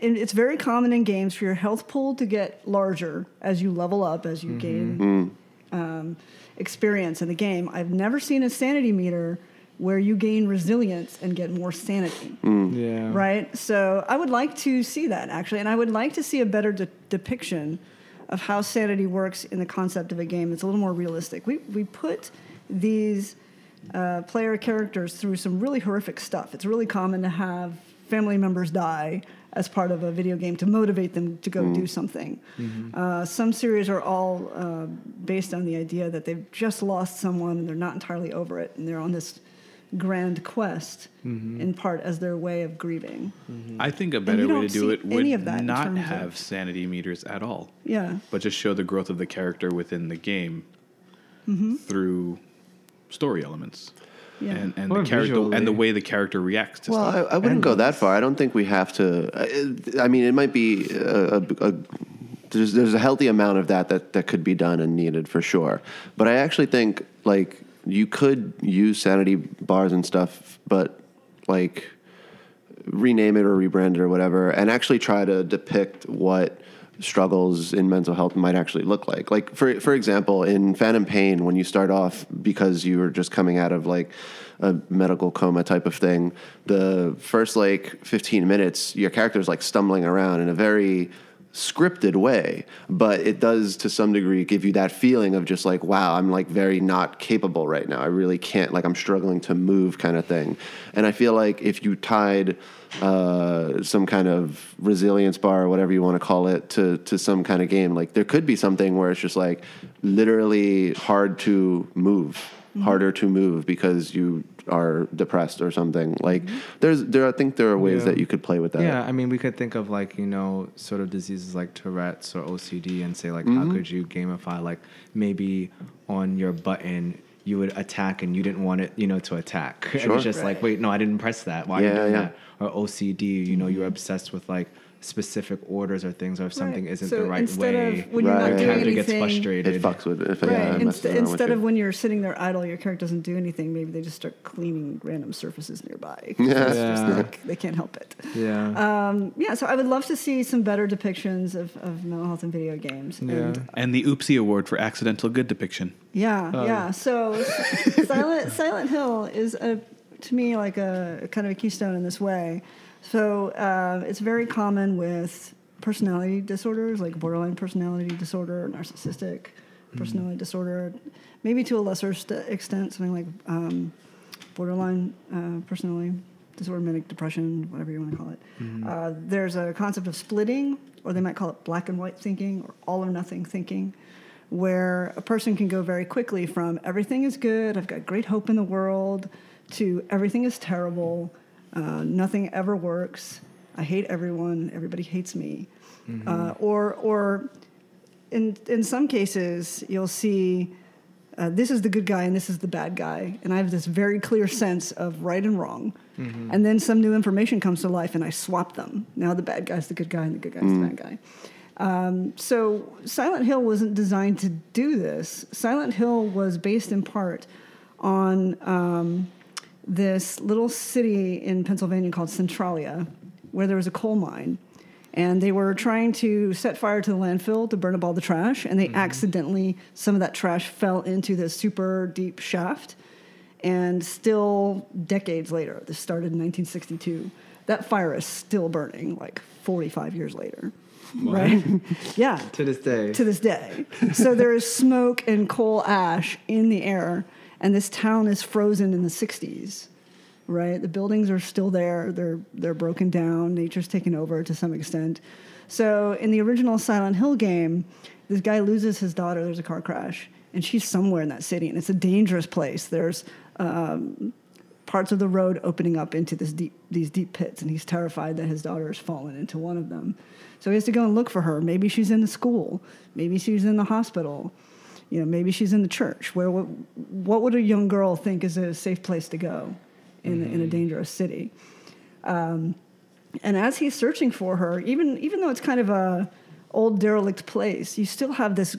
it's very common in games for your health pool to get larger as you level up, as you gain um, experience in the game. I've never seen a sanity meter where you gain resilience and get more sanity. Yeah. Right? So I would like to see that actually, and I would like to see a better de- depiction of how sanity works in the concept of a game. It's a little more realistic. We we put these uh, player characters through some really horrific stuff. It's really common to have family members die as part of a video game to motivate them to go do something. Uh, some series are all uh, based on the idea that they've just lost someone and they're not entirely over it, and they're on this grand quest in part as their way of grieving. I think a better way to do it would any of that in not have of- sanity meters at all, Yeah. but just show the growth of the character within the game Mm-hmm. through story elements. Yeah. And, and the character visually. and the way the character reacts to Well, I, stuff. I wouldn't go that far. I don't think we have to. I, I mean, it might be a, a, a there's there's a healthy amount of that, that that could be done and needed for sure. But I actually think like you could use sanity bars and stuff, but like rename it or rebrand it or whatever, and actually try to depict what struggles in mental health might actually look like. Like for for example, in Phantom Pain, when you start off because you were just coming out of like a medical coma type of thing, the first like 15 minutes, your character's like stumbling around in a very scripted way, but it does to some degree give you that feeling of just like, wow, I'm like very not capable right now. I really can't, like, I'm struggling to move kind of thing. And I feel like if you tied uh, some kind of resilience bar or whatever you want to call it to, to some kind of game, like, there could be something where it's just like literally hard to move. Harder to move because you are depressed or something. Like there's there, I think there are ways Yeah. that you could play with that. Yeah, I mean, we could think of like you know, sort of diseases like Tourette's or OCD, and say like, Mm-hmm. how could you gamify like maybe on your button you would attack and you didn't want it, you know, to attack. <laughs> It Sure. was just like, wait, no, I didn't press that. Why are you Yeah, doing yeah. that? Or OCD, you know, you're obsessed with like specific orders or things, or if something Right. isn't So the right instead way. of when you're Right. not your doing character gets frustrated. It fucks with if Right. yeah, I Inst- messed around with instead you. of when you're sitting there idle, your character doesn't do anything. Maybe they just start cleaning random surfaces nearby. <laughs> Yeah. It's just Yeah. like, they can't help it. Yeah. Um, yeah, so I would love to see some better depictions of, of mental health in video games. Yeah. And and the Oopsie Award for accidental good depiction. yeah, Oh. yeah. So <laughs> Silent Silent Hill is a to me like a kind of a keystone in this way. So uh, it's very common with personality disorders like borderline personality disorder, narcissistic personality disorder, maybe to a lesser st- extent something like um, borderline uh, personality disorder, manic depression, whatever you want to call it. Uh, there's a concept of splitting, or they might call it black and white thinking, or all or nothing thinking, where a person can go very quickly from everything is good, I've got great hope in the world, to everything is terrible, uh, nothing ever works, I hate everyone, everybody hates me. Uh, or, or in, in some cases, you'll see uh, this is the good guy and this is the bad guy. And I have this very clear sense of right and wrong. And then some new information comes to life and I swap them. Now the bad guy's the good guy and the good guy's the bad guy. Um, so Silent Hill wasn't designed to do this. Silent Hill was based in part on um, this little city in Pennsylvania called Centralia, where there was a coal mine. And they were trying to set fire to the landfill to burn up all the trash, and they mm-hmm. accidentally, some of that trash fell into this super deep shaft. And still, decades later, this started in 1962, that fire is still burning like 45 years later. Right? <laughs> yeah to this day. to this day. So there is smoke and coal ash in the air, and this town is frozen in the 60s. Right, the buildings are still there. They're they're broken down. Nature's taken over to some extent. So in the original Silent Hill game, this guy loses his daughter. There's a car crash, and she's somewhere in that city, and it's a dangerous place. There's um, parts of the road opening up into this deep, these deep pits, and he's terrified that his daughter has fallen into one of them. So he has to go and look for her. Maybe she's in the school. Maybe she's in the hospital. You know, maybe she's in the church. Where what, what would a young girl think is a safe place to go in, in a dangerous city? Um, and as he's searching for her, even even though it's kind of a old derelict place, you still have this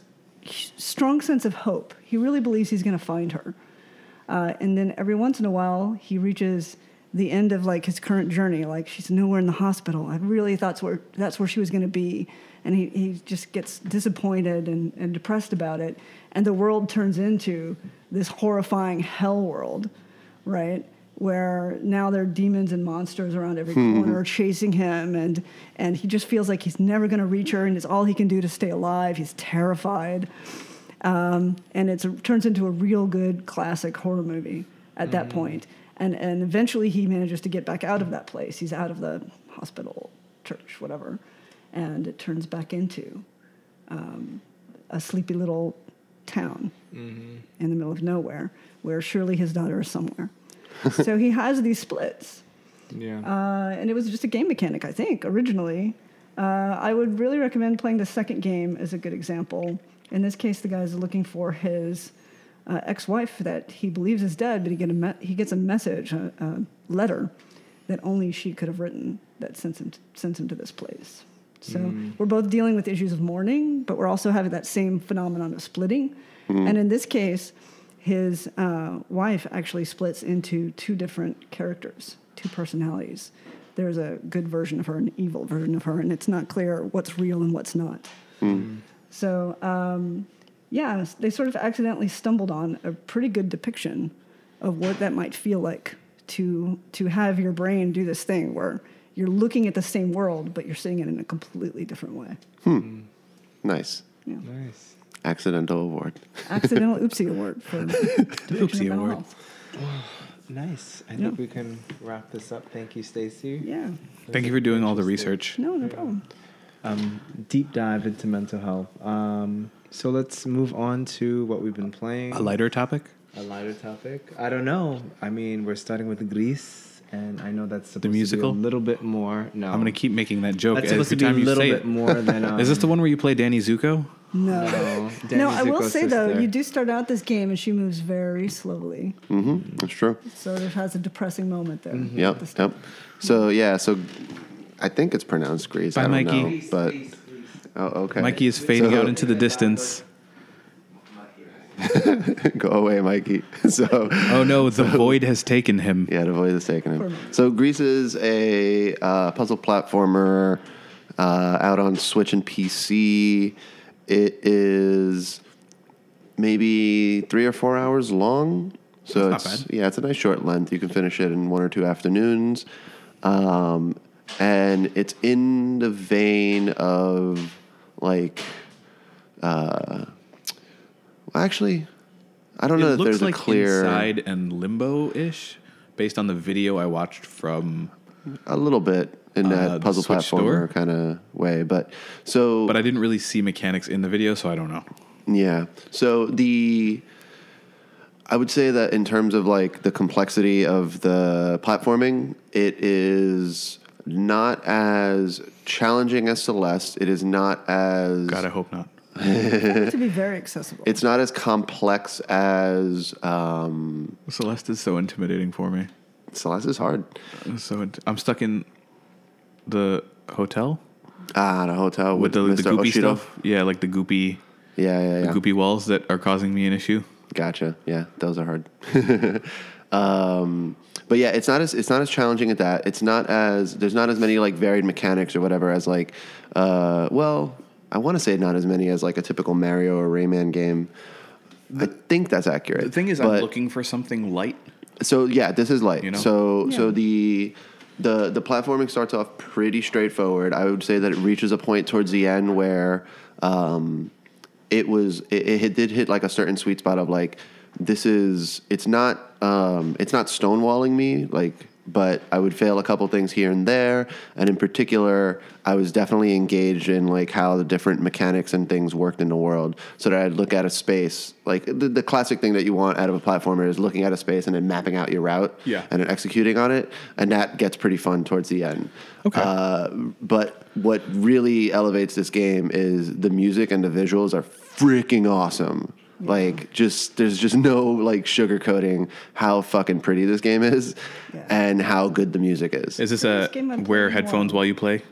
strong sense of hope. He really believes he's going to find her. Uh, and then every once in a while, he reaches the end of like his current journey. Like she's nowhere in the hospital. I really thought that's where that's where she was going to be, and he he just gets disappointed and, and depressed about it. And the world turns into this horrifying hell world, right? Where now there are demons and monsters around every corner chasing him, and and he just feels like he's never going to reach her, and it's all he can do to stay alive. He's terrified um, and it turns into a real good classic horror movie at that point. And and eventually he manages to get back out of that place. He's out of the hospital, church, whatever, and it turns back into um, a sleepy little town in the middle of nowhere, where surely his daughter is somewhere. <laughs> so he has these splits. Yeah. Uh, and it was just a game mechanic, I think, originally. Uh, I would really recommend playing the second game as a good example. In this case, the guy is looking for his uh, ex-wife that he believes is dead, but he, get a me- he gets a message, a, a letter that only she could have written that sends him, sends him to this place. So we're both dealing with issues of mourning, but we're also having that same phenomenon of splitting. And in this case, his uh, wife actually splits into two different characters, two personalities. There's a good version of her and an evil version of her, and it's not clear what's real and what's not. So, um, yeah, they sort of accidentally stumbled on a pretty good depiction of what that might feel like to to have your brain do this thing where you're looking at the same world, but you're seeing it in a completely different way. Hmm. Nice. nice. Accidental award. Accidental <laughs> oopsie award for <laughs> depiction of Oopsie award. health. <sighs> Nice. I Yeah. think we can wrap this up. Thank you, Stacy. Yeah, Thank you for doing all the research. no, no problem. um, deep dive into mental health. Um, so let's move on to what we've been playing. A lighter topic? A lighter topic. I don't know. I mean, we're starting with Grease, and I know that's supposed musical? to be a little bit more. No, I'm going to keep making that joke That's every supposed to be time a you little say bit it. more <laughs> than. Um, Is this the one where you play Danny Zuko? No. No, <laughs> No, I will Zuko's say though, sister. you do start out this game and she moves very slowly, Mm-hmm. That's true. so it has a depressing moment there. Mm-hmm. Yep. the start. Yep. So yeah. So I think it's pronounced Grease. Bye, I don't Mikey. know, but oh, okay. Mikey is fading So- out into the distance. <laughs> Go away, Mikey. <laughs> So Oh no, the void has taken him. yeah, the void has taken him. So Gris is a uh, puzzle platformer uh, out on Switch and PC. It is maybe three or four hours long. So That's it's not bad. yeah, it's a nice short length. You can finish it in one or two afternoons, um, and it's in the vein of like, uh, well, actually, I don't know It if looks there's like a clear Inside and Limbo-ish, based on the video I watched from. a little bit in Uh, that the puzzle platformer kind of way, but so But I didn't really see mechanics in the video, so I don't know. Yeah. So the I would say that in terms of like the complexity of the platforming, it is not as challenging as Celeste. It is not as God, I hope not. I find it to be <laughs> very accessible. it's not as complex as um, Celeste is so intimidating for me. Celeste is hard. So int- I'm stuck in the hotel Ah, the hotel with with, the, the goopy Oshiro. stuff. Yeah, like the goopy, Yeah, yeah, yeah. the goopy walls that are causing me an issue. Gotcha. Yeah, those are hard. <laughs> um, but yeah, it's not as it's not as challenging at that. It's not as there's not as many like varied mechanics or whatever as like uh, well, I want to say not as many as like a typical Mario or Rayman game. I think that's accurate. The thing is, But- I'm looking for something light. so yeah, this is light. You know? So so the the the platforming starts off pretty straightforward. I would say that it reaches a point towards the end where um, it was it, it did hit like a certain sweet spot of like this is it's not um, it's not stonewalling me like but I would fail a couple things here and there. And in particular, I was definitely engaged in like how the different mechanics and things worked in the world. So that I'd look at a space, like the, the classic thing that you want out of a platformer is looking at a space and then mapping out your route Yeah. and then executing on it. And that gets pretty fun towards the end. Okay. Uh, but what really elevates this game is the music and the visuals are freaking awesome. Like just there's just no like sugarcoating how fucking pretty this game is Yeah. and how good the music is. Is this This a game I'm wear headphones well. while you play?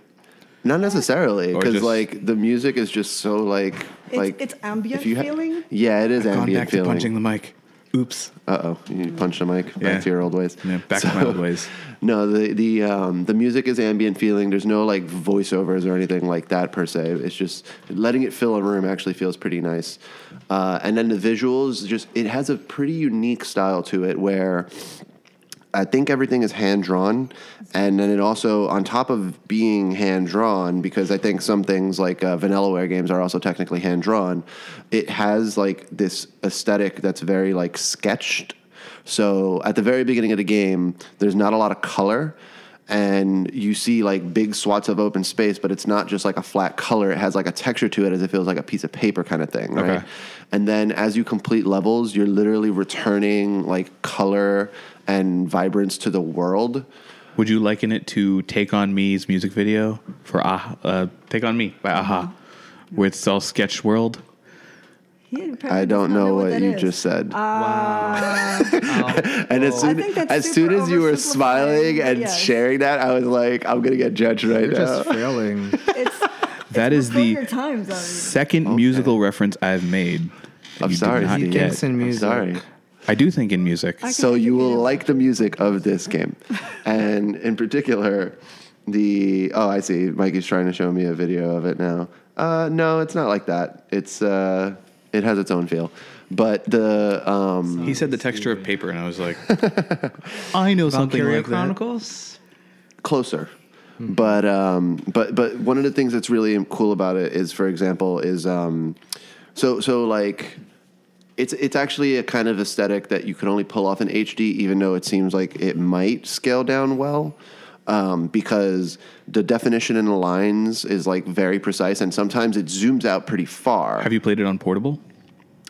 Not necessarily because like the music is just so like It's- like it's ambient if you feeling? Yeah, it is Gone ambient back to feeling. punching the mic. Oops. Uh oh, you punched the mic. Back Yeah. to your old ways. Yeah, back to my old ways. <laughs> No, the the um, the music is ambient feeling. There's no like voiceovers or anything like that per se. It's just letting it fill a room actually feels pretty nice. Uh, and then the visuals, just it has a pretty unique style to it where I think everything is hand drawn, and then it also, on top of being hand drawn, because I think some things like uh, Vanillaware games are also technically hand drawn. It has like this aesthetic that's very like sketched. So at the very beginning of the game, there's not a lot of color, and you see like big swaths of open space, but it's not just like a flat color. It has like a texture to it, as if it feels like a piece of paper kind of thing, right? Okay. And then as you complete levels, you're literally returning like color and vibrance to the world. Would you liken it to Take On Me's music video for ah, uh, Take On Me by a-ha, where it's all sketch world? I don't not know what that you is. just said. Wow. <laughs> and as soon, as soon as you were smiling and yes. sharing that, I was like, I'm gonna get judged right You're now. just failing. <laughs> It's That is before the your times. I mean. second musical reference I've made. I'm sorry, not Steve. get. thinks I'm sorry. I do think in music. So you will either like the music of this game, <laughs> and in particular, the oh, I see. Mikey's trying to show me a video of it now. Uh, no, it's not like that. It's uh, it has its own feel, but the um, He said the texture of paper, and I was like, <laughs> I know something Valkyria like that. Chronicles. closer. But um, but but one of the things that's really cool about it is, for example, is um, so so like it's it's actually a kind of aesthetic that you can only pull off in HD, even though it seems like it might scale down well. Um, because the definition in the lines is like very precise, and sometimes it zooms out pretty far. Have you played it on portable?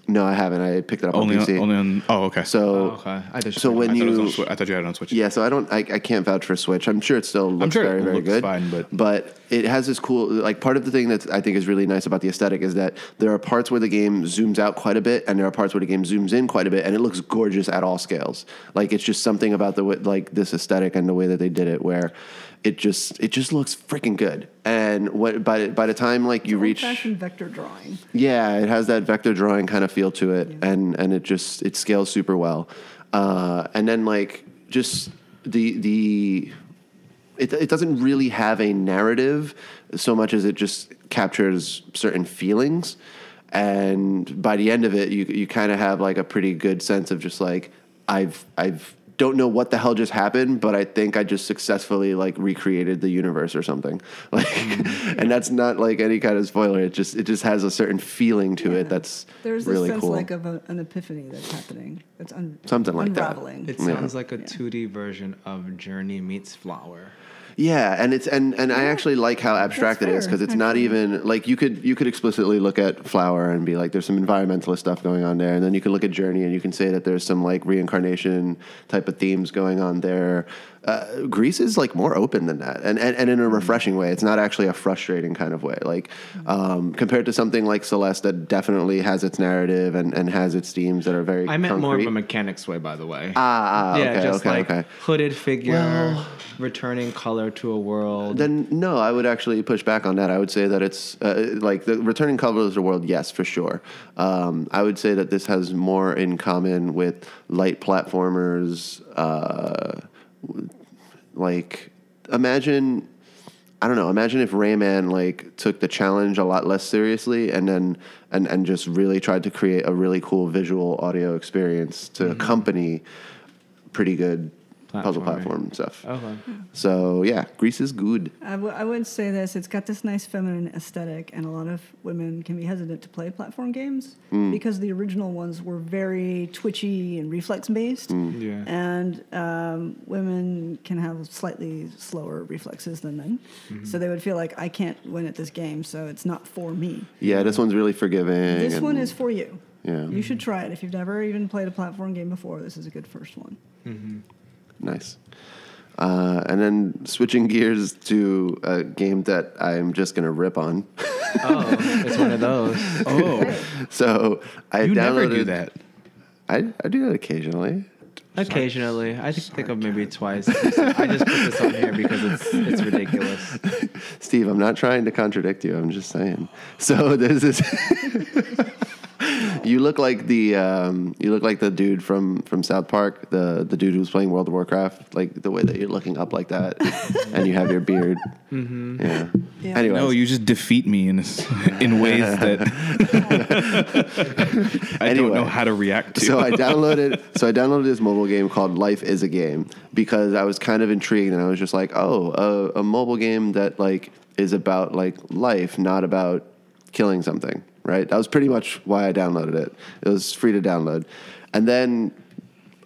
No, I haven't. I picked it up Only on on, PC. only on. Oh, okay. so Oh, okay. I just so I when thought, on you Swi- I thought you had it on Switch. Yeah, so I don't, I, I can't vouch for Switch. I'm sure it still looks sure it very, very looks good. fine, but- it has this cool, like part of the thing that I think is really nice about the aesthetic is that there are parts where the game zooms out quite a bit, and there are parts where the game zooms in quite a bit, and it looks gorgeous at all scales. Like it's just something about the way, like this aesthetic and the way that they did it, where it just, it just looks freaking good. And what by by the time like you reach, vector drawing. yeah, it has that vector drawing kind of feel to it, and and it just it scales super well. Uh, and then like just the the it it doesn't really have a narrative so much as it just captures certain feelings. And by the end of it, you you kind of have like a pretty good sense of just like I've I've don't know what the hell just happened, but I think I just successfully like recreated the universe or something. <laughs> Like, mm-hmm. and that's not like any kind of spoiler. It just it just has a certain feeling to Yeah. it that's There's really a sense cool. like of a, an epiphany that's happening. That's un- Something like that. unraveling. It Yeah. sounds like a 2D version of Journey meets Flower. Yeah, and it's and and I actually like how abstract it is because fair, it's not even like you could you could explicitly look at Flower and be like there's some environmentalist stuff going on there, and then you can look at Journey and you can say that there's some like reincarnation type of themes going on there. Uh, Gris is like more open than that, and, and and in a refreshing way. It's not actually a frustrating kind of way. Like um, compared to something like Celeste that definitely has its narrative and, and has its themes that are very. I meant more of a mechanics way, by the way. Ah, ah, yeah, okay, just okay, like okay. hooded figure, Well- returning color to a world. Then no, I would actually push back on that. I would say that it's uh, like the returning color to the world. Yes, for sure. Um, I would say that this has more in common with light platformers. Uh, like imagine. I don't know. Imagine if Rayman like took the challenge a lot less seriously, and then and and just really tried to create a really cool visual audio experience to mm-hmm. accompany pretty good puzzle Platforming. platform stuff. Okay. So yeah, Gris is good. I, w- I would say this: it's got this nice feminine aesthetic, and a lot of women can be hesitant to play platform games mm. because the original ones were very twitchy and reflex based, mm. Yeah. and um, women can have slightly slower reflexes than men, mm-hmm. so they would feel like I can't win at this game, so it's not for me. Yeah, this one's really forgiving. This and- one is for you. Yeah. You should try it if you've never even played a platform game before. This is a good first one. Mm-hmm. Nice. Uh, and then switching gears to a game that I'm just gonna rip on. Oh, it's one of those. <laughs> Oh, So I you downloaded. never do that. I, I do that occasionally. Occasionally, I think, think of maybe twice. I just put this on here because it's it's ridiculous. <laughs> Steve, I'm not trying to contradict you. I'm just saying. So there's this. <laughs> <laughs> you look like the um, you look like the dude from from South Park, the the dude who's playing World of Warcraft, like the way that you're looking up like that, and you have your beard. Mm-hmm. Yeah. Yeah. Anyway, No, you just defeat me in in ways that <laughs> I don't know how to react to. so I downloaded so I downloaded this mobile game called Life is a Game because I was kind of intrigued and I was just like, oh, a, a mobile game that like is about like life, not about killing something, right? That was pretty much why I downloaded it. It was free to download, and then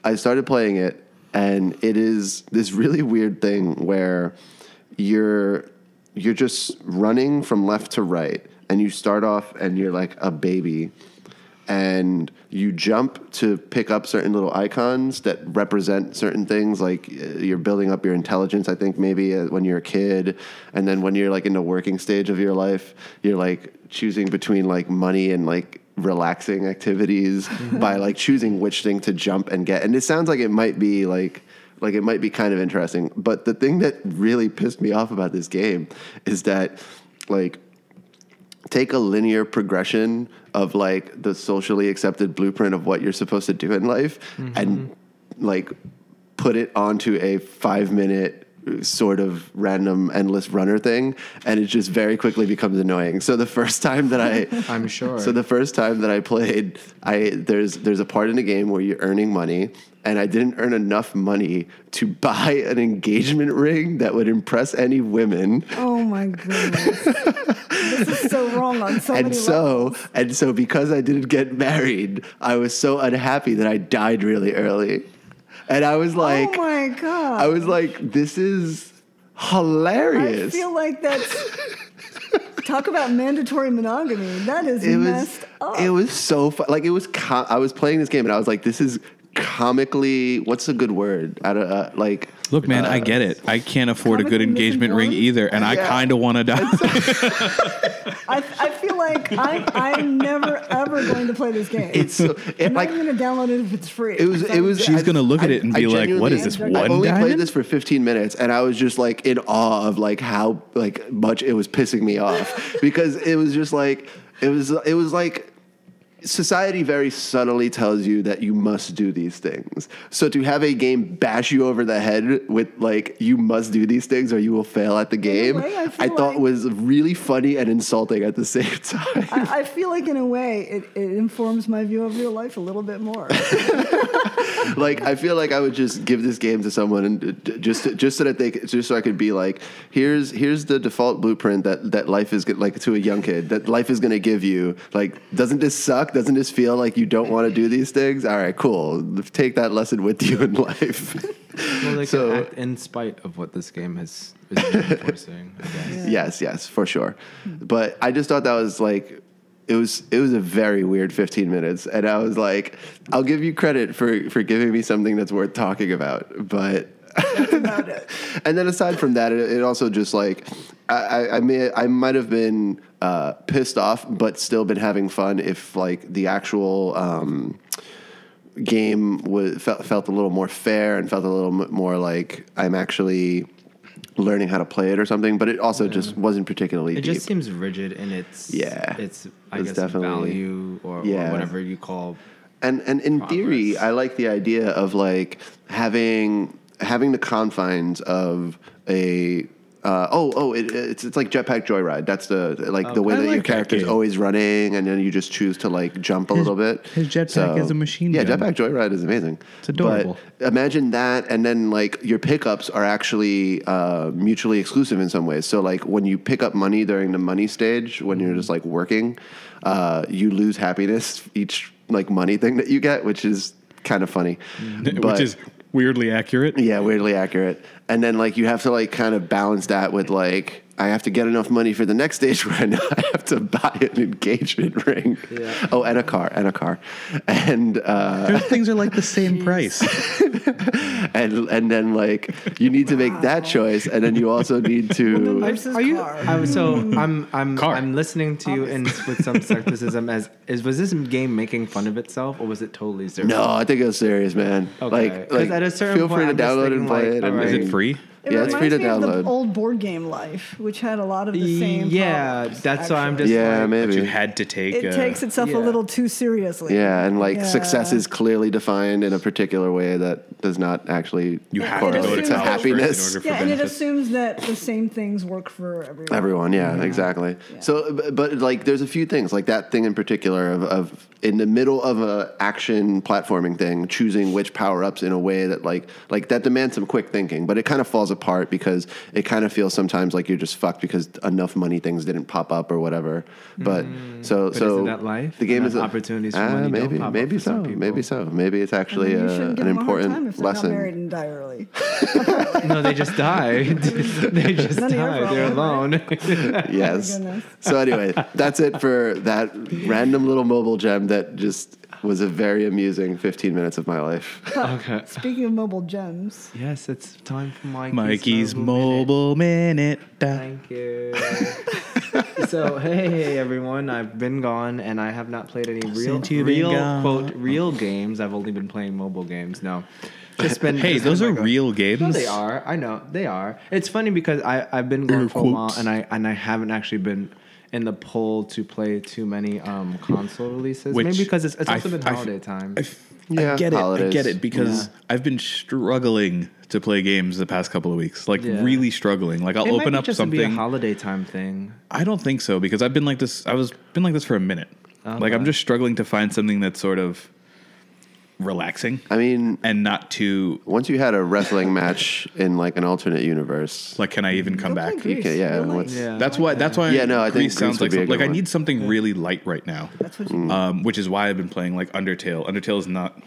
I started playing it, and it is this really weird thing where you're you're just running from left to right, and you start off and you're like a baby, and you jump to pick up certain little icons that represent certain things like uh, you're building up your intelligence i think maybe uh, when you're a kid and then when you're like in the working stage of your life you're like choosing between like money and like relaxing activities mm-hmm. by like choosing which thing to jump and get. And it sounds like it might be like like it might be kind of interesting. But the thing that really pissed me off about this game is that like take a linear progression of like the socially accepted blueprint of what you're supposed to do in life and mm-hmm. like put it onto a five minute sort of random endless runner thing and it just very quickly becomes annoying so the first time that i <laughs> I'm sure. so the first time that i played i there's there's a part in the game where you're earning money and i didn't earn enough money to <laughs> buy an engagement ring that would impress any women Oh my goodness. this is so wrong on so and many so levels. and so because I didn't get married, I was so unhappy that I died really early. And I was like oh my god. I was like this is hilarious. I feel like that's talk about mandatory monogamy. That is it was messed up. it was so fun. Like it was com- I was playing this game and I was like this is comically what's a good word? I don't uh, like Look, man, I uh, get it. I can't afford a good engagement ring either, and I kind of want to die. <laughs> <laughs> I, I feel like I'm, I'm never ever going to play this game. It's so it I'm like not even gonna download it if it's free. It was. It was. She's gonna look at it and be like, "What is genuinely- this, I one only played this for 15 minutes, and I was just like in awe of like how like much it was pissing me off <laughs> because it was just like it was. It was like society very subtly tells you that you must do these things. So to have a game bash you over the head with like you must do these things or you will fail at the game, way, I I, thought like- was really funny and insulting at the same <laughs> time. I, I feel like in a way it, it informs my view of real life a little bit more. <laughs> like I feel like I would just give this game to someone and just to, just so that they just so I could be like here's here's the default blueprint that that life is like to a young kid that life is going to give you like doesn't this suck doesn't this feel like you don't want to do these things all right cool take that lesson with you in life <laughs> Well, they So- act in spite of what this game has is reinforcing. <laughs> I guess. yes yes for sure hmm. but I just thought that was like it was it was a very weird 15 minutes and I was like I'll give you credit for for giving me something that's worth talking about but about it. <laughs> and then aside from that, it, it also just like I, I, I may I might have been uh, pissed off, but still been having fun if like the actual um, game was felt, felt a little more fair and felt a little m- more like I'm actually learning how to play it or something. But it also just wasn't particularly It deep. just seems rigid in its Yeah. its I It's guess definitely- value or, Yeah. or whatever you call and and in theory. I like the idea of like having having the confines of a uh, oh oh it, it's it's like Jetpack Joyride. That's the like the way that your like that character's game. always running, and then you just choose to like jump a little bit. his jetpack is a machine Yeah, gun. Jetpack Joyride is amazing. It's adorable. But imagine that, and then like your pickups are actually uh, mutually exclusive in some ways. So like when you pick up money during the money stage, when you're just like working, uh, you lose happiness each like money thing that you get, which is kind of funny. <laughs> But- which is weirdly accurate. yeah, weirdly accurate. And then like you have to like kind of balance that with like I have to get enough money for the next stage <laughs> where I know I have to buy an engagement <laughs> ring. Yeah. Oh, and a car, and a car, and uh, Those things are like the <laughs> same price. and and then like you need to make that choice, and then you also need to. Versus Are you? car. I, so I'm I'm Car. I'm listening to you in with some skepticism. As is was this game making fun of itself or was it totally serious? No, I think it was serious, man. Okay. Like, 'Cause like at a certain feel free to I'm download and play like, it. and alright. Is it free? It Yeah, it's free to reminds me of download. the old board game life, which had a lot of the same. Yeah, problems, that's why I'm actually. just Yeah, like, maybe. But you had to take. It uh, takes itself yeah. a little too seriously. Yeah, and like Yeah. success is clearly defined in a particular way that does not actually You have to go to to happiness. in order for Yeah, and it assumes that the same things work for everyone. Everyone, yeah, exactly. So, but, but like, there's a few things like that thing in particular of, of in the middle of a action platforming thing, choosing which power ups in a way that like like that demands some quick thinking. But it kind of falls apart because it kind of feels sometimes like you're just fucked because enough money things didn't pop up or whatever. But so But so isn't that life? The game is a- opportunities for money don't maybe pop up maybe for so some maybe so maybe it's I actually mean, you uh, shouldn't give an them time important if they got lesson. married and die early. <laughs> no, they just die. <laughs> <laughs> they just None die. They're alone. yes. goodness. so anyway, that's it for that random little mobile gem that just was a very amusing 15 minutes of my life. <laughs> okay. Speaking of mobile gems, Yes, it's time for Mikey's, Mikey's Mobile Minute. mobile minute. Da. Thank you. <laughs> so hey, hey everyone, I've been gone and I have not played any real, Since you've been real gone. quote real games. I've only been playing mobile games. No, just been. Hey, just those are like real games. No, they are. I know they are. It's funny because I I've been gone Air for a while and I and I haven't actually been in the pull to play too many um console releases. Which Maybe because it's, it's also f- been I f- holiday time. I, f- Yeah, I get it. I get it because Yeah. I've been struggling to play games the past couple of weeks. Like Yeah. really struggling. Like I'll it open might up just something. be a holiday time thing. I don't think so because I've been like this. I was been like this for a minute. Like I'm just struggling to find something that's sort of relaxing I mean, and not too once you had a wrestling match in like an alternate universe, like. Can I even come Go play back? Can- yeah, You'll what's- Yeah. That's why. That's why. Yeah, no, I think sounds Grease like would be a some- like good I need something really light right now. that's what you um, which is why I've been playing like Undertale. Undertale is not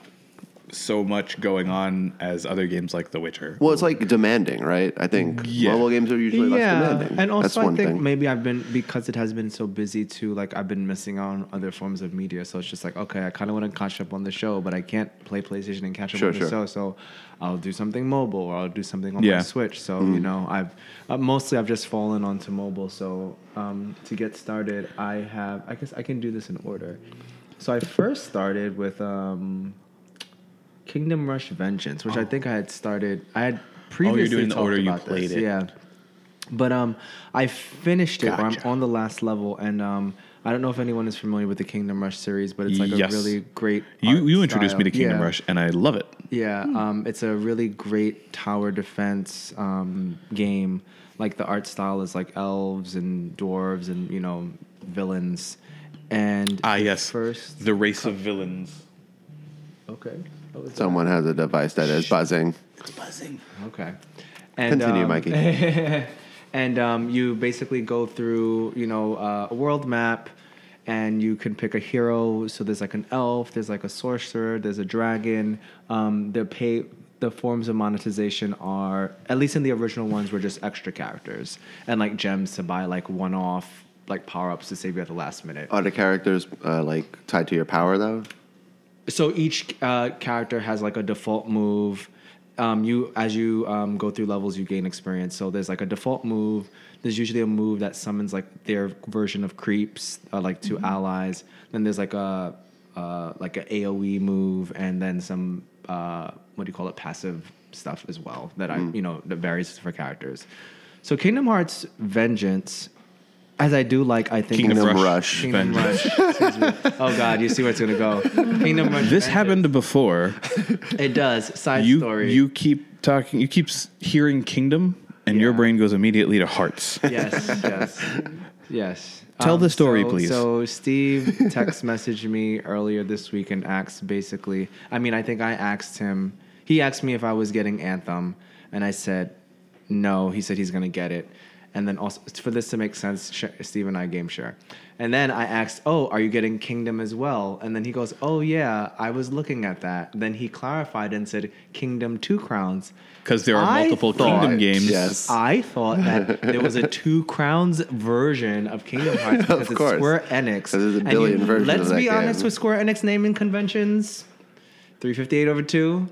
so much going on as other games like The Witcher. well, it's like demanding, right? I think Yeah. mobile games are usually less demanding. and also That's I think thing. maybe I've been because it has been so busy too. Like I've been missing out on other forms of media, so it's just like okay, I kind of want to catch up on the show, but I can't play PlayStation and catch up Sure, on the sure. show. So I'll do something mobile or I'll do something on Yeah. my Switch. So Mm. you know, I've uh, mostly I've just fallen onto mobile. So um, to get started, I have I guess I can do this in order. So I first started with. Um, Kingdom Rush Vengeance, which I think I had started. I had previously doing the talked order you about played this. it. Yeah, but um, I finished it. Or I'm on the last level, and um, I don't know if anyone is familiar with the Kingdom Rush series, but it's like Yes. a really great. You art you introduced me to. Kingdom Yeah. Rush and I love it. Yeah, um, it's a really great tower defense um, game. Like the art style is like elves and dwarves and you know villains. And Ah the yes, first the race of villains. okay. What that? Someone has a device that is buzzing. It's buzzing. Okay. And, Continue, um, Mikey. <laughs> and um, you basically go through, you know, uh, a world map, and you can pick a hero. So there's like an elf, there's like a sorcerer, there's a dragon. Um, the pay, the forms of monetization are, at least in the original ones, were just extra characters and like gems to buy like one-off like power-ups to save you at the last minute. Are the characters uh, like tied to your power though? So each uh, character has like a default move. Um, you as you um, go through levels, you gain experience. So there's like a default move. There's usually a move that summons like their version of creeps, uh, like 2 allies. Then there's like a uh, like a AOE move, and then some uh, what do you call it, passive stuff as well that I you know that varies for characters. So Kingdom Hearts Vengeance, as I do like, I think Kingdom it's- Rush. Kingdom Rush. Excuse me. <laughs> Oh God, you see where it's gonna go. Kingdom Rush. This Vengeance. happened before. It does. Side you story. you keep talking. You keep s- hearing Kingdom, and your Yeah. brain goes immediately to hearts. <laughs> Yes, yes, yes. Um, Tell the story, so- please. So Steve text <laughs> messaged me earlier this week and asked basically. I mean, I think I asked him. He asked me if I was getting Anthem, and I said no. He said he's gonna get it. And then also for this to make sense, sh- Steve and I game share. And then I asked, "Oh, are you getting Kingdom as well?" And then he goes, "Oh yeah, I was looking at that." Then he clarified and said, "Kingdom Two Crowns." Because there are I multiple thought- Kingdom games. Yes. I thought that <laughs> there was a Two Crowns version of Kingdom Hearts because it's course. Square Enix. 'Cause there's a And billion versions Let's of that be honest game. with Square Enix naming conventions. 358 over 2,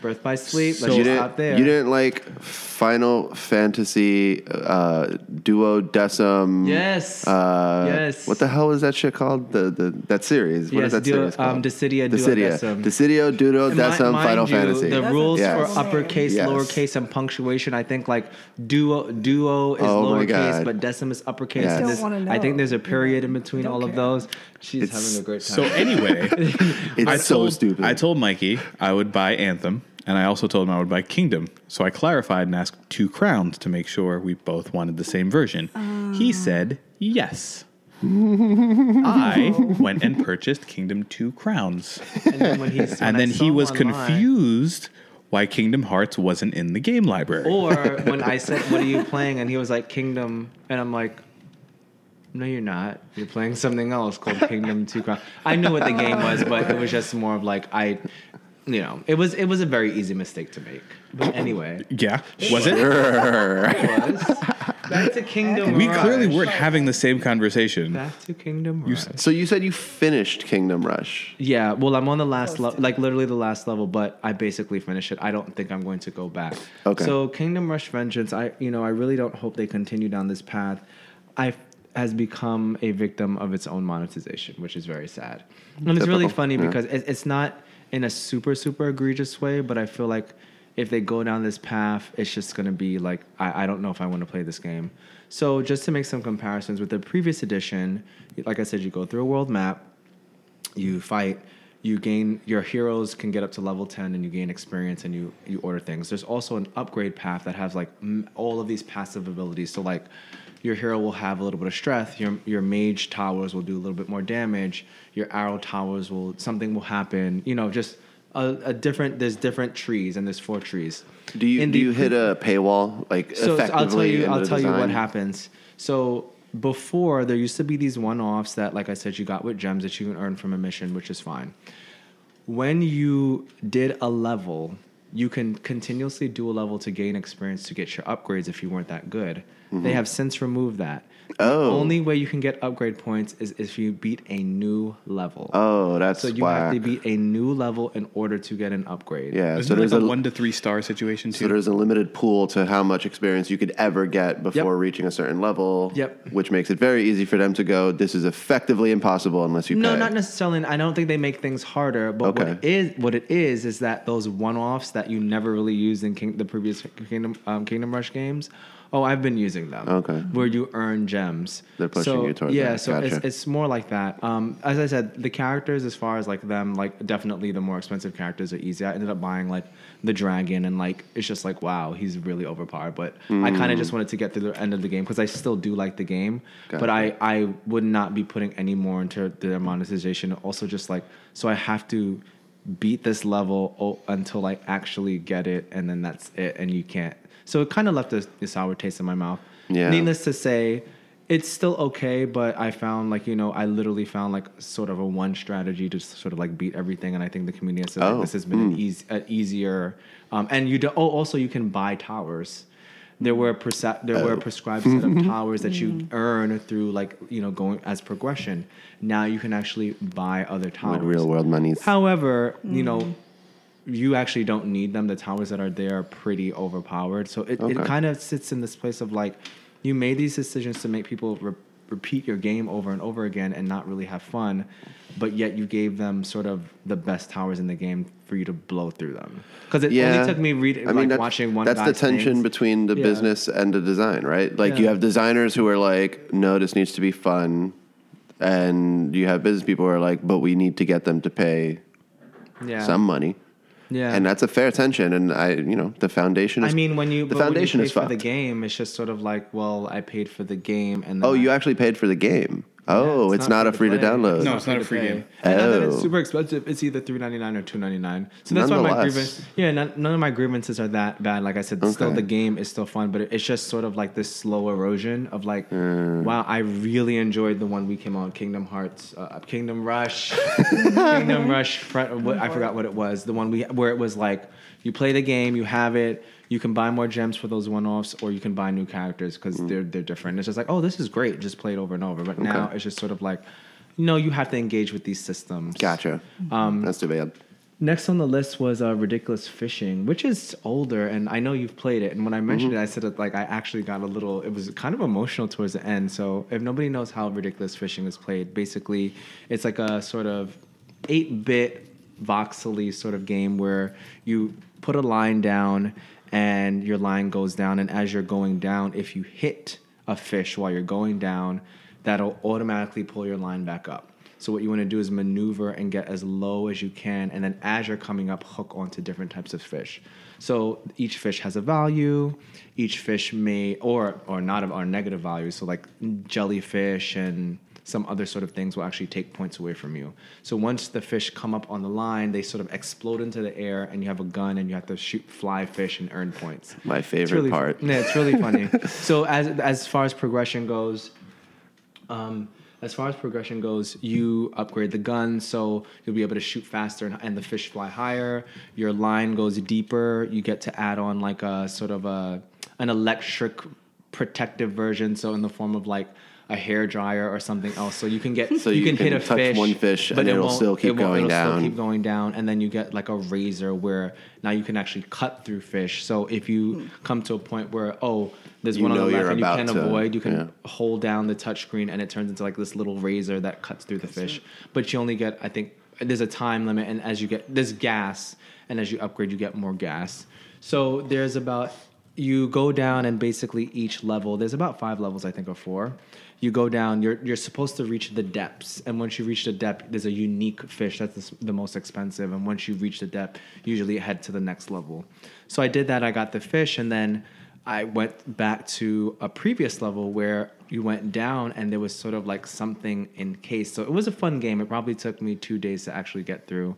Birth by Sleep. So let's you didn't, stop there. you didn't like Final Fantasy uh, Duo Decim. Yes. Uh, Yes. What the hell is that shit called? The the that series. What is Yes, that Duo- series called? um, Dissidia Duo Dissidia. Decim. Dissidia Duo And Decim mind Final you, Fantasy. The That's rules a for Yes. uppercase, Yes. lowercase, and punctuation. I think like duo duo is Oh lowercase, but decim is uppercase. Yes. and Don't this- wanna I think there's a period in between Don't all of those. She's It's- having a great time. So anyway, <laughs> It's I so stupid. I told Mikey I would buy Anthem, and I also told him I would buy Kingdom. So I clarified and asked two crowns to make sure we both wanted the same version. He ah. said yes. <laughs> I went and purchased Kingdom Two Crowns, and then when he's when and then he was online- confused why Kingdom Hearts wasn't in the game library. Or <laughs> when I said, "What are you playing?" and he was like, "Kingdom," and I'm like, "No, you're not. You're playing something else called Kingdom Two Crowns. I knew what the game was, but it was just more of like I, you know, it was it was a very easy mistake to make. But anyway, <laughs> yeah, was it? it was back to Kingdom. We Rush. clearly weren't having the same conversation. back to Kingdom Rush. so you said you finished Kingdom Rush. Yeah, well, I'm on the last level, like literally the last level, but I basically finished it. I don't think I'm going to go back. Okay. So Kingdom Rush Vengeance, I you know I really don't hope they continue down this path. I has become a victim of its own monetization, which is very sad. And it's really funny yeah. because it, it's not in a super super egregious way, but I feel like if they go down this path, it's just to be like I, I don't know if I want to play this game. So just to make some comparisons with the previous edition, like I said, you go through a world map you fight you gain your heroes can get up to level 10 and you gain experience and you you order things there's also an upgrade path that has like m- all of these passive abilities so like your hero will have a little bit of strength your your mage towers will do a little bit more damage your arrow towers will something will happen you know just a, a different there's different trees and there's four trees Do you In do the you hit a paywall like so, so? I'll tell you. I'll tell you what happens. So before there used to be these one-offs that, like I said, you got with gems that you can earn from a mission, which is fine. When you did a level, you can continuously do a level to gain experience to get your upgrades if you weren't that good. They have since removed that. Mm-hmm. Oh. The only way you can get upgrade points is if you beat a new level. Oh, that's so you whack. have to beat a new level in order to get an upgrade. Yeah, Isn't so there's like a, a one to three star situation Too? so there's a limited pool to how much experience you could ever get before reaching a certain level. Yep. Which makes it very easy for them to go. This is effectively impossible unless you No, pay. not necessarily. I don't think they make things harder. But what Okay. it is, what it is, is that those one-offs that you never really used in King, the previous Kingdom um, Kingdom Rush games. Oh, I've been using them. Okay. Where you earn gems. They're pushing so, you towards yeah, that. so it's, Gotcha. it's more like that. Um, as I said, the characters, as far as like them, like definitely the more expensive characters are easy. I ended up buying like the dragon, and like it's just like wow, he's really overpowered. But I Mm. kind of just wanted to get to the end of the game because I still do like the game, gotcha. but I I would not be putting any more into their monetization. Also, just like so, I have to beat this level until I actually get it, and then that's it. And you can't. So it kind of left a, a sour taste in my mouth. Yeah. Needless to say, it's still okay, but I found like you know I literally found like sort of a one strategy to sort of like beat everything, and I think the community has said like, Oh, this has been an hmm. easy, an easier. Um, and you do, oh also you can buy towers. There were perce- there Oh. were a prescribed set of <laughs> towers that you mm. earn through like you know going as progression. Now you can actually buy other towers. With real world monies. However, you know, mm. You actually don't need them. The towers that are there are pretty overpowered. So it, it kind of sits in this place of like, you made these decisions to make people re- repeat your game over and over again and not really have fun, but yet you gave them sort of the best towers in the game for you to blow through them. Because it yeah. only took me reading, I mean, like watching one. That's the tension things. between the Yeah. business and the design, right? Like you have designers who are like, no, this needs to be fun. And you have business people who are like, but we need to get them to pay yeah. some money. Yeah. and that's a fair tension. And I, you know, the foundation. Is, I mean, when you the you foundation pay is for fucked. the game, it's just sort of like, well, I paid for the game, and oh, I- you actually paid for the game. Oh, it's, not, a free to play. download. No, it's not a free play. game. And now that it's Oh. super expensive. It's either three ninety nine or two ninety nine. So that's why my Nonetheless. grievance. Yeah, none, none of my grievances are that bad. Like I said, still Okay. the game is still fun, but it's just sort of like this slow erosion of like, wow, I really enjoyed the one we came on Kingdom Hearts, uh, Kingdom Rush, <laughs> Kingdom Rush. Front, what, I forgot what it was. The one we where it was like you play the game, you have it. You can buy more gems for those one-offs, or you can buy new characters because Hmm. they're they're different. It's just like, oh, this is great. Just play it over and over. But now it's just sort of like, no, you have to engage with these systems. Gotcha. Um, That's too bad. Next on the list was uh, Ridiculous Fishing, which is older, and I know you've played it. And when I mentioned it, I said that like I actually got a little. It was kind of emotional towards the end. So if nobody knows how Ridiculous Fishing is played, basically it's like a sort of eight-bit voxely sort of game where you put a line down and your line goes down, and as you're going down, if you hit a fish while you're going down, that'll automatically pull your line back up. So what you want to do is maneuver and get as low as you can, and then as you're coming up, hook onto different types of fish. So each fish has a value. Each fish may or or not of or negative value. So like jellyfish and some other sort of things will actually take points away from you. So once the fish come up on the line, they sort of explode into the air, and you have a gun, and you have to shoot fly fish and earn points. My favorite really, part. <laughs> Yeah, it's really <laughs> funny. so as as far as progression goes, um, as far as progression goes, you upgrade the gun, so you'll be able to shoot faster and, and the fish fly higher. Your line goes deeper. You get to add on like a sort of a an electric protective version, so in the form of like a hair dryer or something else. So you can get <laughs> So you, you can, hit a touch fish, one fish but and it it'll won't- still keep it won't- going it'll down. Still keep going down, and then you get like a razor where now you can actually cut through fish. So if you hmm. come to a point where oh, there's You one on the know left you're and you can to- avoid, you can yeah. hold down the touchscreen and it turns into like this little razor that cuts through the fish. But you only get, I think, there's a time limit, and as you get there's gas, and as you upgrade, you get more gas. So there's about you go down and basically each level there's about five levels I think or four. You go down. You're you're supposed to reach the depths, and once you reach the depth, there's a unique fish that's the, the most expensive. And once you reach the depth, usually head to the next level. So I did that. I got the fish, and then I went back to a previous level where you went down and there was sort of like something encased. So it was a fun game. It probably took me two days to actually get through.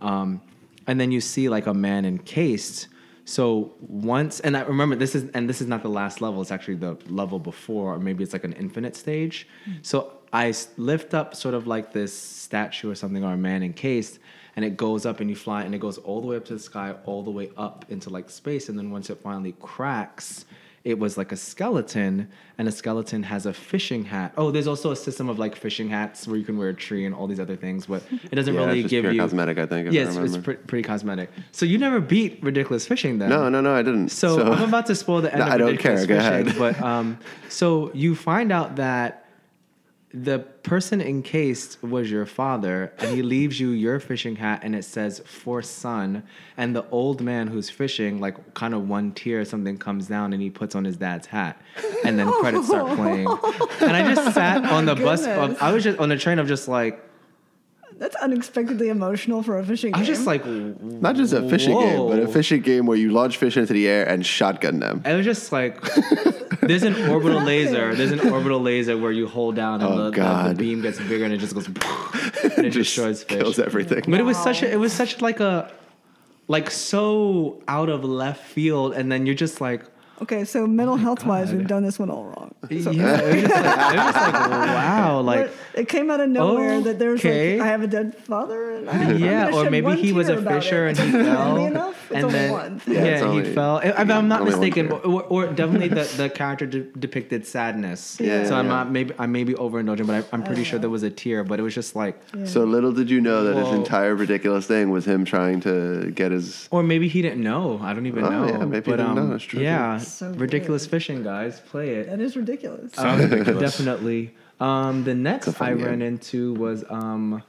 Um, and then you see like a man encased. So once, and I remember this is, and this is not the last level. It's actually the level before, or maybe it's like an infinite stage. Mm. So I lift up sort of like this statue or something, or a man encased, and it goes up and you fly, and it goes all the way up to the sky, all the way up into like space, and then once it finally cracks, it was like a skeleton, and a skeleton has a fishing hat. Oh, there's also a system of like fishing hats where you can wear a tree and all these other things, but it doesn't Yeah, really it's give you cosmetic, I think, if I Yes, it's pre- pretty cosmetic. So you never beat ridiculous fishing then? No, no, no, I didn't. So, I'm about to spoil the <laughs> end No, of I don't ridiculous care. Go fishing, ahead. but um, so you find out that the person encased was your father, and he leaves you your fishing hat, and it says "for son." And the old man who's fishing, like kind of one tear, something comes down, and he puts on his dad's hat, and then <laughs> credits start playing. And I just sat on the bus. Goodness. I was just on the train of just like That's unexpectedly emotional for a fishing I game. was just like Not just a fishing game, but a fishing game where you launch fish into the air and shotgun them. It was just like <laughs> there's an <laughs> orbital laser. There's an orbital laser where you hold down and Oh, the, the- the, beam gets bigger and it just goes <laughs> and it Just destroys fish. kills everything. But it was such a it was such like a like so out of left field and then you're just like okay, so mental health wise, Oh we've done this one all wrong. <laughs> So- yeah, it was just like, it was just like wow, like What- it came out of nowhere that there's okay. like I have a dead father and I yeah, I'm or maybe one he was a fisher it. and he fell, enough, it's and then one. yeah, Yeah, it's he only- fell. If I'm not mistaken, or, or definitely the, the <laughs> character de- depicted sadness. Yeah, so I'm yeah. not maybe I may be overindulging, but I, I'm pretty sure there was a tear. But it was just like, So little did you know that his entire ridiculous thing was him trying to get his. or maybe he didn't know. I don't even Oh, know. yeah, maybe he but, didn't um, know. That's true, Yeah, So ridiculous good. fishing, guys. Play it. That is ridiculous. Sounds ridiculous. Definitely. Um, the next I game. ran into was um,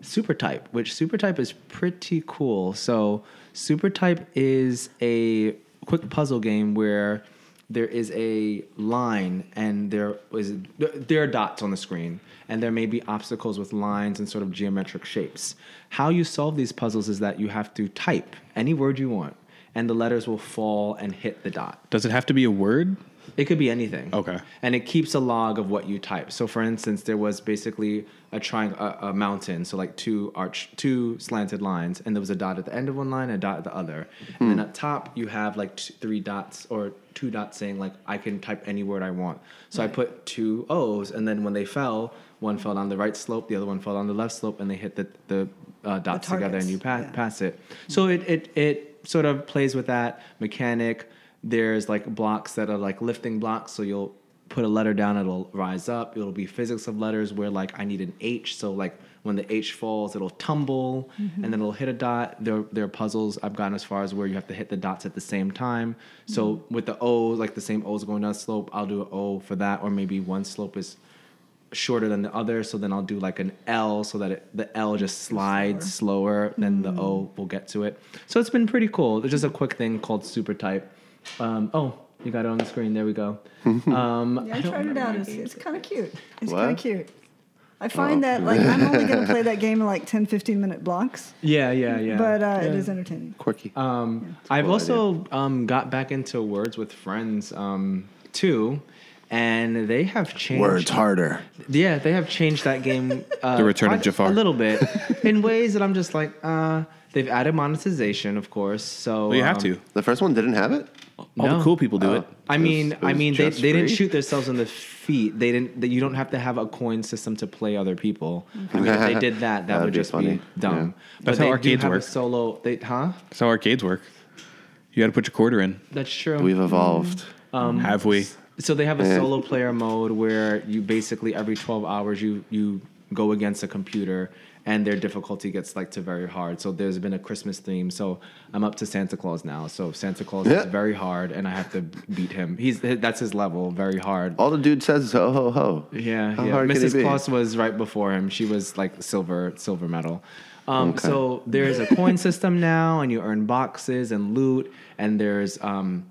Super Type, which Super Type is pretty cool. So Super Type is a quick puzzle game where there is a line and there is there are dots on the screen and there may be obstacles with lines and sort of geometric shapes. How you solve these puzzles is that you have to type any word you want and the letters will fall and hit the dot. Does it have to be a word? It could be anything. Okay. And it keeps a log of what you type. So, for instance, there was basically a triangle, a, a mountain, so like two arch, two slanted lines, and there was a dot at the end of one line, and a dot at the other. And then at top, you have like t- three dots or two dots saying like I can type any word I want. So I put two O's, and then when they fell, one fell down the right slope, the other one fell down the left slope, and they hit the the uh, dots together, and you pass yeah. pass it. So it it it sort of plays with that mechanic. There's like blocks that are like lifting blocks, so you'll put a letter down, it'll rise up. It'll be physics of letters where like I need an H, so like when the H falls, it'll tumble mm-hmm. and then it'll hit a dot. There, there are puzzles I've gotten as far as where you have to hit the dots at the same time. So mm-hmm. with the O, like the same O's going down slope, I'll do an O for that, or maybe one slope is shorter than the other, so then I'll do like an L so that it, the L just slides slower, than the O will get to it. So it's been pretty cool. There's just a quick thing called super type. Um, oh, you got it on the screen. There we go. <laughs> Um, Yeah, I, tried it out. It's, it's kind of cute. It's kind of cute. I find that like I'm only going to play that <laughs> game in like 10, 15 minute blocks, yeah, yeah, yeah. but uh, it is entertaining. Quirky. Um, I've cool also um, got back into words with friends um, too, and they have changed. Words harder. Yeah, they have changed that game. <laughs> Uh, The Return of quite Jafar. A little bit, in ways that I'm just like, uh, they've added monetization, of course. So Well, you have um, to. The first one didn't have it. All No. the cool people do Oh. it. I It was- mean, it I mean, they, just they didn't shoot themselves in the feet. They didn't. They, you don't have to have a coin system to play other people. I mean, if they <laughs> did that, that That'd be just funny. be dumb. Yeah. But That's how they do arcades have work. A solo, they, huh? That's how arcades work. You got to put your quarter in. That's true. We've evolved. Um, Have we? So they have a Yeah. solo player mode where you basically every 12 hours you you go against a computer and their difficulty gets like to very hard. So there's been a Christmas theme. So I'm up to Santa Claus now. So Santa Claus Yeah. is very hard and I have to beat him. He's that's his level, very hard. All the dude says is ho ho ho. Yeah, How yeah. Mrs. Claus was right before him. She was like silver, silver medal. Um, Okay. So there's a coin system now, and you earn boxes and loot, and there's um,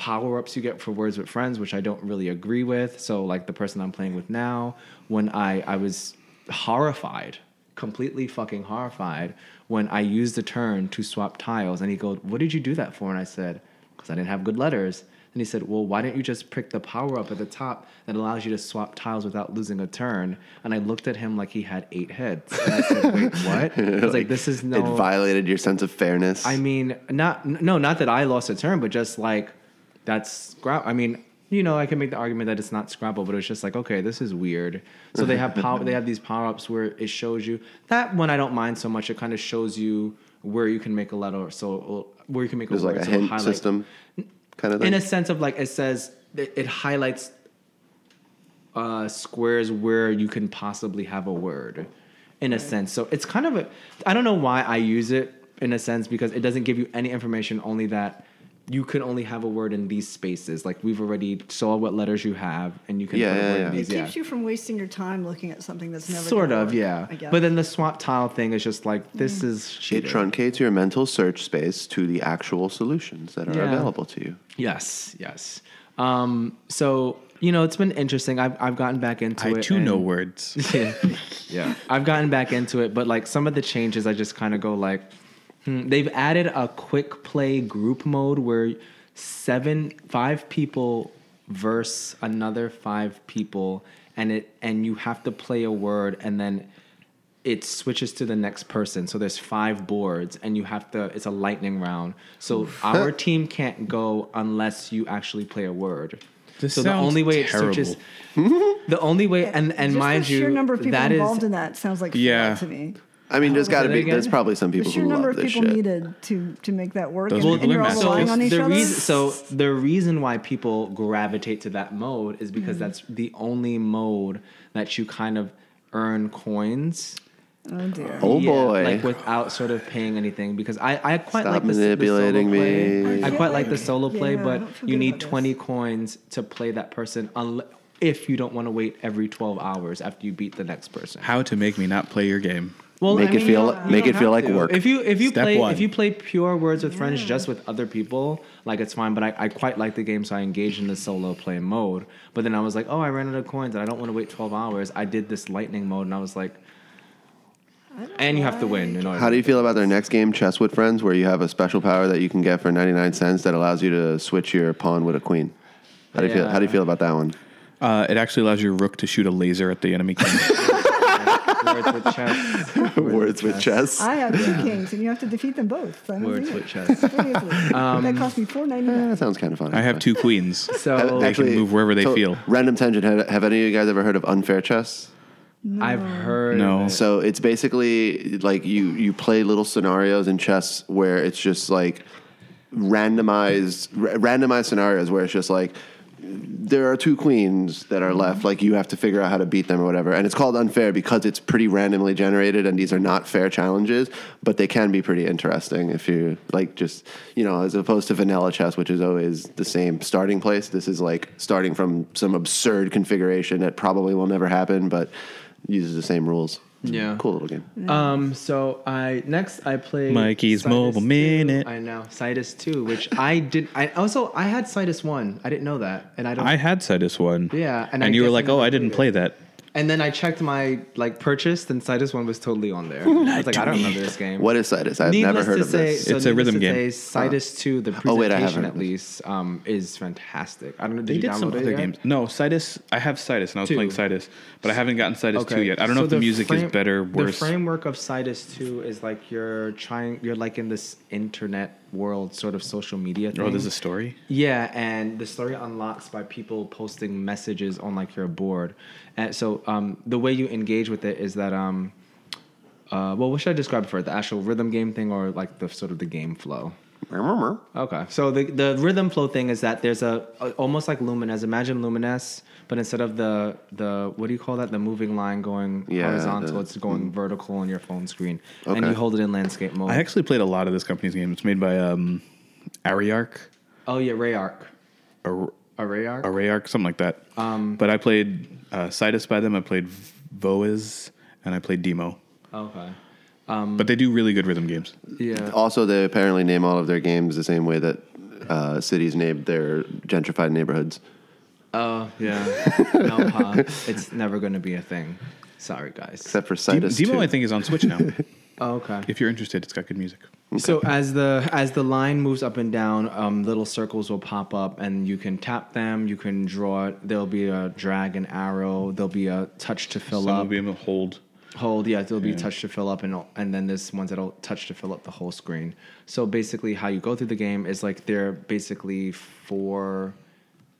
power ups you get for words with friends, which I don't really agree with. So like the person I'm playing with now, when I I was horrified, completely fucking horrified when I used the turn to swap tiles, and he goes, "What did you do that for?" And I said, "Because I didn't have good letters." And he said, Well, why didn't you just pick the power up at the top that allows you to swap tiles without losing a turn? And I looked at him like he had eight heads. And I said, Wait, <laughs> what? I was like, This is no. It violated your sense of fairness. I mean, not no, not that I lost a turn, but just like that's scrap. I mean, you know, I can make the argument that it's not Scrabble, but it's just like, okay, this is weird. So they have power. they have these power ups where it shows you that one. I don't mind so much. It kind of shows you where you can make a letter. So where you can make There's a like word. a so it'll hint highlight- system kind of thing. in a sense of like it says it, it highlights uh, squares where you can possibly have a word in a sense so it's kind of a i don't know why i use it in a sense because it doesn't give you any information only that you can only have a word in these spaces like we've already saw what letters you have and you can Yeah, put a yeah, word yeah. in It keeps yeah you from wasting your time looking at something that's never sort gonna of work, yeah I guess. but then the swap tile thing is just like this Mm. is it truncates your mental search space to the actual solutions that are Yeah. available to you. yes yes um so you know it's been interesting i've, I've gotten back into I it I too know words. yeah, <laughs> yeah. I've gotten back into it, but like some of the changes, I just kind of go like, hmm. they've added a quick play group mode where seven, five people verse another five people, and it and you have to play a word, and then it switches to the next person. So there's five boards, and you have to. It's a lightning round. So our <laughs> team can't go unless you actually play a word. This so the only way it terrible. switches, <laughs> the only way, and and Just mind the sheer you, number of people that is involved in that sounds like Yeah. yeah. to me. I mean, there's got to be. that There's probably some The people sheer who number love of this people shit. needed to to make that work, Those and, are the and you're all Balloon relying on each the other. reason, so the reason why people gravitate to that mode is because Mm. that's the only mode that you kind of earn coins. oh dear. Oh boy. like without sort of paying anything. Because I, I quite Stop like the, manipulating the solo play. me. I I quite feel like the like- solo play, yeah, I but don't feel you good need about this. twenty coins to play that person. Unle- if you don't want to wait every twelve hours after you beat the next person. How to make me not play your game? Well, make I it mean, feel you make it feel like to. work. If you if you Step play one. if you play pure Words with Friends just with other people, like it's fine. But I, I quite like the game, so I engaged in the solo play mode. But then I was like, oh, I ran out of coins, and I don't want to wait twelve hours. I did this lightning mode, and I was like, and you have to win in order. How do you feel about their next game, Chess with Friends, where you have a special power that you can get for 99 cents that allows you to switch your pawn with a queen? How do you feel? How do you feel about that one? Uh, it actually allows your rook to shoot a laser at the enemy king. <laughs> Words with chess. <laughs> Words with chess. I have two kings, and you have to defeat them both. Words with chess. <laughs> Seriously. that cost me four ninety nine. Eh, that sounds kind of fun. I have two queens. <laughs> So They can move wherever they feel. Random tangent. Have, have any of you guys ever heard of unfair chess? No. I've heard. No. of it. So it's basically like you you play little scenarios in chess where it's just like randomized ra- randomized scenarios where it's just like there are two queens that are left like you have to figure out how to beat them or whatever. And it's called unfair because it's pretty randomly generated and these are not fair challenges but they can be pretty interesting if you like just you know as opposed to vanilla chess which is always the same starting place. This is like starting from some absurd configuration that probably will never happen but uses the same rules Yeah. cool little game Um. So I next I played Mikey's Cytus Mobile 2. Minute. I know Cytus two, which I did. I also I had Cytus one. I didn't know that, and I don't. I had Cytus one. Yeah, and and, I you were like, I "Oh, I didn't played play that." And then I checked my like purchase, and Cytus one was totally on there. <laughs> I was like, I don't remember this game. What is Cytus? I've Needless never heard of say, this. So It's a needless rhythm to game. Say, Cytus two, the Oh, wait, I presentation haven't. at least, um, is fantastic. I don't know. Did They you did download some it other yet? games. No, Cytus. I have Cytus, and I was Two. playing Cytus, but I haven't gotten Cytus two yet. I don't know if the music frame- is better, or worse. The framework of Cytus 2 is like you're trying, you're like in this internet world, sort of social media thing. oh, there's a story. Yeah, and the story unlocks by people posting messages on like your board. And so um, the way you engage with it is that, um, uh, well, what should I describe it for? The actual rhythm game thing or like the sort of the game flow? Okay, so the the rhythm flow thing is that there's a, a almost like Lumines. Imagine Lumines, but instead of the the what do you call that? The moving line going Yeah, horizontal, the- it's going vertical on your phone screen, and Okay. you hold it in landscape mode. I actually played a lot of this company's game. It's made by um, Ariark oh yeah, Rayark, or Rayark. Arayark, something like that. Um, but I played uh, Cytus by them. I played VOEZ, and I played Deemo. Okay. But they do really good rhythm games. Yeah. Also, they apparently name all of their games the same way that uh, cities name their gentrified neighborhoods. Oh yeah. <laughs> no, pa, it's never going to be a thing. Sorry, guys. Except for Deemo, Cytus. Deemo 2. I think, is on Switch now. <laughs> Oh, okay. if you're interested, it's got good music. So as the as the line moves up and down, um, little circles will pop up, and you can tap them. You can draw it. There'll be a drag and arrow. There'll be a touch to fill Some will up. be able to hold. Hold, yeah, there'll be touch to fill up, and and then there's ones that'll touch to fill up the whole screen. So basically, how you go through the game is like there are basically four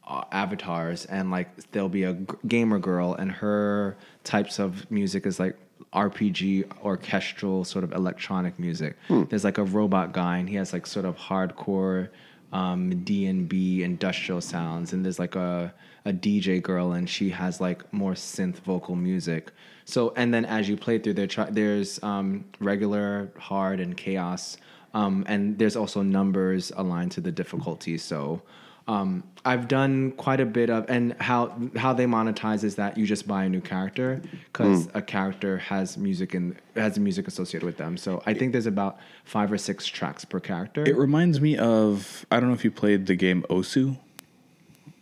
uh, avatars, and like there'll be a g- gamer girl, and her types of music is like RPG, orchestral, sort of electronic music. There's like a robot guy, and he has like sort of hardcore um, D and B industrial sounds, and there's like a a DJ girl, and she has like more synth vocal music. So, and then as you play through, there try, there's um, regular, hard, and chaos, um, and there's also numbers aligned to the difficulty. So, um, I've done quite a bit of, and how how they monetize is that you just buy a new character because a character has music and has music associated with them. So I think there's about five or six tracks per character. It reminds me of I don't know if you played the game Osu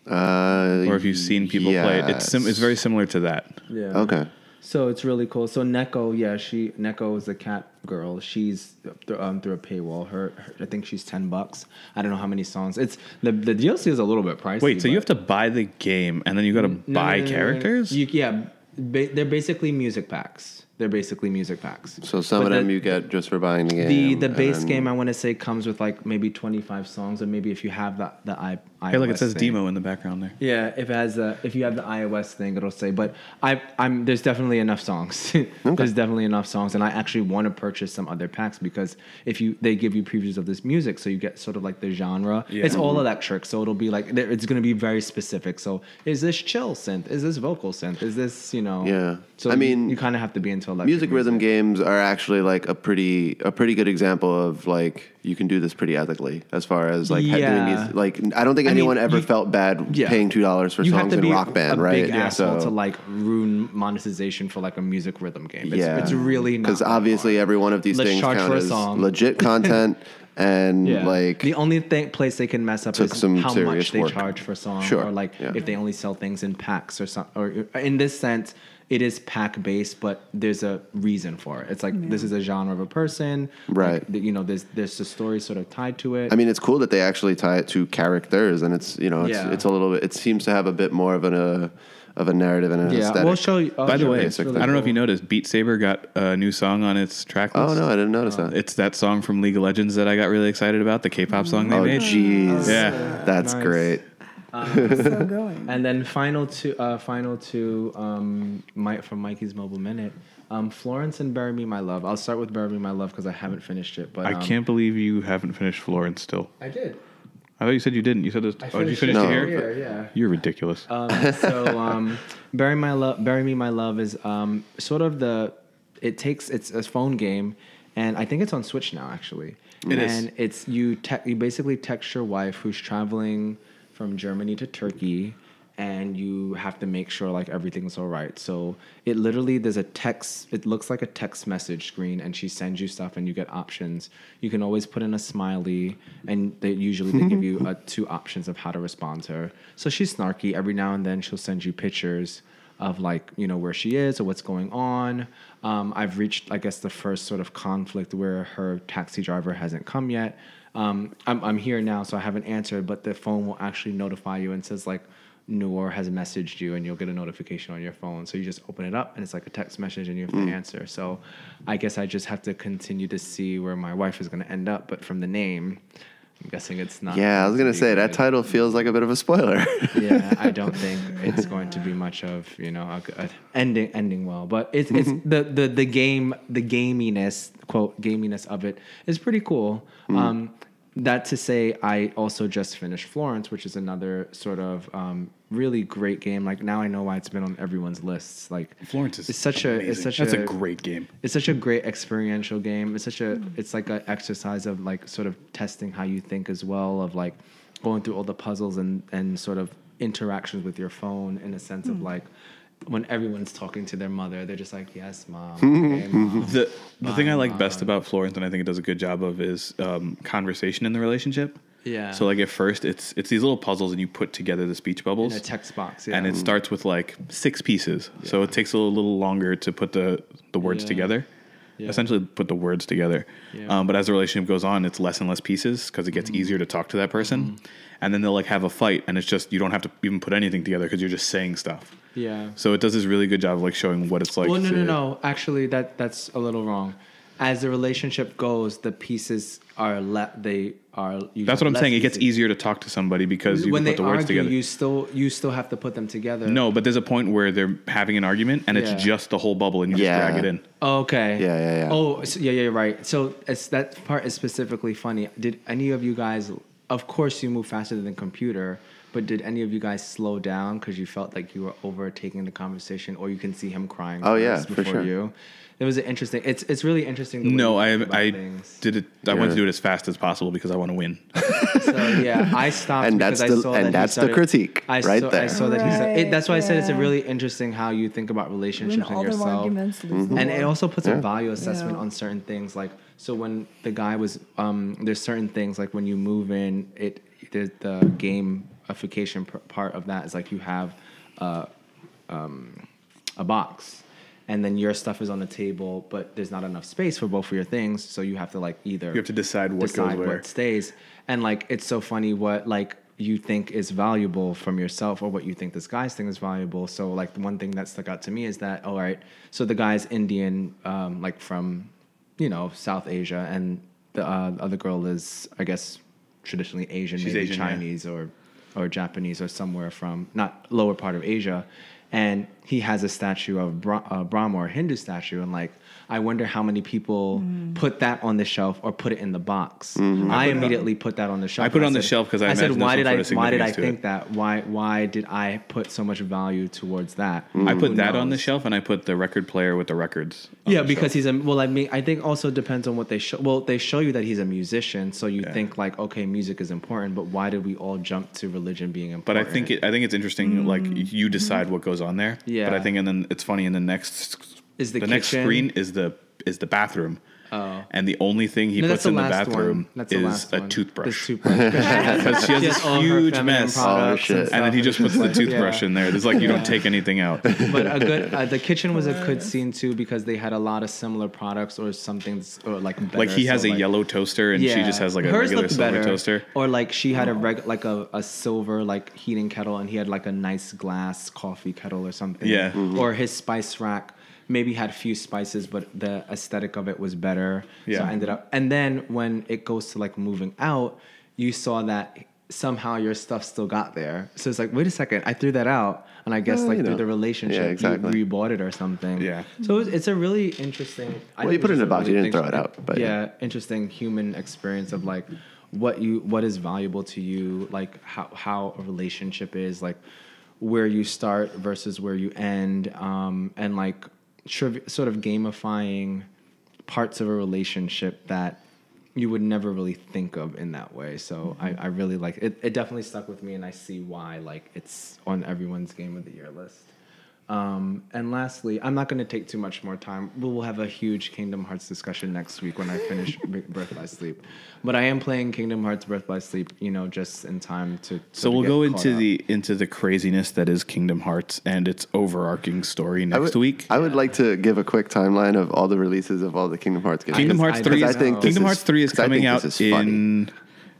Uh, or if you've seen people play it. It's sim- it's very similar to that. yeah. Okay. So it's really cool. So Neko, yeah, she Neko is a cat girl. She's th- um, through a paywall. Her, her, I think she's ten bucks. I don't know how many songs. It's the the DLC is a little bit pricey. Wait, so you have to buy the game and then you got to No, buy no, no, characters? You, yeah, ba- they're basically music packs. They're basically music packs. So some But of them you get just for buying the game. The the base then- game I want to say comes with like maybe twenty five songs, and maybe if you have the the i. Hey, look, it says thing. demo in the background there. Yeah, if it has a, if you have the iOS thing, it'll say. But I, I'm there's definitely enough songs. <laughs> there's definitely enough songs, and I actually want to purchase some other packs because if you they give you previews of this music, so you get sort of like the genre. Yeah. It's all electric, mm-hmm. so it'll be like it's going to be very specific. So is this chill synth? Is this vocal synth? Is this you know? Yeah. So I you- mean- you, kind of have to be into to electric music rhythm games are actually like a pretty a pretty good example of like you can do this pretty ethically as far as like ha- doing Yeah. these, like I don't think I mean, anyone ever you- felt bad Yeah. paying two dollars for you have songs to in be Rock Band, a right? big asshole So- to like ruin monetization for like a music rhythm game. It's, yeah, it's really not because obviously hard. every one of these Let's things charge count as legit <laughs> content and Yeah. like the only thing place they can mess up is some how much they work. charge for a song, Sure, or like yeah. if they only sell things in packs or something. Or in this sense, it is pack based, but there's a reason for it. It's like this is a genre of a person, Right. Like, you know, there's there's a story sort of tied to it. I mean, it's cool that they actually tie it to characters, and it's you know, it's, Yeah. it's a little bit. It seems to have a bit more of an uh, of a narrative and an yeah, aesthetic. we'll show you. I'll By the way, you. It's really I don't know if you noticed, Beat Saber got a new song on its track list. oh no, I didn't notice that. It's that song from League of Legends that I got really excited about, the K-pop song they oh made. jeez, Yeah. that's Nice. great. So <laughs> going. And then final two, uh, final two, um, Mike from Mikey's Mobile Minute. Um, Florence and Bury Me My Love. I'll start with Bury Me My Love because I haven't finished it. But I um, can't believe you haven't finished Florence still. I did. I thought you said you didn't. You said this. Oh, did you finished finish it it here? Yeah, yeah. You're ridiculous. Um, so um, bury my love bury me my love is um, sort of the it takes it's a phone game and i think it's on switch now actually It is. and it's you te- you basically text your wife who's traveling from germany to turkey and you have to make sure like everything's all right. So it literally there's a text it looks like a text message screen and she sends you stuff and you get options. You can always put in a smiley and they usually they give you uh, <laughs> two options of how to respond to her. So she's snarky. Every now and then she'll send you pictures of like you know where she is or what's going on. Um, i've reached i guess the first sort of conflict where her taxi driver hasn't come yet um, I'm, I'm here now so i haven't answered but the phone will actually notify you and says like Nour has messaged you and you'll get a notification on your phone. So you just open it up and it's like a text message and you have Mm. to answer. So I guess I just have to continue to see where my wife is going to end up. But from the name, I'm guessing it's not. Yeah, I was gonna say that title feels like a bit of a spoiler. <laughs> yeah, I <laughs> don't think it's going to be much of you know a, a ending ending well, but it's it's <laughs> the the the game the gaminess quote gaminess of it is pretty cool. Mm. Um, that to say, I also just finished Florence, which is another sort of um, really great game. Like now I know why it's been on everyone's lists. Like Florence is it's such a it's such That's a, a great game. it's such a great experiential game. It's such a it's like an exercise of like sort of testing how you think as well of like going through all the puzzles and and sort of interactions with your phone in a sense of like when everyone's talking to their mother, they're just like, "Yes, mom." <laughs> Okay, mom. The the thing I like best about Florence, and I think it does a good job of, is um, conversation in the relationship. Yeah. So like at first, it's it's these little puzzles, and you put together the speech bubbles. in a text box, yeah. and it starts with like six pieces, so it takes a little, little longer to put the the words Yeah. together. Yeah. Essentially, put the words together. Yeah. Um, but as the relationship goes on, it's less and less pieces because it Mm-hmm. gets easier to talk to that person. And then they'll like have a fight, and it's just you don't have to even put anything together because you're just saying stuff. yeah. So it does this really good job of like showing what it's like. well, no, to, no, no. Actually, that that's a little wrong. As the relationship goes, the pieces are le- they are. That's what I'm less saying. It gets pieces. easier to talk to somebody because you when can they put the words argue, together. you still you still have to put them together. no, but there's a point where they're having an argument and it's just the whole bubble and you Yeah. just drag it in. Oh, okay. Yeah, yeah, yeah. Oh, so, yeah, yeah, right. So it's that part is specifically funny. Did any of you guys? Of course, you move faster than the computer. But did any of you guys slow down because you felt like you were overtaking the conversation, or you can see him crying? Oh, yeah, first for before sure. you. It was interesting. It's it's really interesting. No, I I things. did it. I wanted Yeah. to do it as fast as possible because I want to win. <laughs> So yeah, I stopped And because that's I the- saw and that he that's the critique I right saw, I saw that he said. It, that's why I said it's a really interesting how you think about relationships and their yourself. arguments. lose the and it also puts Yeah. a value assessment Yeah. on certain things like so when the guy was um there's certain things like when you move in it the, the gamification part of that is like you have uh, um, a box and then your stuff is on the table but there's not enough space for both of your things so you have to like either You have to decide what decide goes where. what stays and like it's so funny what like you think is valuable from yourself or what you think this guy's thing is valuable so like the one thing that stuck out to me is that all right so the guy's indian um, like from you know south asia and the uh, other girl is i guess traditionally asian She's maybe Asian, yeah. chinese or or japanese or somewhere from not lower part of asia. And he has a statue of Bra- uh, Brahma or Hindu statue, and like I wonder how many people mm. put that on the shelf or put it in the box. Mm-hmm. I immediately put that on the shelf. I put it and on the shelf because I said, why did I why did I think it." that? Why why did I put so much value towards that? Mm. I put Who that on the shelf, and I put the record player with the records. on Yeah, the because shelf. he's a well. I mean, I think also depends on what they show. Well, they show you that he's a musician, so you Yeah. think like, okay, music is important, but why did we all jump to religion being important? But? I think it, I think it's interesting. Like mm. you decide what goes on there. Yeah. But I think and then it's funny. In the next Is the next kitchen- screen is the is the bathroom. Oh. And the only thing he No, puts in the the bathroom one. The is a toothbrush. Toothbrush. <laughs> Because she has this huge feminine mess. products shit. and And then he just puts the toothbrush yeah. in there. It's like you don't take anything out. but a good uh, the kitchen was a <laughs> good scene too because they had a lot of similar products or something or like better, like he has so, a like- yellow toaster and she just has like a Hers regular silver better. toaster. or like she had a reg like a, a silver like heating kettle and he had like a nice glass coffee kettle or something Yeah. Mhm. or his spice rack maybe had few spices but the aesthetic of it was better so Yeah. I ended up and then when it goes to like moving out you saw that somehow your stuff still got there so it's like wait a second I threw that out and I guess Well, like through know. the relationship Yeah, exactly. you rebought it or something Yeah. so it's, it's a really interesting I Well, you put it in a box, you didn't throw it out, but yeah yeah. interesting human experience of like what you what is valuable to you like how how a relationship is like where you start versus where you end um and like triv- sort of gamifying parts of a relationship that you would never really think of in that way. So I, mm-hmm. I really like it it definitely stuck with me and i see why like it's on everyone's game of the year list um, and lastly, I'm not going to take too much more time. We'll we'll have a huge Kingdom Hearts discussion next week when I finish <laughs> B- Birth by Sleep. But I am playing Kingdom Hearts Birth by Sleep, you know, just in time to. So we'll get go into up. the into the craziness that is Kingdom Hearts and its overarching story I next would, week. I would like to give a quick timeline of all the releases of all the Kingdom Hearts games. Kingdom Hearts three. because Is, I think Kingdom Hearts three is coming out this is in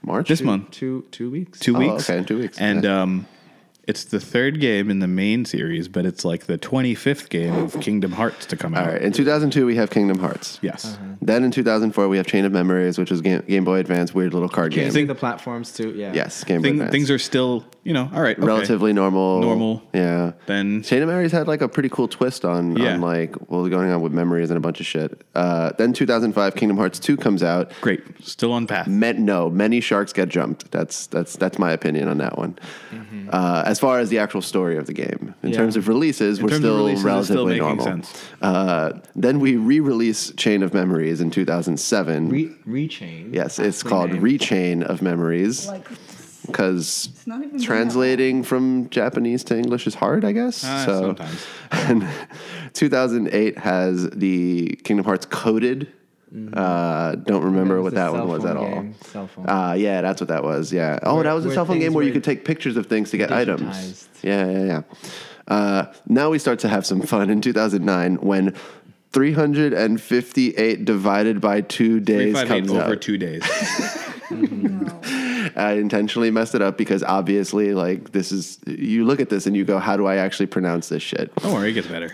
March this two, month. two two weeks. two Oh, weeks. okay, in two weeks. And Yeah. um, it's the third game in the main series, but it's like the 25th game of Kingdom Hearts to come out. All right. In 2002, we have Kingdom Hearts. Yes. Uh-huh. Then in 2004, we have Chain of Memories, which is Game, Game Boy Advance, weird little card Can you game. see the platforms too? Yeah. yes, Game Boy Thing, Advance. things are still, you know, all right. okay. relatively normal. Normal. Yeah. Then Chain of Memories had like a pretty cool twist on, Yeah. on like what was going on with memories and a bunch of shit. Uh, then 2005, Kingdom Hearts 2 comes out. great, still on path. Met, no, many sharks get jumped. That's that's that's my opinion on that one. Mm-hmm. Uh, as far as the actual story of the game, in Yeah. terms of releases, we're terms of still releases, it's still relatively normal. sense. Uh, then we re-release Chain of Memories in 2007. Re- rechain. yes, it's Aptly called named. Rechain of Memories Like, because it's translating from Japanese to English is hard, I guess. Ah, so, sometimes. <laughs> and 2008 has the Kingdom Hearts coded. Uh, don't remember what that one was phone at all. Cell phone. Uh, yeah, that's what that was. Yeah. Oh, Where- that was a cell phone game where you could take pictures of things to get items. Yeah, yeah, yeah. Uh, now we start to have some fun in 2009 when 358 divided by two days comes over out. two days. No. <laughs> <laughs> I intentionally messed it up because obviously, like, this is you look at this and you go, "How do I actually pronounce this shit?" Don't worry, it gets better.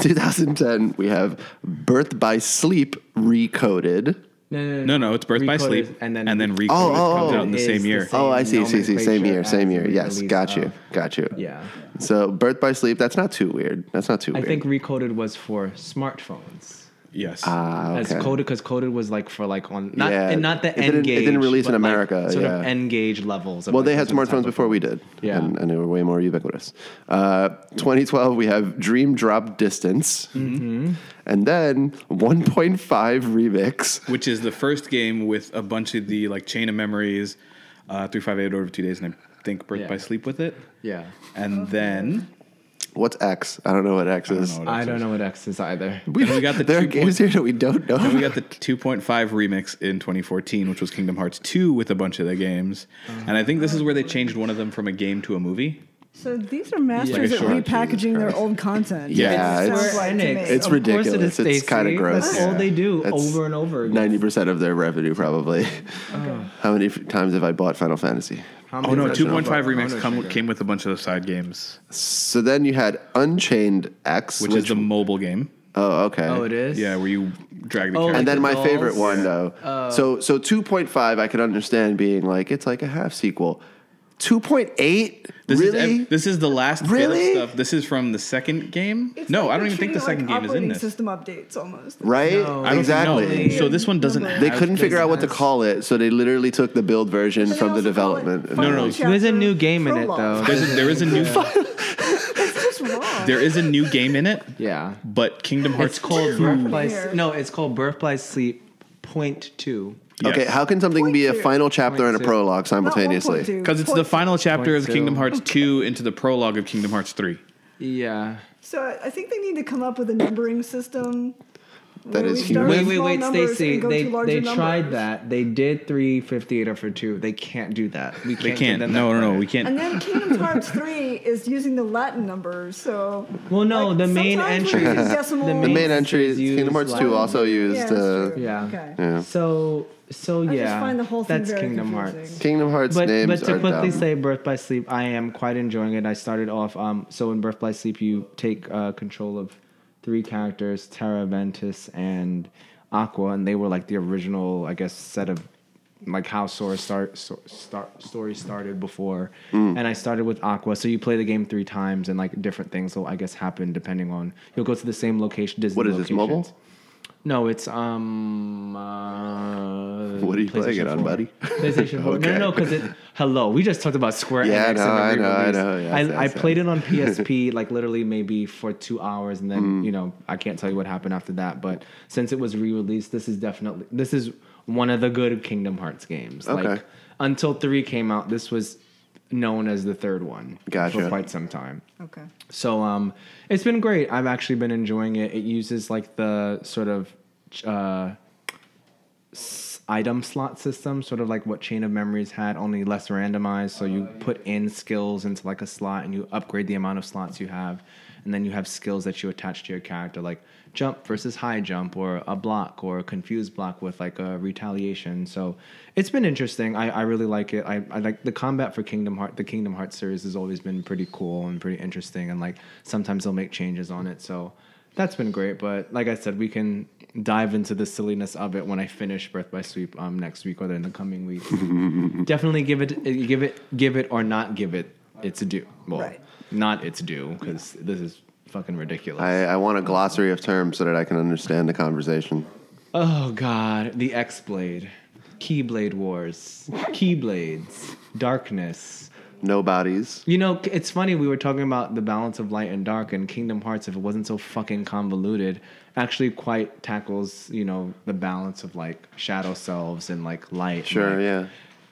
2010, we have Birth by Sleep recoded. No, No, no, it's Birth by Recoded Sleep, and then and then Recoded Oh, oh, comes oh. out in the Is same the year. same Oh, I see, see, see, same year, nomenclature same year. the Yes, release got uh, you, of- got you. Yeah. So, Birth by Sleep, that's not too weird. That's not too I weird. think recoded was for smartphones. Yes. Ah, As coded because coded was like for like on not Yeah, and not the it N didn't- it didn't release in but, like, America, sort of yeah. N gauge levels. Of Well, they had this was the smartphones before we did, Yeah. and, and they were way more ubiquitous. Uh, 2012, we have Dream Drop Distance, Mm-hmm. and then 1.5 Remix. which is the first game with a bunch of the like chain of memories, uh, three five eight over two days, and I think Birth Yeah. by Sleep with it. Yeah. And then What's X? I don't know what X I don't is. know what I X don't is. know what X is either. Then we got the <laughs> there are two games here that we don't know. Then we got the 2.5 remix in 2014, which was Kingdom Hearts 2 with a bunch of the games. Uh-huh. And I think this is where they changed one of them from a game to a movie. So these are masters Like at short- repackaging their old content. Yeah, it it's- like. It's Of course it ridiculous. It's kinda gross. That's all they do That's over and over again. Ninety percent of their revenue, probably. Oh. How many f- times have I bought Final Fantasy? Oh no, 2.5 of remix come, came with a bunch of the side games, So then you had Unchained X, which, is a mobile game. oh okay. Oh, it is. Yeah, where you drag the Oh, character. and then the my dolls? favorite one though. Oh. so so two point five I could understand being like it's like a half sequel. Two point eight. This Really? is this is the last Really? bit of stuff. This is from the second game. It's no, like I don't even think the second like game is in operating this. System updates almost. right? No. I don't exactly. know. So this one doesn't. They They have- couldn't figure out what to call it, so they literally took the build version But they from the also call it development. No, no, Final no. There's a new game in it, though. There's a, there is a new It's <laughs> just there is a new game in it, Yeah. but Kingdom Hearts It's called 2 Birthplace. Here. No, it's called Birth by Sleep Point Two. Yes. Okay, how can something Point be a two. final chapter and a Point two. prologue simultaneously? Because it's the final chapter of Point. Kingdom Hearts <laughs> 2 into the prologue of Kingdom Hearts 3. Yeah. So I- I think they need to come up with a numbering system. That is where is huge. Wait, wait, wait, numbers Stacy. They they tried numbers. that. They did three fifty eight for two. They can't do that. We can't. They can't. them No, no, no. We can't. And then <laughs> Kingdom Hearts 3 is using the Latin numbers, so. Well, no, like, the main sometimes entry we use is decimal- the The main main entry is Kingdom Hearts 2 also used Yeah, uh. Yeah. Okay. yeah. So so I yeah. just find the whole thing that's very Kingdom confusing. Hearts. Kingdom Hearts But names but to are quickly dumb. say Birth by Sleep, I am quite enjoying it. I started off um so in Birth by Sleep you take uh, control of three characters, Terra, Ventus, and Aqua, and they were like the original, I guess, set of like how Sora start, so, start story started before. Mm. And I started with Aqua, so you play the game three times, and like different things will I guess happen depending on you'll go to the same location. Disney What is this, mobile? No, it's um. Uh, What are you playing it on, 4. buddy? PlayStation 4. Okay. No, no, because <laughs> it. Hello, we just talked about Square Yeah, Enix no, I know, I know. Yes, I, yes, I yes. played it on <laughs> PSP, like literally maybe for two hours, and then Mm. you know I can't tell you what happened after that. But since it was re-released, this is definitely this is one of the good Kingdom Hearts games. Okay. Like until three came out, this was known as the third one Gotcha. for quite some time. Okay. So um, it's been great. I've actually been enjoying it. It uses like the sort of uh, s- item slot system, sort of like what Chain of Memories had, only less randomized. So you put in skills into like a slot, and you upgrade the amount of slots you have, and then you have skills that you attach to your character, like jump versus high jump, or a block, or a confused block with like a retaliation. So it's been interesting. I, I really like it. I, I like the combat for Kingdom Heart. The Kingdom Hearts series has always been pretty cool and pretty interesting, and like sometimes they'll make changes on it. So that's been great. But like I said, we can dive into the silliness of it when I finish Birth by Sleep um, next week or in the coming week. <laughs> Definitely give it, give it, give it or not give it its due. Well, Right. not its due because this is fucking ridiculous. I, I want a glossary of terms so that I can understand the conversation. Oh God, the X Blade, Keyblade Wars, Keyblades, Darkness. No bodies. You know, it's funny. We were talking about the balance of light and dark, and Kingdom Hearts, if it wasn't so fucking convoluted, actually quite tackles you know the balance of like shadow selves and like light. Sure, like- yeah.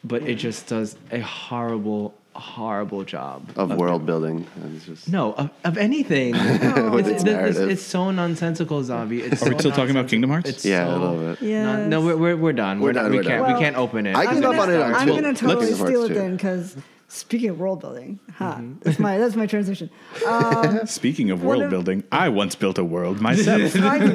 But it just does a horrible, horrible job Of world building. Just No, of, of anything. <laughs> With it's, its it's, it's so nonsensical, Zavi. It's Are we still talking about. Kingdom Hearts? It's Yeah, so a little bit. Yeah. No, no, we're, we're, we're done. We're, We're done. done, We we're can't. done. we can't open it. I can I'm gonna, on it I'm gonna totally steal it then, because speaking of world building, ha, that's my that's my transition. Um, <laughs> Speaking of world of- building, I once built a world <laughs> myself. <laughs> I would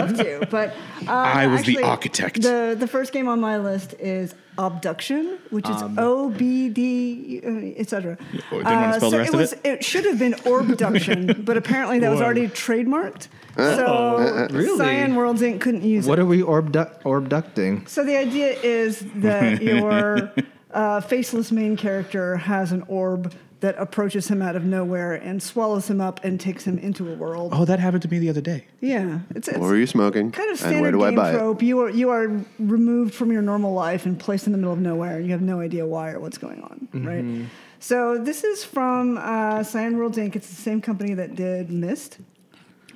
love to, but uh, I was the architect. The the first game on my list is Obduction, which is O B D uh, etc. Oh, didn't want to spell the so rest it of was it? it should have been Orbduction, but apparently that was already trademarked. So Really? Cyan Worlds Inc. couldn't use what it. are we orbdu- orbducting? So the idea is that your uh, faceless main character has an orb that approaches him out of nowhere and swallows him up and takes him into a world. oh, that happened to me the other day. Yeah, it's, it's What were you smoking? kind of and where standard do I game buy it? trope. You are you are removed from your normal life and placed in the middle of nowhere. You have no idea why or what's going on, Mm-hmm. right? So this is from uh, Cyan Worlds Inc. It's the same company that did Myst,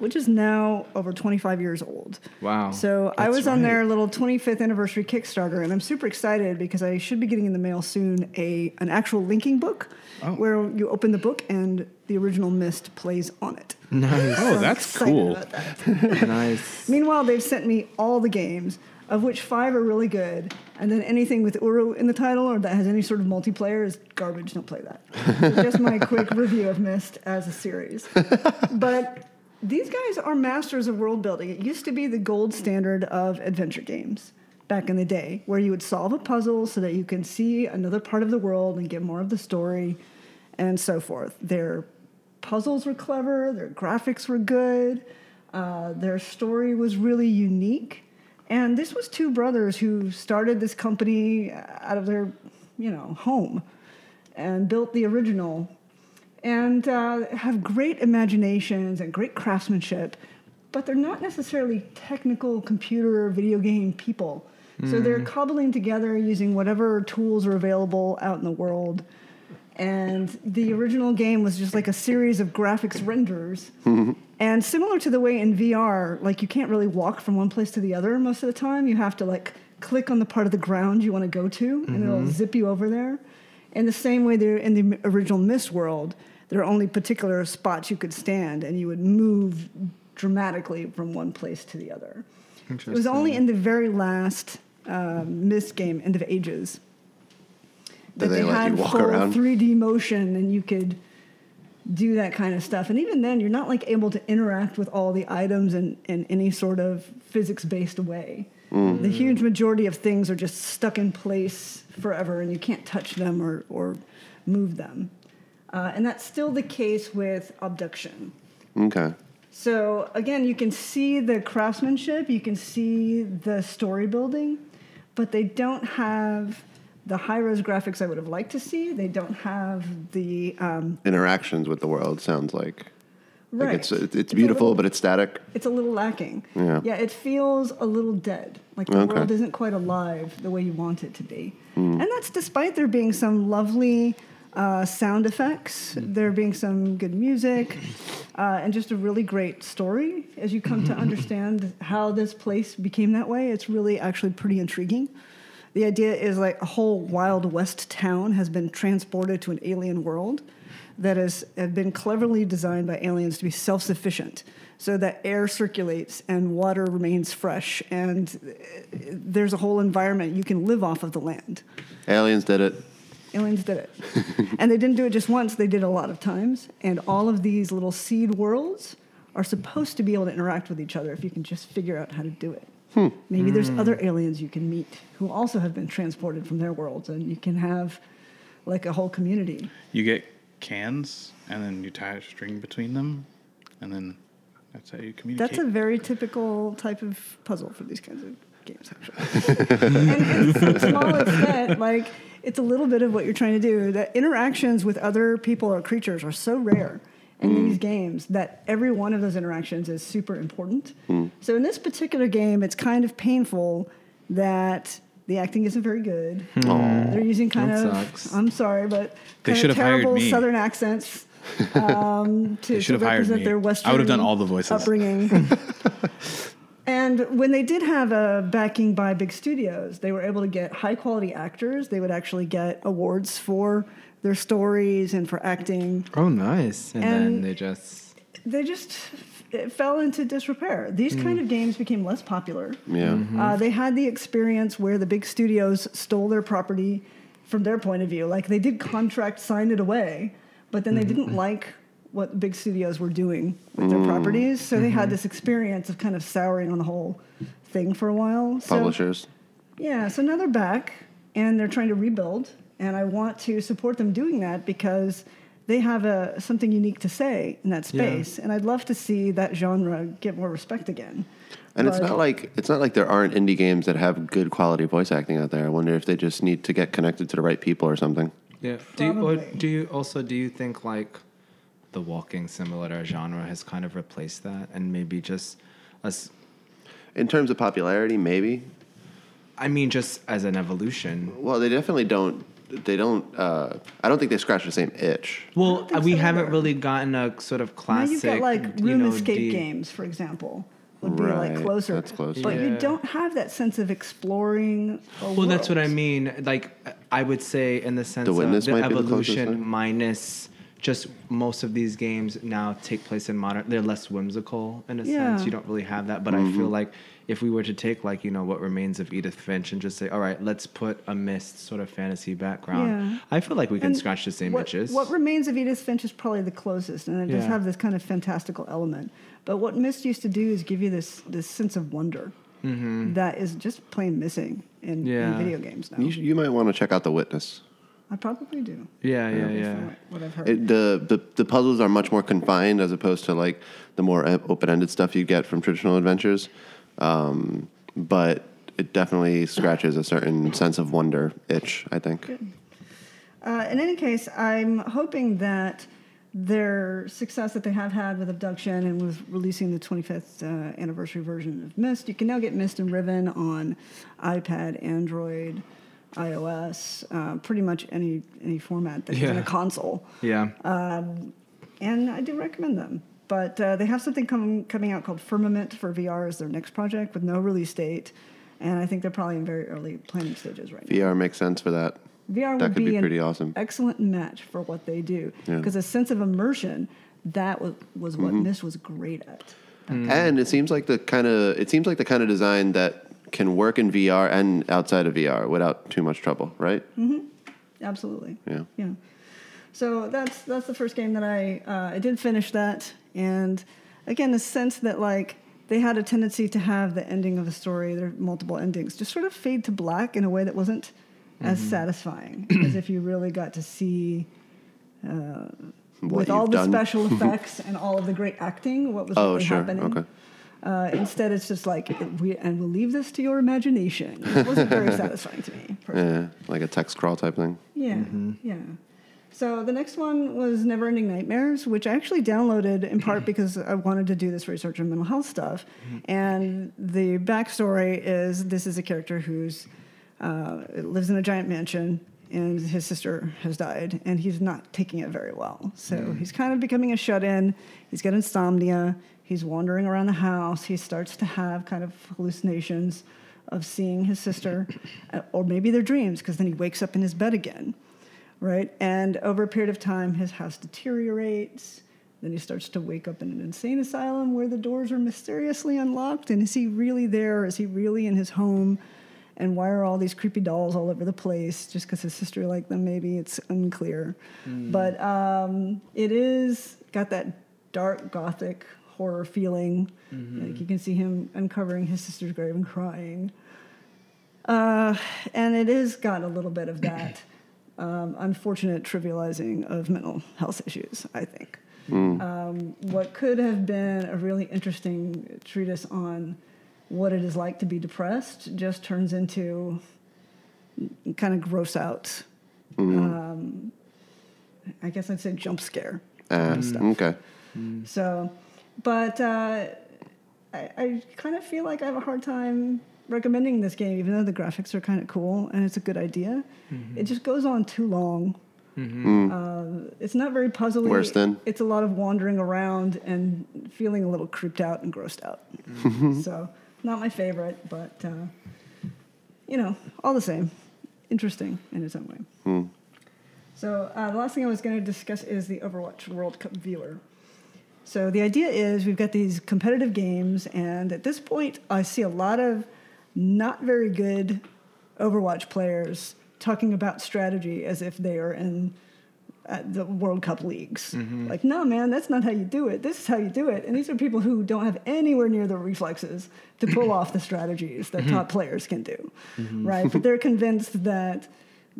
which is now over 25 years old. Wow. So I That's was on right. their little 25th anniversary Kickstarter, and I'm super excited because I should be getting in the mail soon a an actual linking book Oh. where you open the book and the original Myst plays on it. Nice, Oh, that's cool. that. <laughs> nice. Meanwhile, they've sent me all the games, of which five are really good, and then anything with Uru in the title or that has any sort of multiplayer is garbage. Don't play that. So <laughs> just my quick review of Myst as a series. <laughs> But these guys are masters of world building. It used to be the gold standard of adventure games back in the day, where you would solve a puzzle so that you can see another part of the world and get more of the story and so forth. Their puzzles were clever, their graphics were good, uh, their story was really unique. And this was two brothers who started this company out of their, you know, home. and built the original and uh, have great imaginations and great craftsmanship, but they're not necessarily technical computer or video game people. So they're mm. cobbling together using whatever tools are available out in the world. And the original game was just like a series of graphics renders. Mm-hmm. And similar to the way in VR, like you can't really walk from one place to the other most of the time. You have to like click on the part of the ground you want to go to, and it'll mm-hmm. zip you over there. In the same way, there in the original Myst world, there are only particular spots you could stand, and you would move dramatically from one place to the other. It was only in the very last Myst game, End of Ages, that they they, had full around? 3D motion, and you could do that kind of stuff. And even then, you're not like able to interact with all the items in, in any sort of physics-based way. Mm. The huge majority of things are just stuck in place forever, and you can't touch them or, or move them. Uh, and that's still the case with Obduction. Okay. So again, you can see the craftsmanship, you can see the story building, but they don't have the high res graphics I would have liked to see. They don't have the um, Interactions with the world sounds like. right. Like it's it's, It's beautiful, little- but it's static. it's a little lacking. Yeah. Yeah, it feels a little dead. Like the Okay. world isn't quite alive the way you want it to be. Hmm. And that's despite there being some lovely uh, sound effects, there being some good music, uh, and just a really great story. As you come to <laughs> understand how this place became that way, it's really actually pretty intriguing. The idea is like a whole Wild West town has been transported to an alien world that has have been cleverly designed by aliens to be self sufficient so that air circulates and water remains fresh and uh, there's a whole environment you can live off of the land. Aliens did it. Aliens did it. and they didn't do it just once, they did it a lot of times. And all of these little seed worlds are supposed to be able to interact with each other if you can just figure out how to do it. Hmm. Maybe there's hmm. other aliens you can meet who also have been transported from their worlds, and you can have like a whole community. You get cans, and then you tie a string between them, and then that's how you communicate. That's a very typical type of puzzle for these kinds of games, actually. and to some small extent, like it's a little bit of what you're trying to do. The interactions with other people or creatures are so rare in these games that every one of those interactions is super important. So in this particular game, it's kind of painful that the acting isn't very good. They're using kind That of sucks. I'm sorry, but They kind should of have hired terrible me. southern accents <laughs> um, to, They should to have hired represent me. their I would have done all the voices. upbringing. <laughs> and when they did have a backing by big studios, they were able to get high quality actors. They would actually get awards for their stories and for acting. Oh, nice. And, then they just. They just it fell into disrepair. These hmm. kind of games became less popular. Yeah. Mm-hmm. Uh, they had the experience where the big studios stole their property from their point of view. Like they did contract sign it away, but then they mm-hmm. didn't like what big studios were doing with their mm. properties. So they had mm-hmm. this experience of kind of souring on the whole thing for a while. So, Publishers. yeah, so now they're back and they're trying to rebuild, and I want to support them doing that because they have a something unique to say in that Yeah. space, and I'd love to see that genre get more respect again. And it's not like it's not like there aren't indie games that have good quality voice acting out there. I wonder if they just need to get connected to the right people or something. Yeah. Do you, or do you also do you think like the walking simulator genre has kind of replaced that and maybe just us In terms of popularity, maybe. I mean just as an evolution. Well, they definitely don't. They don't. Uh, I don't think they scratch the same itch. Well, we so haven't either. really gotten a sort of Now classic you've got like you room know, escape deep- games, for example, would be Right, like closer. that's closer. But you don't have that sense of exploring. A Well, that's what I mean. Like, I would say in the sense The of the might the closest evolution minus just most of these games now take place in modern. They're less whimsical in a Yeah. sense. You don't really have that. But I feel like if we were to take like you know what remains of Edith Finch and just say, all right, let's put a Myst sort of fantasy background. Yeah. I feel like we can And scratch the same what, itches. What remains of Edith Finch is probably the closest, and it does Yeah. have this kind of fantastical element. But what Myst used to do is give you this this sense of wonder that is just plain missing in, in Mm-hmm. Video games now. You, sh- you might want to check out The Witness. I probably do. yeah, yeah, yeah. what- What I've heard. It, the, the the puzzles are much more confined as opposed to like the more open ended stuff you get from traditional adventures. Um, but it definitely scratches a certain sense of wonder itch. I think. Uh, in any case, I'm hoping that their success that they have had with Obduction and with releasing the 25th uh, anniversary version of Myst, you can now get Myst and Riven on iPad, Android, iOS, uh, pretty much any any format that's in Yeah. a console. Yeah. And I do recommend them. But uh, they have something com- coming out called Firmament for VR as their next project with no release date. And I think they're probably in very early planning stages right now. VR makes sense for that. VR That would could be, be an pretty awesome. excellent match for what they do Yeah. because a sense of immersion that was, was what Mm-hmm. Myst was great at. And it seems like the kind of it seems like the kind of design that can work in VR and outside of VR without too much trouble, right? Mm-hmm. Absolutely. Yeah. Yeah. So that's that's the first game that I uh, I did finish that, and again the sense that like they had a tendency to have the ending of a story, there are multiple endings, just sort of fade to black in a way that wasn't as Mm-hmm. satisfying as if you really got to see. Uh, with all the done. special <laughs> effects and all of the great acting, what was Oh, really sure. happening. Okay. Uh, instead, it's just like, we, and we'll leave this to your imagination. It wasn't very <laughs> satisfying to me. personally. Yeah, like a text crawl type thing. Yeah, Mm-hmm. yeah. So the next one was Neverending Nightmares, which I actually downloaded in part <clears throat> because I wanted to do this research on mental health stuff. Mm-hmm. And the backstory is this is a character who's uh, lives in a giant mansion, and his sister has died, and he's not taking it very well. So Mm. he's kind of becoming a shut-in. He's got insomnia. He's wandering around the house. He starts to have kind of hallucinations of seeing his sister, uh, or maybe they're dreams, because then he wakes up in his bed again right? And over a period of time, his house deteriorates. Then he starts to wake up in an insane asylum where the doors are mysteriously unlocked. And is he really there? Is he really in his home? And why are all these creepy dolls all over the place? Just because his sister liked them, maybe it's unclear. But um, it is got that dark gothic horror feeling. Like you can see him uncovering his sister's grave and crying. Uh, and has got a little bit of <clears throat> that um, unfortunate trivializing of mental health issues, I think. Um, what could have been a really interesting treatise on what it is like to be depressed just turns into kind of gross out. Um, I guess I'd say jump scare. Uh, stuff. okay. So, but uh, I, I kind of feel like I have a hard time recommending this game, even though the graphics are kind of cool and it's a good idea. It just goes on too long. Uh, it's not very puzzly. Worse than? It's a lot of wandering around and feeling a little creeped out and grossed out. so, not my favorite, but uh, you know, all the same, interesting in its own way. So uh, the last thing I was going to discuss is the Overwatch World Cup viewer. So the idea is we've got these competitive games, and at this point, I see a lot of not very good Overwatch players talking about strategy as if they are in uh, the World Cup leagues. Mm-hmm. Like, no, man, that's not how you do it. This is how you do it. And these are people who don't have anywhere near the reflexes to pull <clears throat> off the strategies that mm-hmm. top players can do, mm-hmm. right? But they're convinced that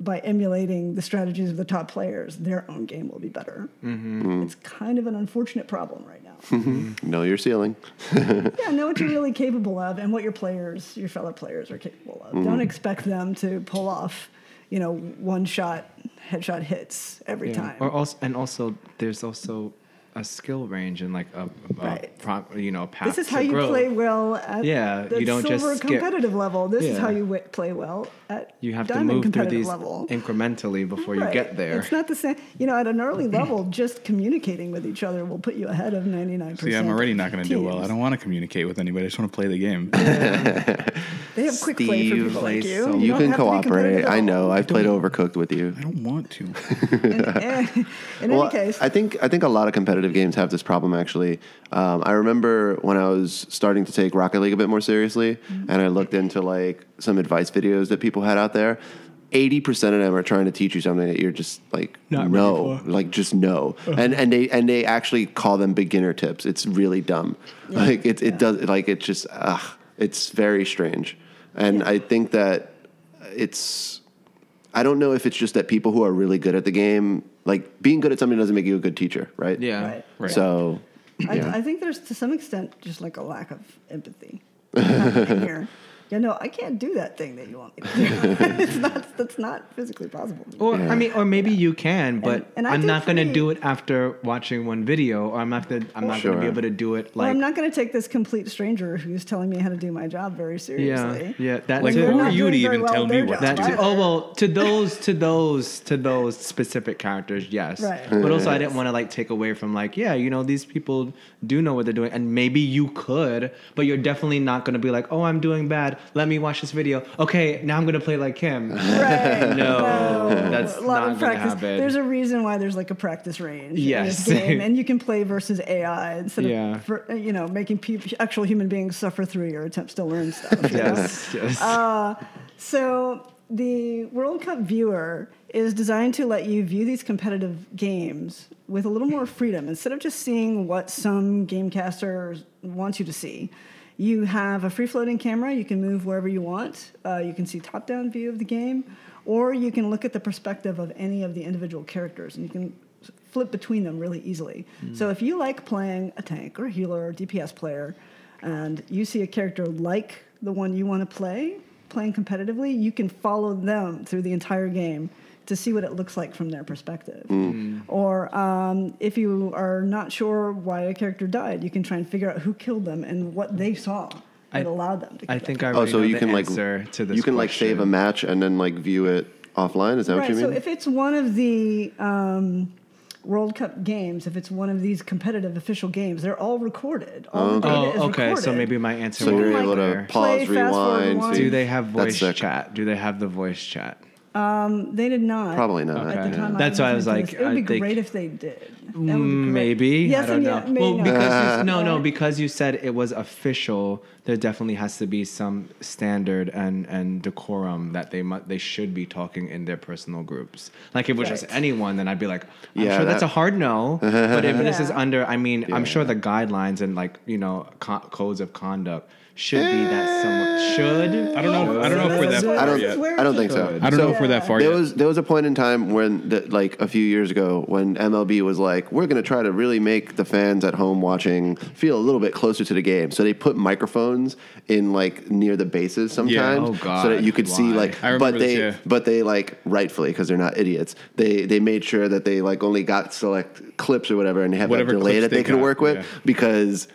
by emulating the strategies of the top players, their own game will be better. Mm-hmm. It's kind of an unfortunate problem right now. Mm-hmm. Know your ceiling. <laughs> yeah, know what you're really capable of and what your players, your fellow players, are capable of. Mm-hmm. Don't expect them to pull off, you know, one shot headshot hits every Yeah. time. Or also, and also, there's also a skill range and like a, a Right. pro- you know, path this is to how you growth. play well at Yeah, the you don't just silver skip. competitive level. This is how you wi- play well at You have to diamond move through these level. incrementally before you get there. It's not the same. You know, at an early <clears throat> level, just communicating with each other will put you ahead of 99%. See, I'm already not going to do well. I don't want to communicate with anybody. I just want to play the game. They have quick play for Steve people like you. so You You can have to be cooperate. I know. I've played Overcooked with you. I don't want to. In, eh, in any Well, case, I think I think a lot of competitive games have this problem. Actually, um, I remember when I was starting to take Rocket League a bit more seriously, Mm-hmm. and I looked into like some advice videos that people had out there. Eighty percent of them are trying to teach you something that you're just like Not no, like just no, and and they and they actually call them beginner tips. It's really dumb. Like it it does like it just ugh, it's very strange, and I think that it's I don't know if it's just that people who are really good at the game, like being good at something doesn't make you a good teacher, right? yeah. Right. Right. So, I, yeah. I think there's to some extent just like a lack of empathy <laughs> here. Yeah, no, I can't do that thing that you want me to do. <laughs> it's not, that's not physically possible. Or Yeah. I mean, or maybe you can, but and I I'm not going to do it after watching one video, or I'm not gonna, I'm not going to be able to do it well, like I'm not going to take this complete stranger who's telling me how to do my job very seriously. yeah. That Like, too. They're who are you to even well tell me what to That do? Oh well, to those to those to those specific characters, yes. Right. But also, I didn't want to like take away from like, yeah, you know, these people do know what they're doing, and maybe you could, but you're definitely not going to be like, oh, I'm doing bad. Let me watch this video. Okay, now I'm going to play like him. Right. <laughs> No, that's a lot not of practice. happen. There's a reason why there's like a practice range Yes. in this game, <laughs> and you can play versus AI instead Yeah. of for, you know making actual human beings suffer through your attempts to learn stuff. know? yes, yes. Uh, So the World Cup viewer is designed to let you view these competitive games with a little more freedom instead of just seeing what some gamecaster wants you to see. You have a free floating camera. You can move wherever you want. Uh, you can see top down view of the game, or you can look at the perspective of any of the individual characters, and you can flip between them really easily. So if you like playing a tank or a healer or DPS player, and you see a character like the one you want to play, playing competitively, you can follow them through the entire game to see what it looks like from their perspective. Or um, if you are not sure why a character died, you can try and figure out who killed them and what they saw that I- allowed them to I think I Oh, so you can like answer to this you can like save a match and then like view it offline. Is that what you mean? So if it's one of the um, World Cup games, if it's one of these competitive official games, they're all recorded. All the Oh, is okay. So maybe my answer. so you're be like, able to pause, fast rewind. Do they have voice chat? Do they have the voice chat? Um, they did not. Probably not. At the Okay. time, That's why I was listening like, this. it would I be think- great if they did. That would be Mm, great. Maybe. Yes, I don't and know. yeah, maybe well, not. because you, <laughs> no, no, because you said it was official. There definitely has to be some standard and and decorum that they mu- they should be talking in their personal groups. Like if it was just Right. anyone, then I'd be like, I'm Yeah, sure that's that- a hard no. but if <laughs> this is Yeah. under, I mean, I'm sure the guidelines and like you know co- codes of conduct should be that somewhat should. I don't know. I don't know if we're that far I don't. yet. I don't think so. I don't So- know if we're that far There yet. was there was a point in time when the, like a few years ago when MLB was like we're going to try to really make the fans at home watching feel a little bit closer to the game. So they put microphones in like near the bases sometimes Oh, so that you could see Why? like I remember but this, they yeah. but they like rightfully because they're not idiots. They they made sure that they like only got select clips or whatever and they have Whatever a delay clips that they, they could got, work with yeah. because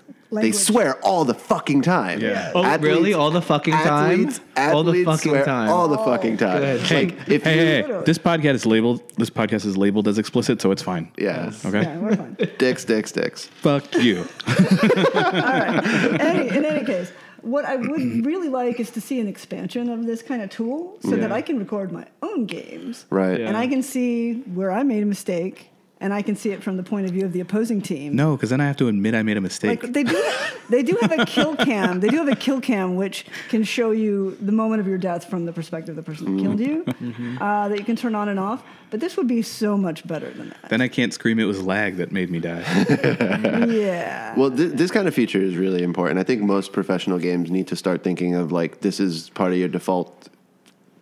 they swear all the fucking time. Yeah. Oh, really? All the fucking time? athletes, All the fucking swear time. All the fucking time. Good. Hey, Like if hey, you, hey, hey, this podcast is labeled. This podcast is labeled as explicit, so it's fine. Yes. Okay. Yeah, we're fine. <laughs> Dicks, dicks, dicks. Fuck you. <laughs> any, in any case, what I would really like is to see an expansion of this kind of tool so that I can record my own games. Right. Yeah. And I can see where I made a mistake and I can see it from the point of view of the opposing team. No, because then I have to admit I made a mistake. Like they do, they do have a kill <laughs> cam. They do have a kill cam which can show you the moment of your death from the perspective of the person who killed you. Mm-hmm. Uh, that you can turn on and off. But this would be so much better than that. then I can't scream it was lag that made me die. <laughs> yeah. Well, th- this kind of feature is really important. I think most professional games need to start thinking of like this is part of your default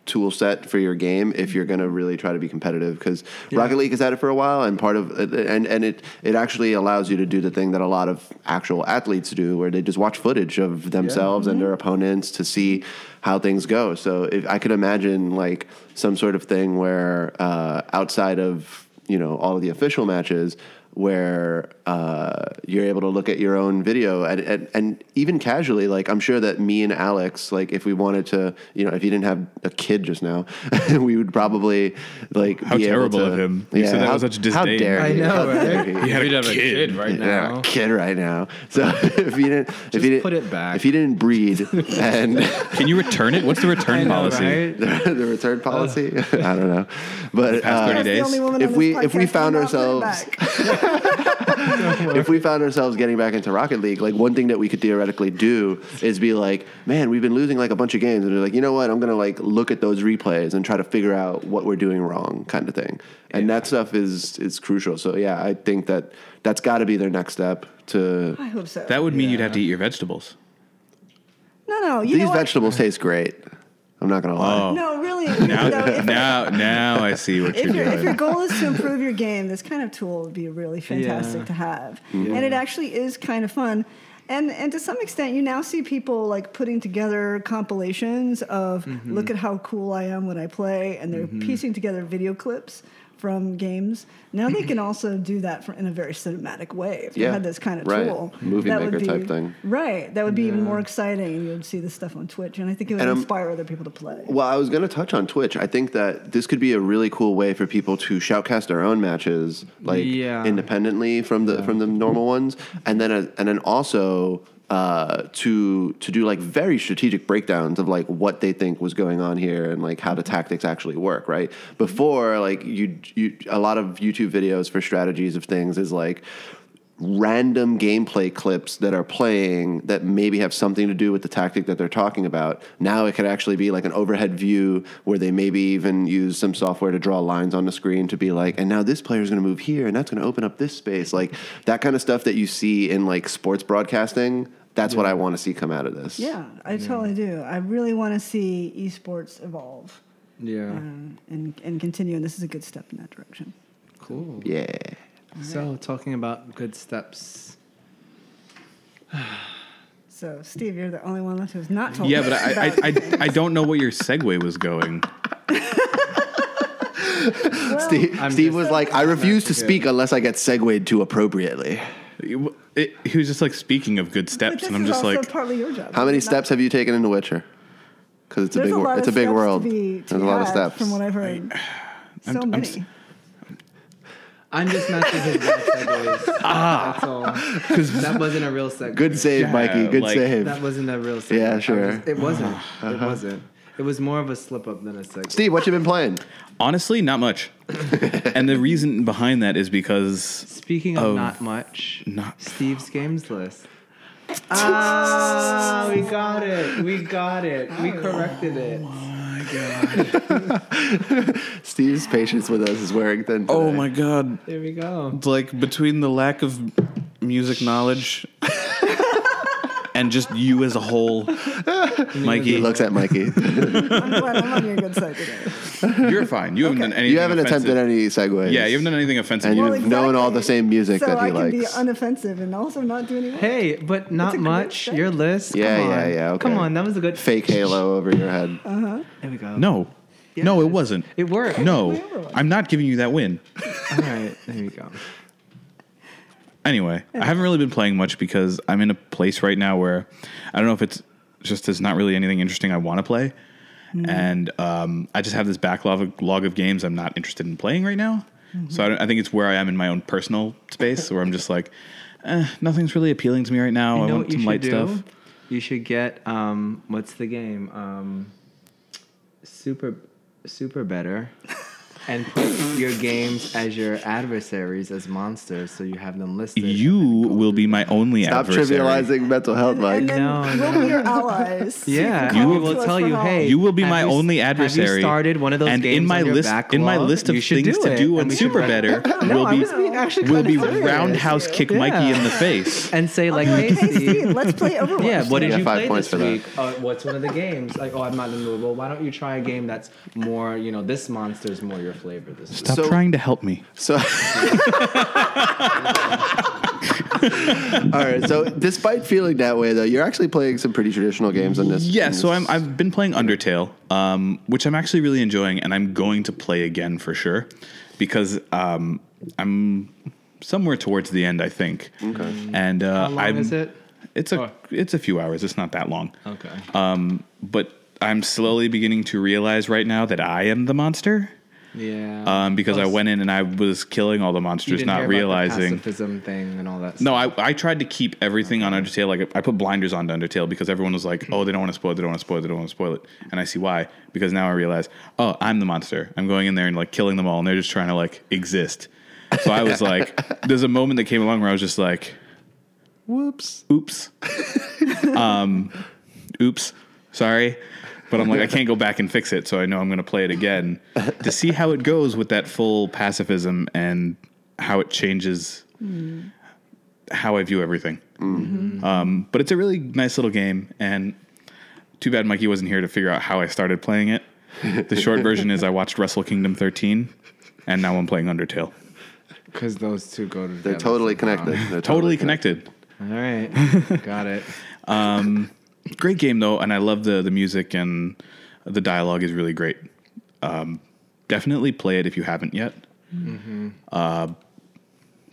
tool set for your game if you're going to really try to be competitive because Rocket League has had it for a while and part of and and it it actually allows you to do the thing that a lot of actual athletes do where they just watch footage of themselves and their opponents to see how things go. So if, I could imagine like some sort of thing where uh, outside of you know all of the official matches where uh, you're able to look at your own video and, and, and even casually like i'm sure that me and alex like if we wanted to you know if you didn't have a kid just now <laughs> we would probably like How be able terrible to, of him. You said that how, with such how disdain. dare I know, How dare right? you? You had You'd a have a kid. kid right Yeah, now. kid right now. So <laughs> if you didn't, if you didn't put it back. if you didn't breed, <laughs> and Can you return it? What's the return know, policy? right? the, the return policy, I don't know, but past 30 uh, the days. If we- if we found who will not put it ourselves- back. <laughs> if we found ourselves getting back into Rocket League, like one thing that we could theoretically do is be like, man, we've been losing like a bunch of games, and they're like, you know what? I'm gonna like look at those replays and try to figure out what we're doing wrong, kind of thing. And that stuff is is crucial. So yeah, I think that that's got to be their next step to. I hope so. That would mean you'd have to eat your vegetables. no, no. You These know vegetables taste great. I'm not gonna lie. Oh. No, really. <laughs> Now, no, if, now, now I see what if, you're doing. if your goal is to improve your game, this kind of tool would be really fantastic Yeah. to have. Mm-hmm. And it actually is kind of fun. And and to some extent, you now see people like putting together compilations of Mm-hmm. look at how cool I am when I play, and they're piecing together video clips from games. Now they can <clears throat> also do that for, in a very cinematic way. If you Yeah, had this kind of right. tool, Movie that maker would be, type thing. right? That would be even more exciting. and You'd see this stuff on Twitch, and I think it would And I'm- inspire other people to play. Well, I was going to touch on Twitch. I think that this could be a really cool way for people to shoutcast their own matches, like Yeah. independently from the from the normal ones, and then uh and then also uh, to to do like very strategic breakdowns of like what they think was going on here and like how the tactics actually work. Right before, like you you a lot of YouTube videos for strategies of things is like random gameplay clips that are playing that maybe have something to do with the tactic that they're talking about. Now it could actually be like an overhead view where they maybe even use some software to draw lines on the screen to be like, and now this player is going to move here and that's going to open up this space. Like that kind of stuff that you see in like sports broadcasting. That's what I want to see come out of this. Yeah, I totally do. I really want to see esports evolve Yeah. um, and and continue, and this is a good step in that direction. Cool. Yeah. So talking about good steps. <sighs> So, Steve, you're the only one left who's not told. Yeah, us but I, I, I. I don't know what your segue was going. <laughs> Steve, Steve was like, I refuse to That's good. speak unless I get segued to appropriately. It- it- he was just like speaking of good steps, and I'm just like, partly your job. How many not- steps have you taken in The Witcher? Because it's a There's big, a wor- lot it's of a big steps world. To be, to There's a lot of had, steps. from what I've heard. so I'm- I'm many. s- <laughs> I'm just matching his bad segues. Ah. That's all. Because that wasn't a real segue. Good save, Yeah, Mikey. Good like- save. That wasn't a real segue. Yeah, I sure. was- it wasn't. It wasn't. It was more of a slip up than a segue. Steve, what you been playing? honestly, not much. <laughs> and the reason behind that is because Speaking of Of not much, not- Steve's games list. <laughs> Ah, we got it. We got it. We corrected it. Oh my god. <laughs> Steve's patience with us is wearing thin. oh my god, There we go. It's like between the lack of music knowledge and just you as a whole, He Mikey, looks at Mikey. <laughs> I'm glad I'm on your good side today. you're fine. You haven't Okay. done anything. you haven't offensive. attempted any segues. Yeah, you haven't done anything offensive. And yet. you've known all the same music so that he I can be unoffensive and also not do any work. Hey, but not good much. start. Your list. Yeah, Come yeah, on. yeah, okay. Come on, that was a good Fake <laughs> halo over your head. Uh-huh. There we go. no, no, it wasn't. It worked. No, Way over one. I'm not giving you that win. All right. There you go. Anyway, I haven't really been playing much because I'm in a place right now where I don't know if it's just there's not really anything interesting I want to play, and um, I just have this backlog of, log of games I'm not interested in playing right now. So I, don't, I think it's where I am in my own personal space where I'm just like, <laughs> eh, nothing's really appealing to me right now. You I want some light do? stuff. You should get um, what's the game? Um, super, super better, <laughs> and put your games as your adversaries as monsters, so you have them listed. You will be my only adversary. Stop adversary. trivializing mental health, Mike. And then No, we'll no. be your allies. Yeah, can you call will to us tell you, help. hey, You will be my you- only Have you adversary. started one of those and games in my on your list, in my list of things do to do And on Super run- <laughs> Better No, will be actually will be roundhouse kick Mikey in the <laughs> face. and say like, like, hey, hey, Steve, Steve, let's play <laughs> Overwatch. Yeah, what did you play this week? Uh, what's one of the games? Like, oh, I'm not in the mood. Well, why don't you try a game that's more, you know, this monster's more your flavor this week. Stop So- trying to help me. So, all right. So, despite feeling that way, though, you're actually playing some pretty traditional games on this. Yeah, in so this- I'm, I've been playing Undertale, um, which I'm actually really enjoying, and I'm going to play again for sure because um, I'm somewhere towards the end, I think. Okay. And uh, How long I'm, is it? It's a Oh. it's a few hours. It's not that long. Okay. Um, but I'm slowly beginning to realize right now that I am the monster. Yeah. Um, because I went in and I was killing all the monsters, not hear about the realizing. pacifism thing and all that. No. I, I tried to keep everything on Undertale. Like I put blinders on to Undertale because everyone was like, "Oh, they don't want to spoil it. They don't want to spoil it. They don't want to spoil it." And I see why because now I realize, oh, I'm the monster. I'm going in there and like killing them all, and they're just trying to like exist. So I was like, <laughs> there's a moment that came along where I was just like, whoops. "Oops, <laughs> um, oops, sorry." But I'm like, I <laughs> can't go back and fix it, so I know I'm going to play it again to see how it goes with that full pacifism and how it changes mm. how I view everything. Mm-hmm. Um, but it's a really nice little game, and too bad Mikey wasn't here to figure out how I started playing it. The short <laughs> version is I watched Wrestle Kingdom 13, and now I'm playing Undertale. because those two go together. They're totally connected. They're Totally connected. All right, <laughs> got it. Um, Great game though, and I love the the music and the dialogue is really great. Um, definitely play it if you haven't yet. Uh,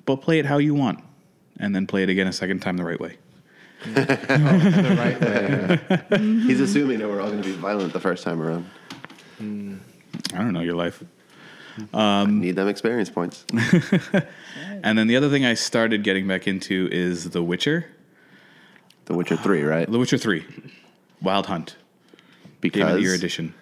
but play it how you want, and then play it again a second time the right way. <laughs> The right way. <laughs> He's assuming that we're all going to be violent the first time around. I don't know your life. Need them experience points. <laughs> And then the other thing I started getting back into is The Witcher. The Witcher Three, right? The Witcher Three, Wild Hunt, Game of the Year Because edition.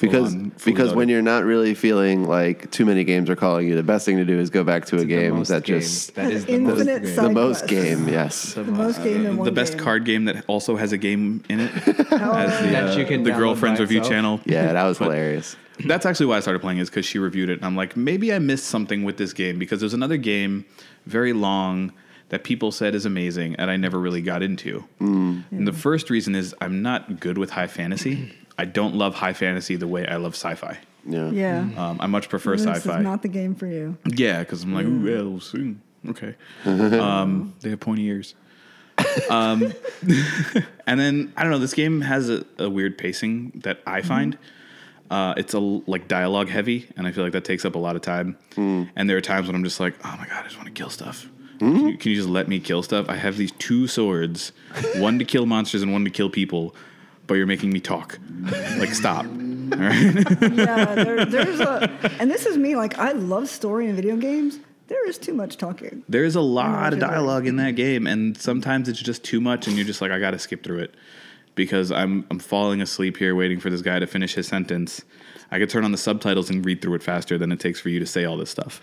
because on, fully because when you're not really feeling like too many games are calling you, the best thing to do is go back to a game most that game. just that is the most Infinite game. the most game. Yes. The most game in one the best game. card game that also has a game in it, <laughs> Oh, as the, That you uh, can the girlfriend's review channel. Yeah, that was <laughs> hilarious. That's actually why I started playing is because she reviewed it. And I'm like, maybe I missed something with this game because there's another game, very long, that people said is amazing and I never really got into. And the first reason is I'm not good with high fantasy. I don't love high fantasy the way I love sci-fi. Yeah. Yeah. Um, I much prefer this sci-fi. is not the game for you. Yeah, because I'm like, ooh, elves. ooh, okay. <laughs> um, they have pointy ears. Um, <laughs> and then I don't know. This game has a, a weird pacing that I find. Uh, it's a like dialogue heavy, and I feel like that takes up a lot of time. And there are times when I'm just like, oh my god, I just want to kill stuff. Can, you, mm-hmm. can you just let me kill stuff? I have these two swords, one to kill monsters and one to kill people, but you're making me talk. Like, stop. All right. <laughs> Yeah, there, there's a, and this is me. Like, I love story in video games. There is too much talking. There's a lot of what you're dialogue in that game, and sometimes it's just too much, and you're just like, I gotta skip through it because I'm I'm falling asleep here waiting for this guy to finish his sentence. I could turn on the subtitles and read through it faster than it takes for you to say all this stuff.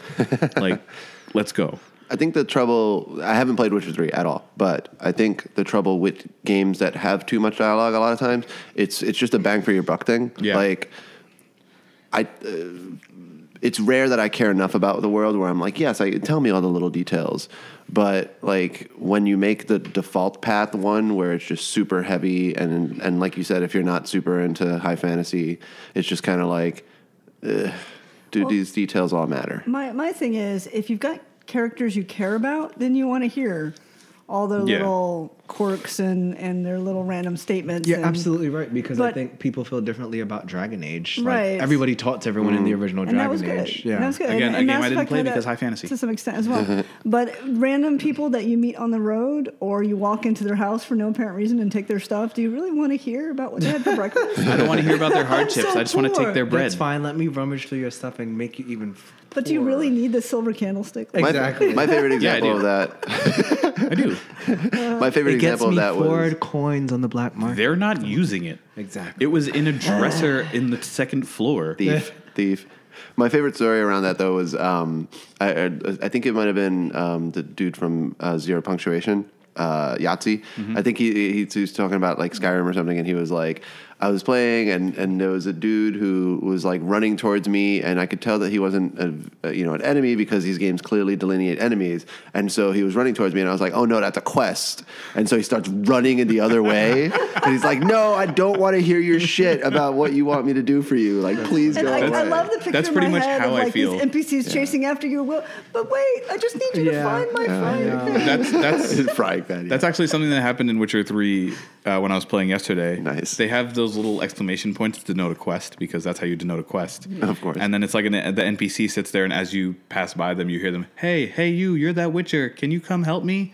<laughs> like, let's go. I think the trouble I haven't played Witcher 3 at all, but I think the trouble with games that have too much dialogue a lot of times, it's it's just a bang for your buck thing. Yeah. Like I uh, it's rare that I care enough about the world where I'm like, yes, I tell me all the little details. But like when you make the default path one where it's just super heavy and and like you said, if you're not super into high fantasy, it's just kind of like, do Well- these details all matter? My my thing is, if you've got characters you care about, then you want to hear all their Yeah. little quirks and and their little random statements. You're and- absolutely right because I think people feel differently about Dragon Age. Like, Right. everybody taught to everyone in the original and that Dragon was good. Age. And that was good. Again, and, a and game Mass I didn't play had because high fantasy. to some extent as well. <laughs> but random people that you meet on the road, or you walk into their house for no apparent reason and take their stuff. Do you really want to hear about what they had for breakfast? <laughs> I don't want to hear about their hardships. <laughs> so I just want to take their bread. That's fine. Let me rummage through your stuff and make you even. But do you really need the silver candlestick? My- Exactly. My, favorite example do. of that. I do. My favorite It gets example me that four was coins on the black market. They're not using it. Exactly. It was in a <laughs> dresser in the second floor. thief, thief. My favorite story around that though was um, I, I I think it might have been um, the dude from uh, Zero Punctuation, uh, Yahtzee. Mm-hmm. I think he, he he was talking about like Skyrim or something, and he was like, I was playing, and and there was a dude who was like running towards me, and I could tell that he wasn't a, a, you know an enemy because these games clearly delineate enemies, and so he was running towards me, and I was like, oh no, that's a quest, and so he starts running in the other way, <laughs> and he's like, no, I don't want to hear your shit about what you want me to do for you, like please And go I, away. I love the picture That's in pretty my much head how of I like feel. these NPCs chasing after you. Well, but wait, I just need you to find my friend. That's that's <laughs> frying pan. That's actually something that happened in Witcher 3 uh, when I was playing yesterday. Nice. They have those little exclamation points to denote a quest because that's how you denote a quest. Mm-hmm. Of course. And then it's like an, the NPC sits there, and as you pass by them, you hear them, "Hey, hey, you! You're that Witcher. Can you come help me?"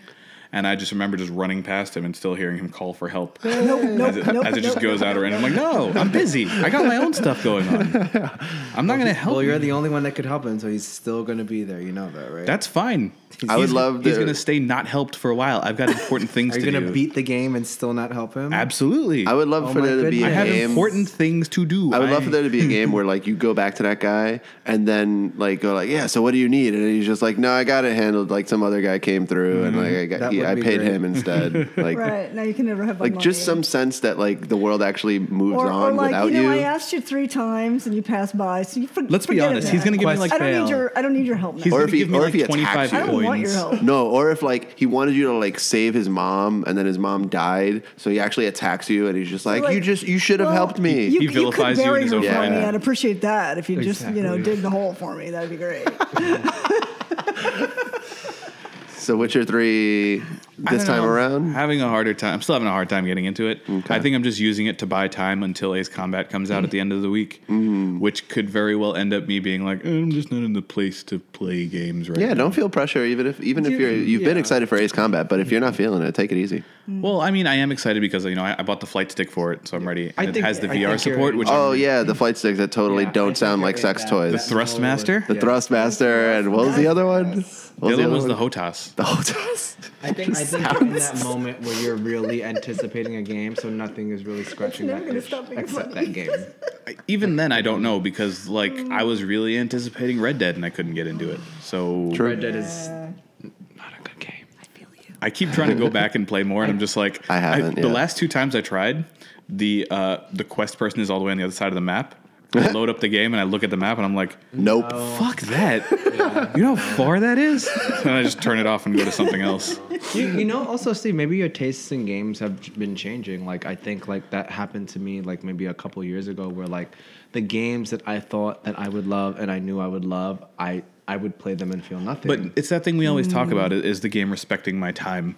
And I just remember just running past him and still hearing him call for help Nope, nope, as it, nope, as it just nope, goes out nope, around. I'm like, "No, I'm busy. I got my own stuff going on. I'm not going to help." Well, you're you." the only one that could help him, so he's still going to be there. You know that, right? That's fine. I would He's- love He's going to stay not helped for a while. I've got important things <laughs> Are you to going do. to beat the game and still not help him? Absolutely. I would love Oh for my there to be a I have game. important things to do. I would love for there to be a <laughs> game where like you go back to that guy and then like go like yeah so what do you need and he's just like no I got it handled like some other guy came through and mm-hmm. like I got That he, I paid great. him instead <laughs> like Right now, you can never have like money. just some sense that like the world actually moves or, on or like without you know, I asked you three times and you passed by, so you for, Let's be honest. about He's going to it. give me like I don't fail. need your I don't need your help now. He's Or going if to he- give me or like if he attacks 25 you. I don't want your help. No, or if like he wanted you to like save his mom and then his mom died, so he actually attacks you and he's just like, like, you just you should have well, helped me. You, He you could vilifies you in his her own me. Yeah. I'd appreciate that if you just you know dig the hole for me. That'd be great. <laughs> so Witcher three, this time know. around? Having a harder time. I'm still having a hard time getting into it. I think I'm just using it to buy time until Ace Combat comes out at the end of the week, Mm-hmm. which could very well end up me being like, "Eh, I'm just not in the place to play games right now. Yeah, now. don't feel pressure. Even if even if You- you're you've been excited for Ace Combat, but if you're not feeling it, take it easy. Well, I mean, I am excited because you know I, I bought the flight stick for it, so I'm ready. I it think- has the I VR support, which Oh I'm, yeah, the flight sticks that totally Yeah, don't sound like sex that- toys. The that Thrustmaster? the Yeah. Thrustmaster and what was the other one? What the was other one was the HOTAS. The HOTAS. I think I think you're in that moment where you're really anticipating a game, so nothing is really scratching that gonna itch except funny. that game. I- Even then, I don't know because like I was really anticipating Red Dead and I couldn't get into it. So True. Red Dead is not a good game. I feel you. I keep trying to go back and play more, and <laughs> I'm just like, I haven't the yet. last two times I tried, the uh, the quest person is all the way on the other side of the map. I load up the game and I look at the map and I'm like, Nope. Oh. fuck that. You know how far that is? <laughs> And I just turn it off and go to something else. You, you know, also, Steve, maybe your tastes in games have been changing. Like, I think like that happened to me like maybe a couple years ago, where like the games that I thought that I would love and I knew I would love, I I would play them and feel nothing. But it's that thing we always talk about mm. is is the game respecting my time.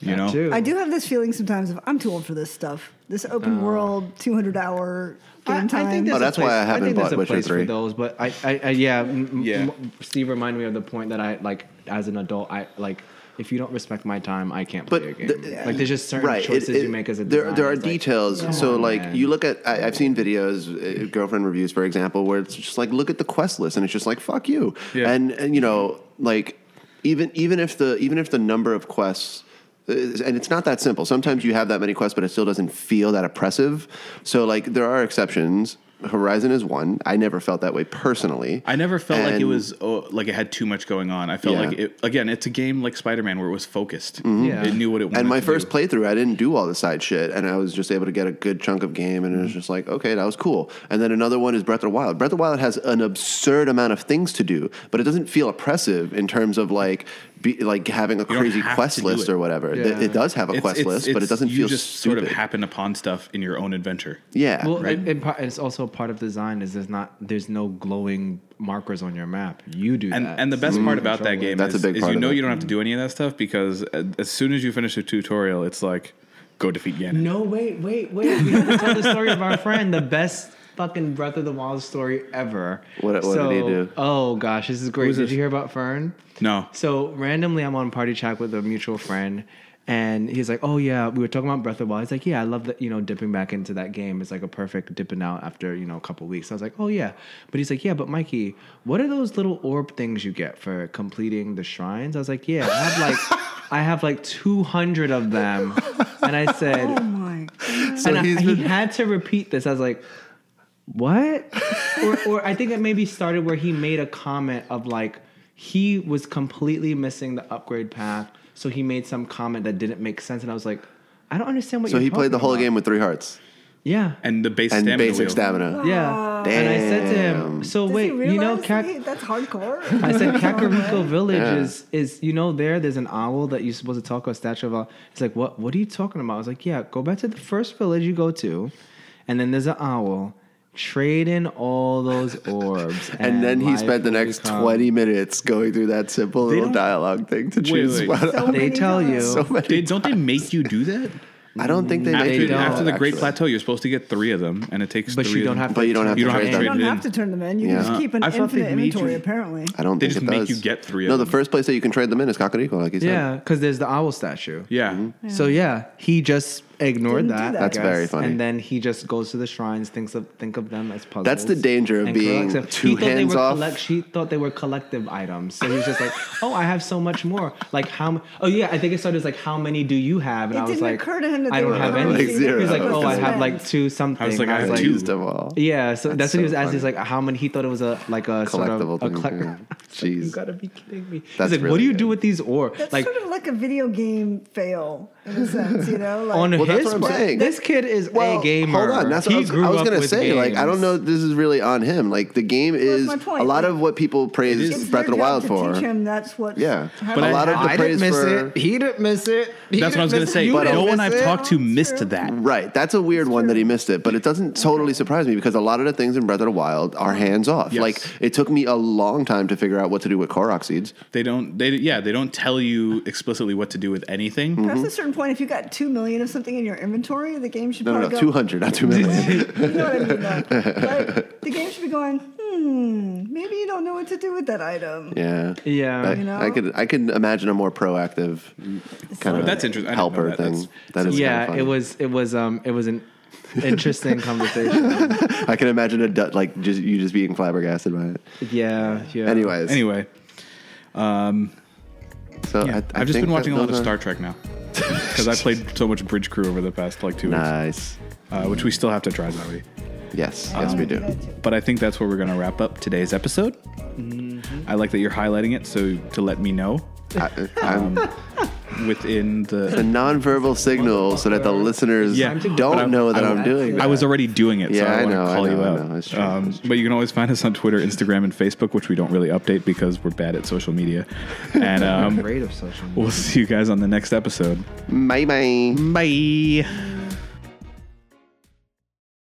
You know? too. I do have this feeling sometimes of I'm too old for this stuff. This open world, 200 hour I, game I time. think there's Oh, a that's why I haven't think bought Witcher 3. for those. But I, I, I yeah, m- m- Yeah. m- Steve reminded me of the point that I like as an adult. I like if you don't respect my time, I can't play But your game. the- like there's just certain right. choices it- you make as a there, designer. there are It's details. come so on, like man. you look at I, I've seen videos, uh, girlfriend reviews, for example, where it's just like look at the quest list and it's just like fuck you. Yeah. And and you know like even even if the even if the number of quests. Is- And it's not that simple. Sometimes you have that many quests, but it still doesn't feel that oppressive. So, like, there are exceptions. Horizon is one. I never felt that way personally. I never felt like it was oh, like it had too much going on. I felt Yeah. like it again. It's a game like Spider Man where it was focused. Yeah. It knew what it wanted. And my to first do. playthrough, I didn't do all the side shit, and I was just able to get a good chunk of game, and it Mm-hmm. was just like, okay, that was cool. And then another one is Breath of the Wild. Breath of the Wild has an absurd amount of things to do, but it doesn't feel oppressive in terms of like, be, like having a don't crazy quest list or whatever. Yeah. It, it does have a It's- quest it's- list, but it doesn't you feel just stupid. sort of happen upon stuff in your own adventure. yeah, Well, right. it, it, part- it's also part of design is there's not there's no glowing markers on your map. You do And that. and the best mm. part about that game That's a is, big is you know it. you don't have to mm. do any of that stuff because as soon as you finish a tutorial, it's like go defeat Ganon. No, wait, wait, wait. We have to tell the story of our friend, the best fucking Breath of the Wild story ever. What- what did he do? Oh gosh, this is great. Who's Did this? you hear about Fern? No. So randomly, I'm on party chat with a mutual friend, and he's like, "Oh yeah, we were talking about Breath of the Wild." He's like, "Yeah, I love that. You know, dipping back into that game is like a perfect dipping out after you know a couple weeks." I was like, "Oh yeah," but he's like, "Yeah, but Mikey, what are those little orb things you get for completing the shrines?" I was like, "Yeah, I have like, <laughs> I have like 200 of them," and I said, oh my God. So and I- he's he had to repeat this. I was like, "What?" or, or I think it maybe started where he made a comment of like he was completely missing the upgrade path, so he made some comment that didn't make sense, and I was like, "I don't understand what." so you're he played the talking whole about." game with three hearts Yeah. And the base and stamina basic wheel. stamina. Yeah, and I said to him, "So Does wait, you know, realize Kak- that he- that's hardcore. <laughs> I said Kakariko <laughs> Village Yeah. is is you know there there's an owl that you're supposed to talk to a statue of. a- He's like, what What are you talking about? I was like, yeah, go back to the first village you go to, and then there's an owl. Trade in all those <laughs> orbs, And then he spent the next become- 20 minutes going through that simple little don't- dialogue thing to Wait, choose wait. one. So They many tell you. so They, don't they make you do that? I don't think they After- make After, you do don't, after the Great actually. Plateau, you're supposed to get three of them, and it takes. But three you don't them. have. But to you don't have turn to You don't trade have to them. You don't have in. to turn them in. You Yeah. can just keep an I infinite inventory. you- Apparently, I don't They think just it make does. you get three of No, them. the first place that you can trade them in is Kakariko, like you said. Yeah, because there's the owl statue. Yeah. Mm-hmm. So yeah, he just ignored that. that. That's guess, very funny. And then he just goes to the shrines, thinks of think of them as puzzles. That's the danger of being collects them. too He thought they hands were off. collect- She thought they were collective items, so he's just like, <laughs> "Oh, I have so much more." Like how? m- Oh yeah, I think it started as like, "How many do you have?" And It I was didn't like, occur to him that "I don't were have like any." zero. He's like, "Oh, I have like two something." I was like, And I have I two. used them all. Yeah, so that's, so what he was asking. He's like, "How many?" He thought it was a like a sort of Collectible a thing, collect- yeah. <laughs> You gotta be kidding me. That's He's like, "What do you do with these orbs?" that's Like, sort of like a video game fail in a sense. You know, <laughs> like on Well, that's his what I'm bra- saying. This kid is Well, a gamer. Hold on, that's what he I was, was gonna with say. Like, I don't know. This is really on him. Like, the game is a lot of what people praise It's Breath of the Wild to for. teach him that's what. Yeah. But a lot of the I praise didn't miss for it. He didn't miss it. He That's what I was gonna say. But no one I've talked to missed that. Right, that's a weird one that he missed it, but it doesn't totally surprise me because a lot of the things in Breath of the Wild are hands off. Yes. Like it took me a long time to figure out what to do with Korok seeds. They don't. They yeah. They don't tell you explicitly what to do with anything. Mm-hmm. Past a certain point, if you got two million of something in your inventory, the game should No, no, probably no, go. two hundred, not two million. <laughs> You know what I mean? Though. <laughs> Like, the game should be going. Hmm. Maybe you don't know what to do with that item. yeah, Yeah. I, You know? I could, I could imagine a more proactive kind of That's interesting. I didn't know helper that. thing. That's- That is yeah, kinda it was it was um it was an interesting <laughs> conversation. I can imagine a du- like just you just being flabbergasted by it. Yeah, yeah. Anyways, Anyway, Um. so yeah, I, I I've just been watching a lot of Star Trek now <laughs> because I played so much Bridge Crew over the past like two weeks, Nice. uh, which we still have to try, Zoe. Yes, yes, we um, do. But I think that's where we're going to wrap up today's episode. Mm-hmm. I like that you're highlighting it, so to let me know I, I'm um, within a the. nonverbal signal so that the listeners Yeah, don't I'm- know that I- I'm doing that. I was already doing it, so Yeah, I, I want know, to I call know, you I out. know. It's true, Um, but you can always find us on Twitter, Instagram, and Facebook, which we don't really update because we're bad at social media. And um, Great of social media. we'll see you guys on the next episode. Bye bye. Bye.